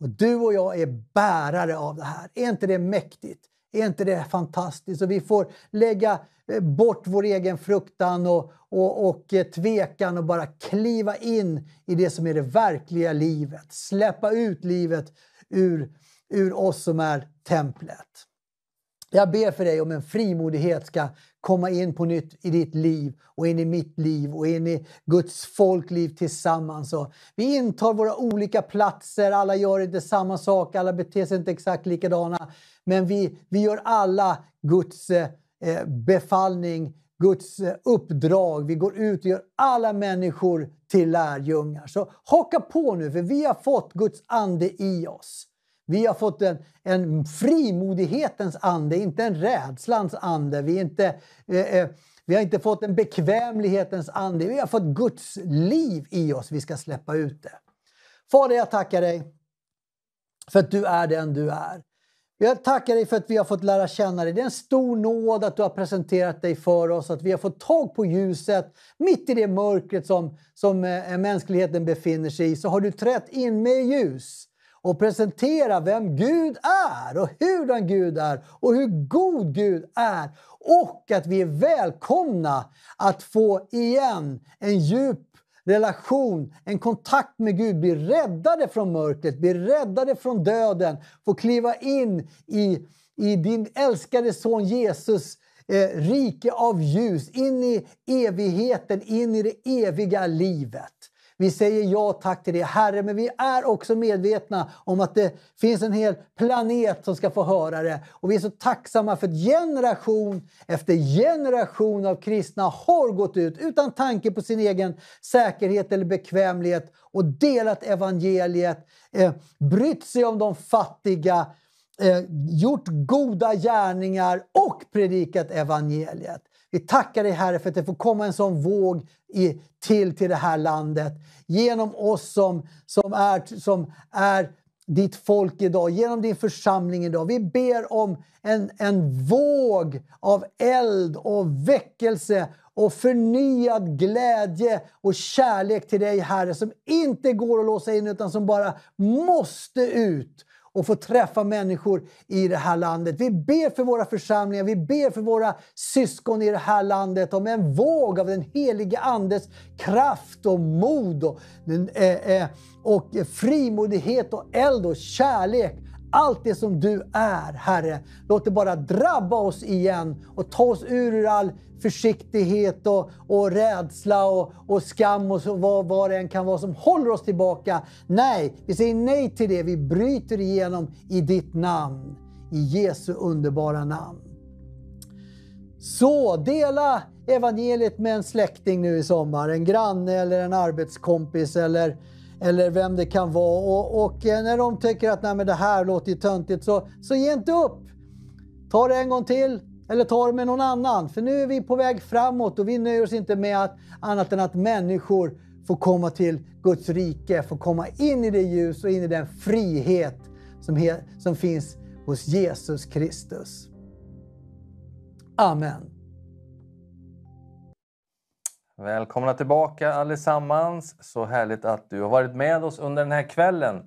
Och du och jag är bärare av det här. Är inte det mäktigt? Är inte det fantastiskt? Och vi får lägga eh, bort vår egen fruktan och, och, och eh, tvekan och bara kliva in i det som är det verkliga livet. Släppa ut livet ur, ur oss som är templet. Jag ber för dig om en frimodighet ska komma in på nytt i ditt liv och in i mitt liv och in i Guds folkliv tillsammans. Och vi intar våra olika platser, alla gör inte samma sak, alla beter sig inte exakt likadana. Men vi, vi gör alla Guds eh, befallning, Guds eh, uppdrag. Vi går ut och gör alla människor till lärjungar. Så haka på nu, för vi har fått Guds ande i oss. Vi har fått en, en frimodighetens ande, inte en rädslans ande. Vi, inte, eh, eh, vi har inte fått en bekvämlighetens ande. Vi har fått Guds liv i oss. Vi ska släppa ut det. Fader, jag tackar dig för att du är den du är. Jag tackar dig för att vi har fått lära känna dig. Det är en stor nåd att du har presenterat dig för oss, att vi har fått tag på ljuset mitt i det mörkret som, som eh, mänskligheten befinner sig i. Så har du trätt in med ljus och presentera vem Gud är och hurdan Gud är och hur god Gud är. Och att vi är välkomna att få igen en djup relation, en kontakt med Gud, bli räddade från mörkret, bli räddade från döden, få kliva in i, i din älskade son Jesus eh, rike av ljus, in i evigheten, in i det eviga livet. Vi säger ja tack till det, Herre, men vi är också medvetna om att det finns en hel planet som ska få höra det. Och vi är så tacksamma för att generation efter generation av kristna har gått ut utan tanke på sin egen säkerhet eller bekvämlighet och delat evangeliet, eh, brytt sig om de fattiga, eh, gjort goda gärningar och predikat evangeliet. Vi tackar dig Herre för att det får komma en sån våg i, till till det här landet. Genom oss som, som, är, som är ditt folk idag, genom din församling idag. Vi ber om en, en våg av eld och väckelse och förnyad glädje och kärlek till dig Herre som inte går att låsa in utan som bara måste ut och få träffa människor i det här landet. Vi ber för våra församlingar, vi ber för våra syskon i det här landet om en våg av den helige Andes kraft och mod och, eh, eh, och frimodighet och eld och kärlek allt det som du är, Herre, låt det bara drabba oss igen och ta oss ur all försiktighet och, och rädsla och, och skam och så, vad, vad det än kan vara som håller oss tillbaka. Nej, vi säger nej till det. Vi bryter igenom i ditt namn. I Jesu underbara namn. Så dela evangeliet med en släkting nu i sommar. En granne eller en arbetskompis eller eller vem det kan vara. Och, och eh, när de tycker att Nej, men det här låter ju töntigt så, så ge inte upp. Ta det en gång till eller ta det med någon annan. För nu är vi på väg framåt och vi nöjer oss inte med att, annat än att människor får komma till Guds rike, får komma in i det ljus och in i den frihet som, he, som finns hos Jesus Kristus. Amen. Välkomna tillbaka allesammans. Så härligt att du har varit med oss under den här kvällen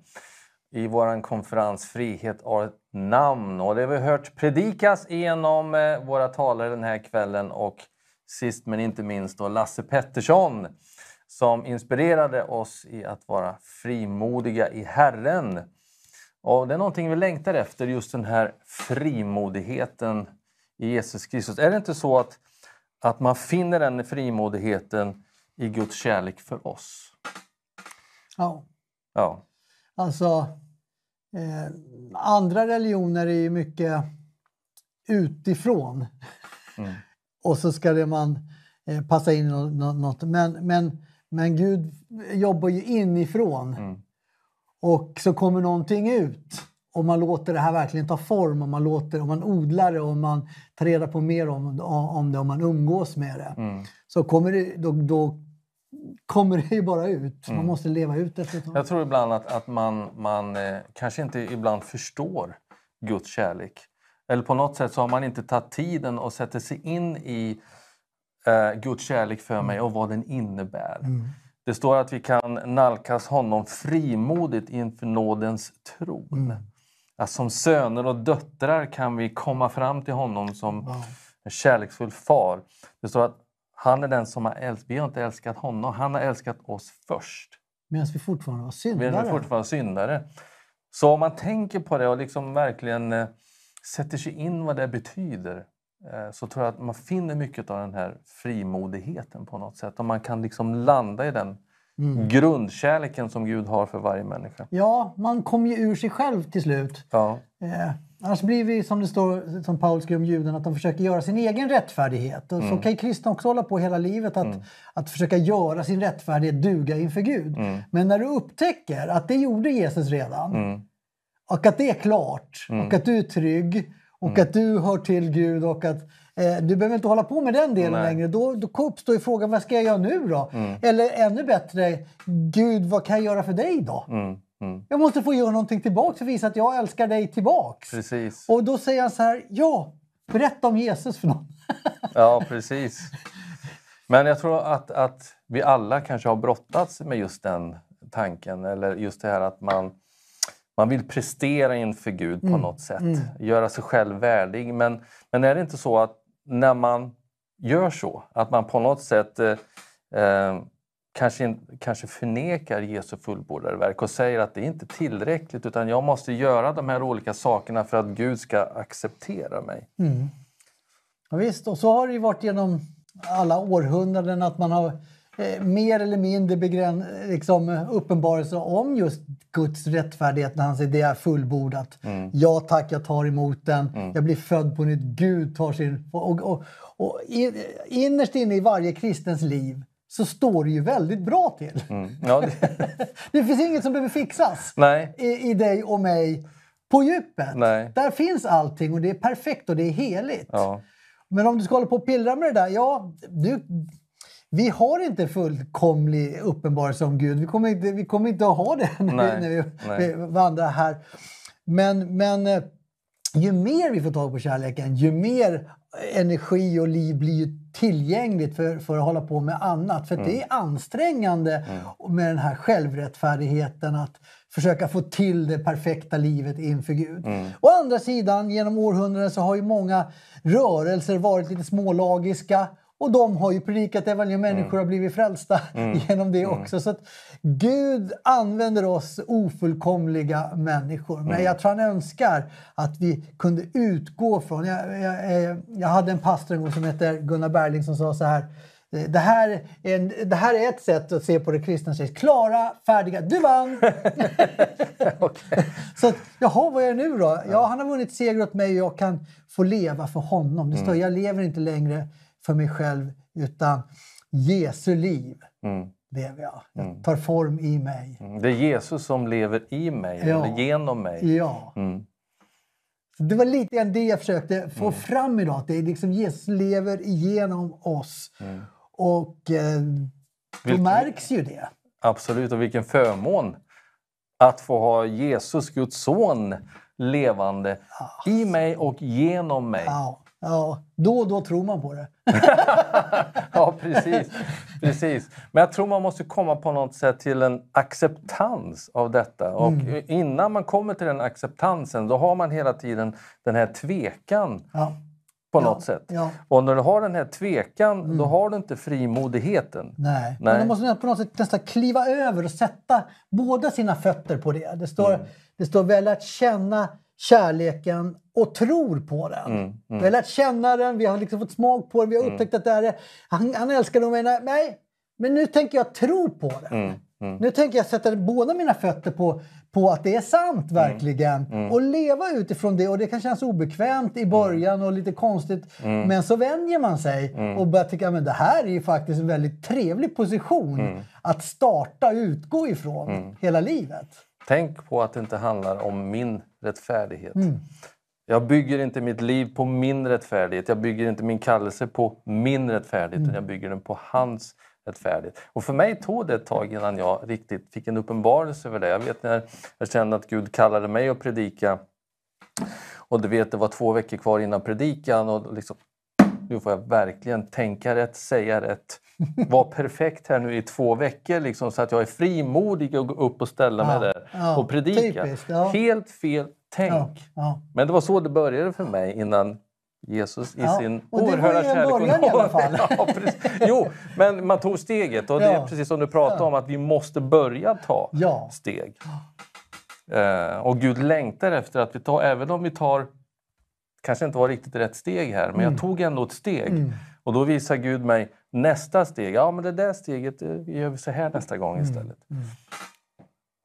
i vår konferens Frihet har ett namn. Och det har vi hört predikas genom eh, våra talare den här kvällen och sist men inte minst då Lasse Pettersson som inspirerade oss i att vara frimodiga i Herren. Och det är någonting vi längtar efter, just den här frimodigheten i Jesus Kristus. Är det inte så att att man finner den frimodigheten i Guds kärlek för oss. Ja. ja. Alltså, eh, andra religioner är ju mycket utifrån. Mm. Och så ska det man eh, passa in något. Men, men, men Gud jobbar ju inifrån. Mm. Och så kommer någonting ut om man låter det här verkligen ta form, om man, låter, om man odlar det, om man tar reda på mer om, om det, om man umgås med det, mm. så kommer det, då, då kommer det ju bara ut. Mm. Man måste leva ut efter ett tag. Jag tror ibland att, att man, man eh, kanske inte ibland förstår Guds kärlek. Eller på något sätt så har man inte tagit tiden och sätter sig in i eh, Guds kärlek för mig och vad den innebär. Mm. Det står att vi kan nalkas honom frimodigt inför nådens tron. Mm att som söner och döttrar kan vi komma fram till honom som wow. en kärleksfull far. Det står att han är den som har älskat, vi har inte älskat honom, han har älskat oss först. Medan vi fortfarande var syndare. Medan vi fortfarande syndare. Så om man tänker på det och liksom verkligen eh, sätter sig in vad det betyder eh, så tror jag att man finner mycket av den här frimodigheten på något sätt. Och man kan liksom landa i den Mm. Grundkärleken som Gud har för varje människa. Ja, man kommer ju ur sig själv till slut. Ja. Eh, annars blir vi som det står, som Paulus skriver om judarna, att de försöker göra sin egen rättfärdighet. Och mm. Så kan ju kristna också hålla på hela livet, att, mm. att försöka göra sin rättfärdighet duga inför Gud. Mm. Men när du upptäcker att det gjorde Jesus redan, mm. och att det är klart, och mm. att du är trygg, och att du hör till Gud och att Eh, du behöver inte hålla på med den delen Nej. längre. Då, då uppstår ju frågan, vad ska jag göra nu då? Mm. Eller ännu bättre, Gud vad kan jag göra för dig då? Mm. Jag måste få göra någonting tillbaks och visa att jag älskar dig tillbaks. Precis. Och då säger han så här, ja, berätta om Jesus för någon. ja, precis. Men jag tror att, att vi alla kanske har brottats med just den tanken. Eller just det här att man, man vill prestera inför Gud på mm. något sätt. Mm. Göra sig själv värdig. Men, men är det inte så att när man gör så, att man på något sätt eh, eh, kanske, kanske förnekar Jesu fullbordade verk och säger att det är inte tillräckligt utan jag måste göra de här olika sakerna för att Gud ska acceptera mig. Mm. Ja, visst, och så har det ju varit genom alla århundraden att man har eh, mer eller mindre begräns, liksom, uppenbarelse om just Guds rättfärdighet när han säger det är fullbordat. Mm. Ja tack, jag tar emot den. Mm. Jag blir född på nytt. Gud tar sin... Och, och, och, innerst inne i varje kristens liv så står det ju väldigt bra till. Mm. Ja, det... det... finns inget som behöver fixas Nej. I, i dig och mig på djupet. Nej. Där finns allting och det är perfekt och det är heligt. Ja. Men om du ska hålla på och pillra med det där, ja, du, vi har inte fullkomlig uppenbarelse om Gud. Vi kommer inte, vi kommer inte att ha det när, nej, vi, när vi, vi, vandrar här. Men, men eh, ju mer vi får tag på kärleken, ju mer energi och liv blir tillgängligt för, för att hålla på med annat. För mm. det är ansträngande mm. med den här självrättfärdigheten att försöka få till det perfekta livet inför Gud. Mm. Å andra sidan, genom århundraden så har ju många rörelser varit lite smålagiska och de har ju predikat evangelium. Människor har blivit frälsta genom det också. Så att Gud använder oss ofullkomliga människor. Men jag tror han önskar att vi kunde utgå från... Jag, jag, jag, jag hade en pastor en gång som heter Gunnar Berling som sa så här. Det här, är det här är ett sätt att se på det kristna. Sägs, Klara, färdiga, du vann! Så att, jaha, vad är det nu då? Ja, han har vunnit seger åt mig och jag kan få leva för honom. Det står, jag lever inte längre för mig själv utan Jesu liv Mm. lever jag. Jag tar form i mig. Mm. Det är Jesus som lever i mig, Ja. eller genom mig. Ja. Mm. Det var lite grann det jag försökte få fram idag. Att det är liksom Jesus lever igenom oss. Och eh, då Vilken- märks ju det. Absolut, och vilken förmån att få ha Jesus, Guds son, levande i mig och genom mig. Ja, ja. Då och då tror man på det. Ja, precis. precis. Men jag tror man måste komma på något sätt till en acceptans av detta. Och Mm. innan man kommer till den acceptansen, då har man hela tiden den här tvekan Ja. på Ja, något sätt. ja. Och när du har den här tvekan, då har du inte frimodigheten. Nej. Nej. Men de måste på något sätt nästan kliva över och sätta båda sina fötter på det. Det står, Mm. det står har lärt känna kärleken och tror på den. Mm, Vi har lärt känna den, vi har liksom fått smak på den, vi har upptäckt att det är, han, han älskar nog mig. Nej, men nu tänker jag tro på den. Mm, Nu tänker jag sätta båda mina fötter på, på att det är sant Mm, verkligen. Och leva utifrån det. Och det kan kännas obekvämt Mm. i början och lite konstigt. Men så vänjer man sig Mm. och börjar tycka att det här är ju faktiskt en väldigt trevlig position Mm. att starta och utgå ifrån hela livet. Tänk på att det inte handlar om min rättfärdighet. Mm. Jag bygger inte mitt liv på min rättfärdighet. Jag bygger inte min kallelse på min rättfärdighet, Mm. utan jag bygger den på hans rättfärdighet. Och för mig tog det ett tag innan jag riktigt fick en uppenbarelse över det. Jag vet när jag kände att Gud kallade mig att predika och du vet, det var två veckor kvar innan predikan och liksom, nu får jag verkligen tänka rätt, säga rätt, vara perfekt här nu i två veckor liksom, så att jag är frimodig och gå upp och ställa mig Ja, där ja, och predika. typiskt, ja. Helt fel tänk. Men det var så det började för mig innan Jesus i Ja, sin oerhörda kärlek och nåd- ja, precis. Jo, men man tog steget och det är precis som du pratade om att vi måste börja ta steg. Eh, och Gud längtar efter att vi tar, även om vi tar, kanske inte var riktigt rätt steg här, men Mm. jag tog ändå ett steg. Och då visar Gud mig nästa steg. Ja, men det där steget det gör vi så här nästa gång Mm. istället.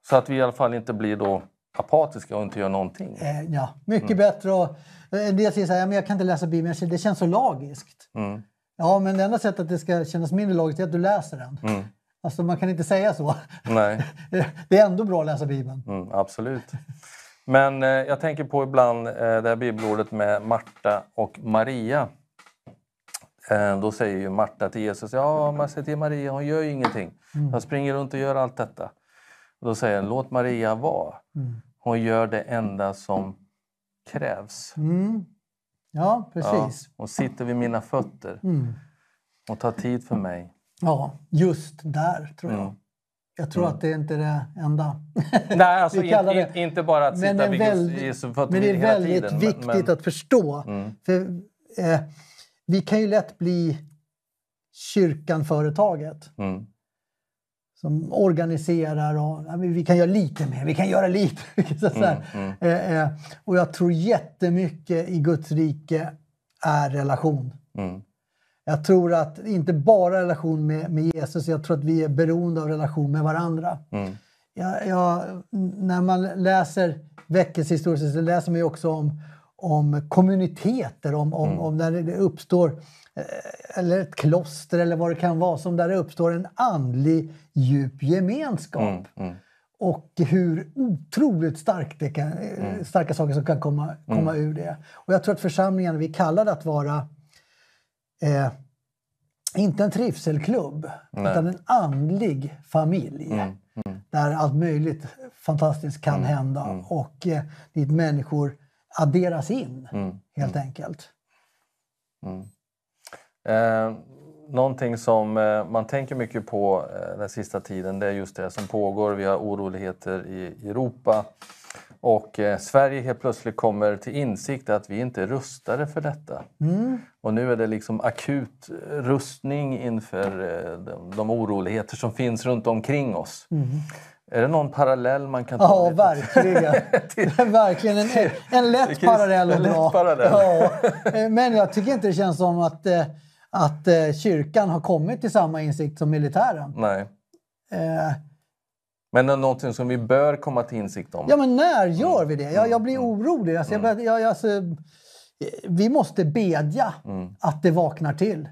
Så att vi i alla fall inte blir då apatiska och inte gör någonting. Eh, ja, mycket Mm. bättre. Och, eh, en del säger så här, "Ja, men jag kan inte läsa Bibeln, säger, det känns så lagiskt. Mm. Ja, men det enda sättet att det ska kännas mindre lagiskt är att du läser den. Mm. Alltså man kan inte säga så. Nej. Det är ändå bra att läsa Bibeln. Mm, absolut. Men eh, jag tänker på ibland eh, det här bibelordet med Marta och Maria. Eh, då säger ju Marta till Jesus, ja man säger till Maria, hon gör ju ingenting. Hon springer runt och gör allt detta. Då säger han, låt Maria vara. Hon gör det enda som krävs. Mm. Ja, Ja, precis. hon sitter vid mina fötter Mm. och tar tid för mig. Ja, just där tror jag. Mm. Jag tror att det inte är det enda. Nej, alltså det- inte bara att sitta vid Guds- men det är väldigt tiden. viktigt men, att förstå. Mm. För, eh, vi kan ju lätt bli kyrkan-företaget Mm. som organiserar och ja, vi kan göra lite mer, vi kan göra lite. så här. Mm, Eh, eh, och jag tror jättemycket i Guds rike är relation. Mm. Jag tror att inte bara relation med, med Jesus, jag tror att vi är beroende av relation med varandra. Mm. Jag, jag, när man läser väckelsehistorier så läser man ju också om, om kommuniteter, om, om, Mm. om när det uppstår, eh, eller ett kloster eller vad det kan vara, som där det uppstår en andlig djup gemenskap. Mm. Mm. Och hur otroligt starkt det kan, eh, starka saker som kan komma, komma ur det. Och jag tror att församlingen, vi kallar det att vara eh, inte en trivselklubb, utan en andlig familj. Mm. Där allt möjligt fantastiskt kan hända och eh, dit människor adderas in, Mm. helt enkelt. Eh, någonting som eh, man tänker mycket på eh, den sista tiden det är just det som pågår. Vi har oroligheter i Europa och eh, Sverige helt plötsligt kommer till insikt att vi inte är rustade för detta. Mm. Och nu är det liksom akut rustning inför eh, de, de oroligheter som finns runt omkring oss. Är det någon parallell man kan ta? Ja, verkligen. Det är verkligen en, en lätt parallell och bra. parallell. Ja. Eh, Men jag tycker inte det känns som att, eh, att eh, kyrkan har kommit till samma insikt som militären. Nej. Eh, Men någonting som vi bör komma till insikt om. Ja, men när gör vi det? Jag, jag blir Mm. orolig. Alltså, jag, börjar- jag, alltså, vi måste bedja Mm. att det vaknar till.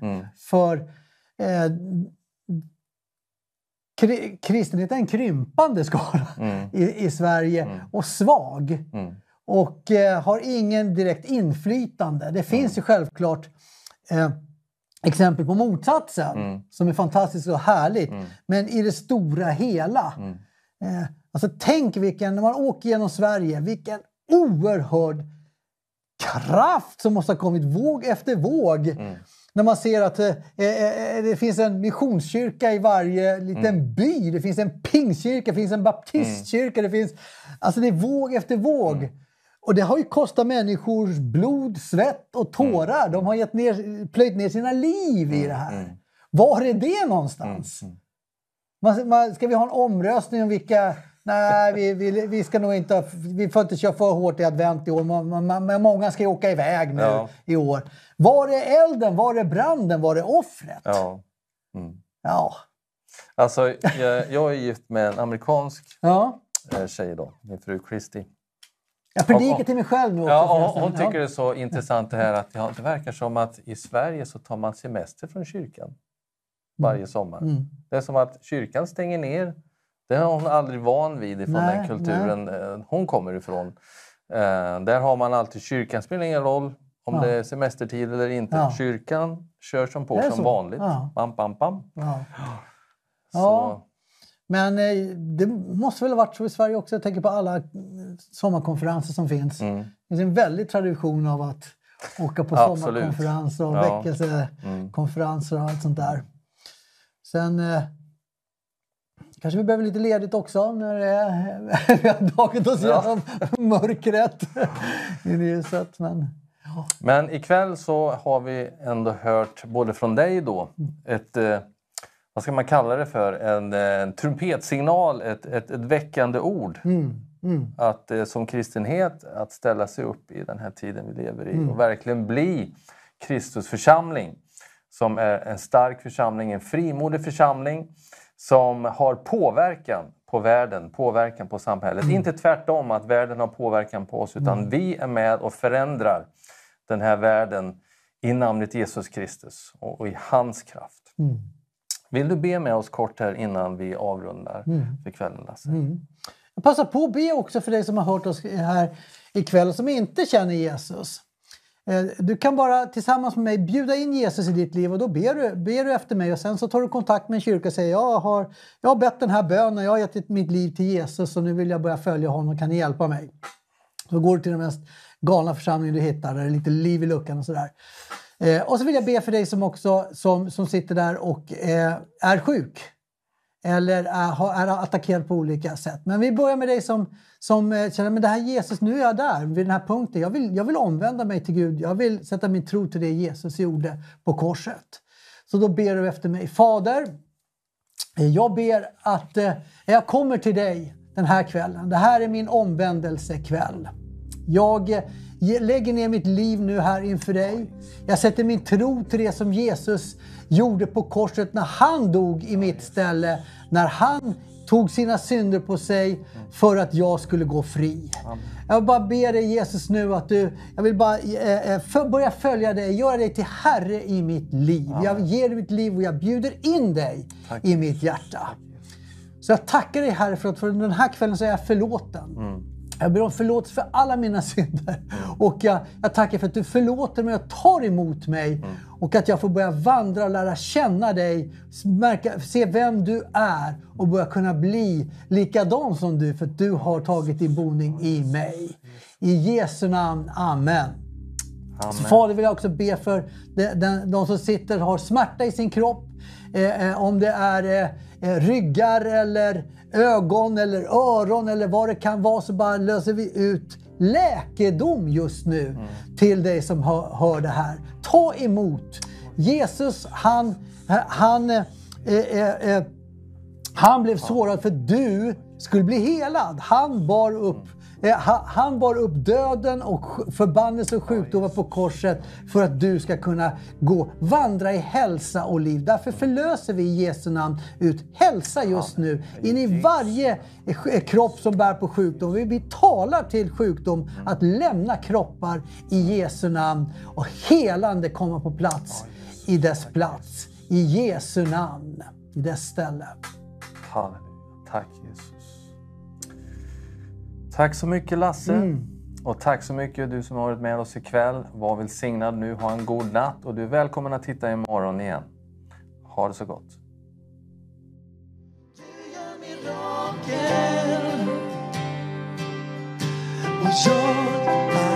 För eh, kri- kristenheten är en krympande skara i, i Sverige och svag. Mm. Och eh, har ingen direkt inflytande. Det finns ju självklart eh, exempel på motsatsen som är fantastiskt och härligt. Men i det stora hela. Eh, alltså tänk vilken, när man åker genom Sverige, vilken oerhörd kraft som måste ha kommit våg efter våg. När man ser att eh, eh, det finns en missionskyrka i varje liten by. Det finns en pingstkyrka, det finns en baptistkyrka. Det, finns, alltså det är våg efter våg. Och det har ju kostat människors blod, svett och tårar. De har gett ner, plöjt ner sina liv i det här. Var är det någonstans? Man, man, ska vi ha en omröstning om vilka... Nej, vi, vi, vi ska nog inte... Vi får inte köra för hårt i advent i år. Man, man, många ska ju åka iväg nu Ja. i år. Var är elden? Var är branden? Var är offret? Ja. Ja. Alltså, jag, jag är gift med en amerikansk ja. eh, tjej då, min fru Christy. Jag predikar till mig själv nu också. Ja, förresten. hon tycker det är så intressant det här att ja, det verkar som att i Sverige så tar man semester från kyrkan varje sommar. Mm. Det är som att kyrkan stänger ner. Det har hon aldrig van vid ifrån Nej, den kulturen eh, hon kommer ifrån. Eh, där har man alltid kyrkan spelar ingen roll om Ja. det är semestertid eller inte. Ja. Kyrkan kör som på är som så. vanligt. Ja. Bam, bam, bam. Ja. Så, Ja. Men eh, det måste väl ha varit så i Sverige också. Jag tänker på alla eh, sommarkonferenser som finns. Mm. Det finns en väldig tradition av att åka på Absolut. sommarkonferenser och Ja. Väckelsekonferenser och allt sånt där. Sen eh, kanske vi behöver lite ledigt också när det är, vi har tagit oss Ja. igenom mörkret in i ljuset. Men, Men ikväll så har vi ändå hört både från dig då ett, eh, vad ska man kalla det för, en, eh, en trumpetssignal, ett, ett, ett väckande ord. mm, mm, Att eh, som kristenhet att ställa sig upp i den här tiden vi lever i Mm. och verkligen bli Kristus församling. Som är en stark församling, en frimodig församling som har påverkan på världen, påverkan på samhället. Mm. Inte tvärtom att världen har påverkan på oss utan vi är med och förändrar den här världen i namnet Jesus Kristus och, och i hans kraft. Mm, Vill du be med oss kort här innan vi avrundar för kvällen Lasse? mm. Jag passar på att be också för dig som har hört oss här ikväll som inte känner Jesus. Eh, Du kan bara tillsammans med mig bjuda in Jesus i ditt liv och då ber du, ber du efter mig och sen så tar du kontakt med en kyrka och säger jag har, jag har bett den här bönen, jag har gett mitt liv till Jesus och nu vill jag börja följa honom, kan ni hjälpa mig? Så går du till den mest galna församlingen du hittar där det är lite liv i luckan och sådär. Eh, och så vill jag be för dig som också som, som sitter där och eh, är sjuk eller är, är attackerad på olika sätt. Men vi börjar med dig som, som eh, känner men det här Jesus, nu är jag där vid den här punkten. Jag vill, jag vill omvända mig till Gud. Jag vill sätta min tro till det Jesus gjorde på korset. Så då ber du efter mig. Fader, eh, jag ber att eh, jag kommer till dig den här kvällen. Det här är min omvändelsekväll. Jag eh, lägger ner mitt liv nu här inför dig. Jag sätter min tro till det som Jesus gjorde på korset när han dog i mitt ställe. När han tog sina synder på sig för att jag skulle gå fri. Jag bara ber dig Jesus nu att du, jag vill bara eh, eh, för, börja följa dig, göra dig till Herre i mitt liv. Jag ger dig mitt liv och jag bjuder in dig i mitt hjärta. Så jag tackar dig Herre för att för den här kvällen så är jag förlåten. Jag ber om förlåtelse för alla mina synder. Och jag, jag tackar för att du förlåter mig och tar emot mig. Och att jag får börja vandra och lära känna dig. Märka, se vem du är och börja kunna bli likadan som du. För att du har tagit din boning i mig. I Jesu namn. Amen. Amen. Så Fader vill jag också be för de, de, de som sitter och har smärta i sin kropp. Eh, eh, om det är eh, ryggar eller ögon eller öron eller vad det kan vara så bara löser vi ut läkedom just nu till dig som hör, hör det här. Ta emot. Jesus han, han, eh, eh, eh, han blev sårad för du skulle bli helad. Han bar upp, eh, han bar upp döden och förbannelse och sjukdomar på korset för att du ska kunna gå, vandra i hälsa och liv. Därför förlöser vi i Jesu namn ut hälsa just nu in i varje eh, sj- kropp som bär på sjukdom. Vi, talar till sjukdom att lämna kroppar i Jesu namn och helande komma på plats i dess plats. I Jesu namn, i dess ställe. Halleluja. Tack Jesus. Tack så mycket Lasse. Mm. Och tack så mycket du som har varit med oss ikväll. Var välsignad nu. Ha en god natt. Och du är välkommen att titta imorgon igen. Ha det så gott. Och jag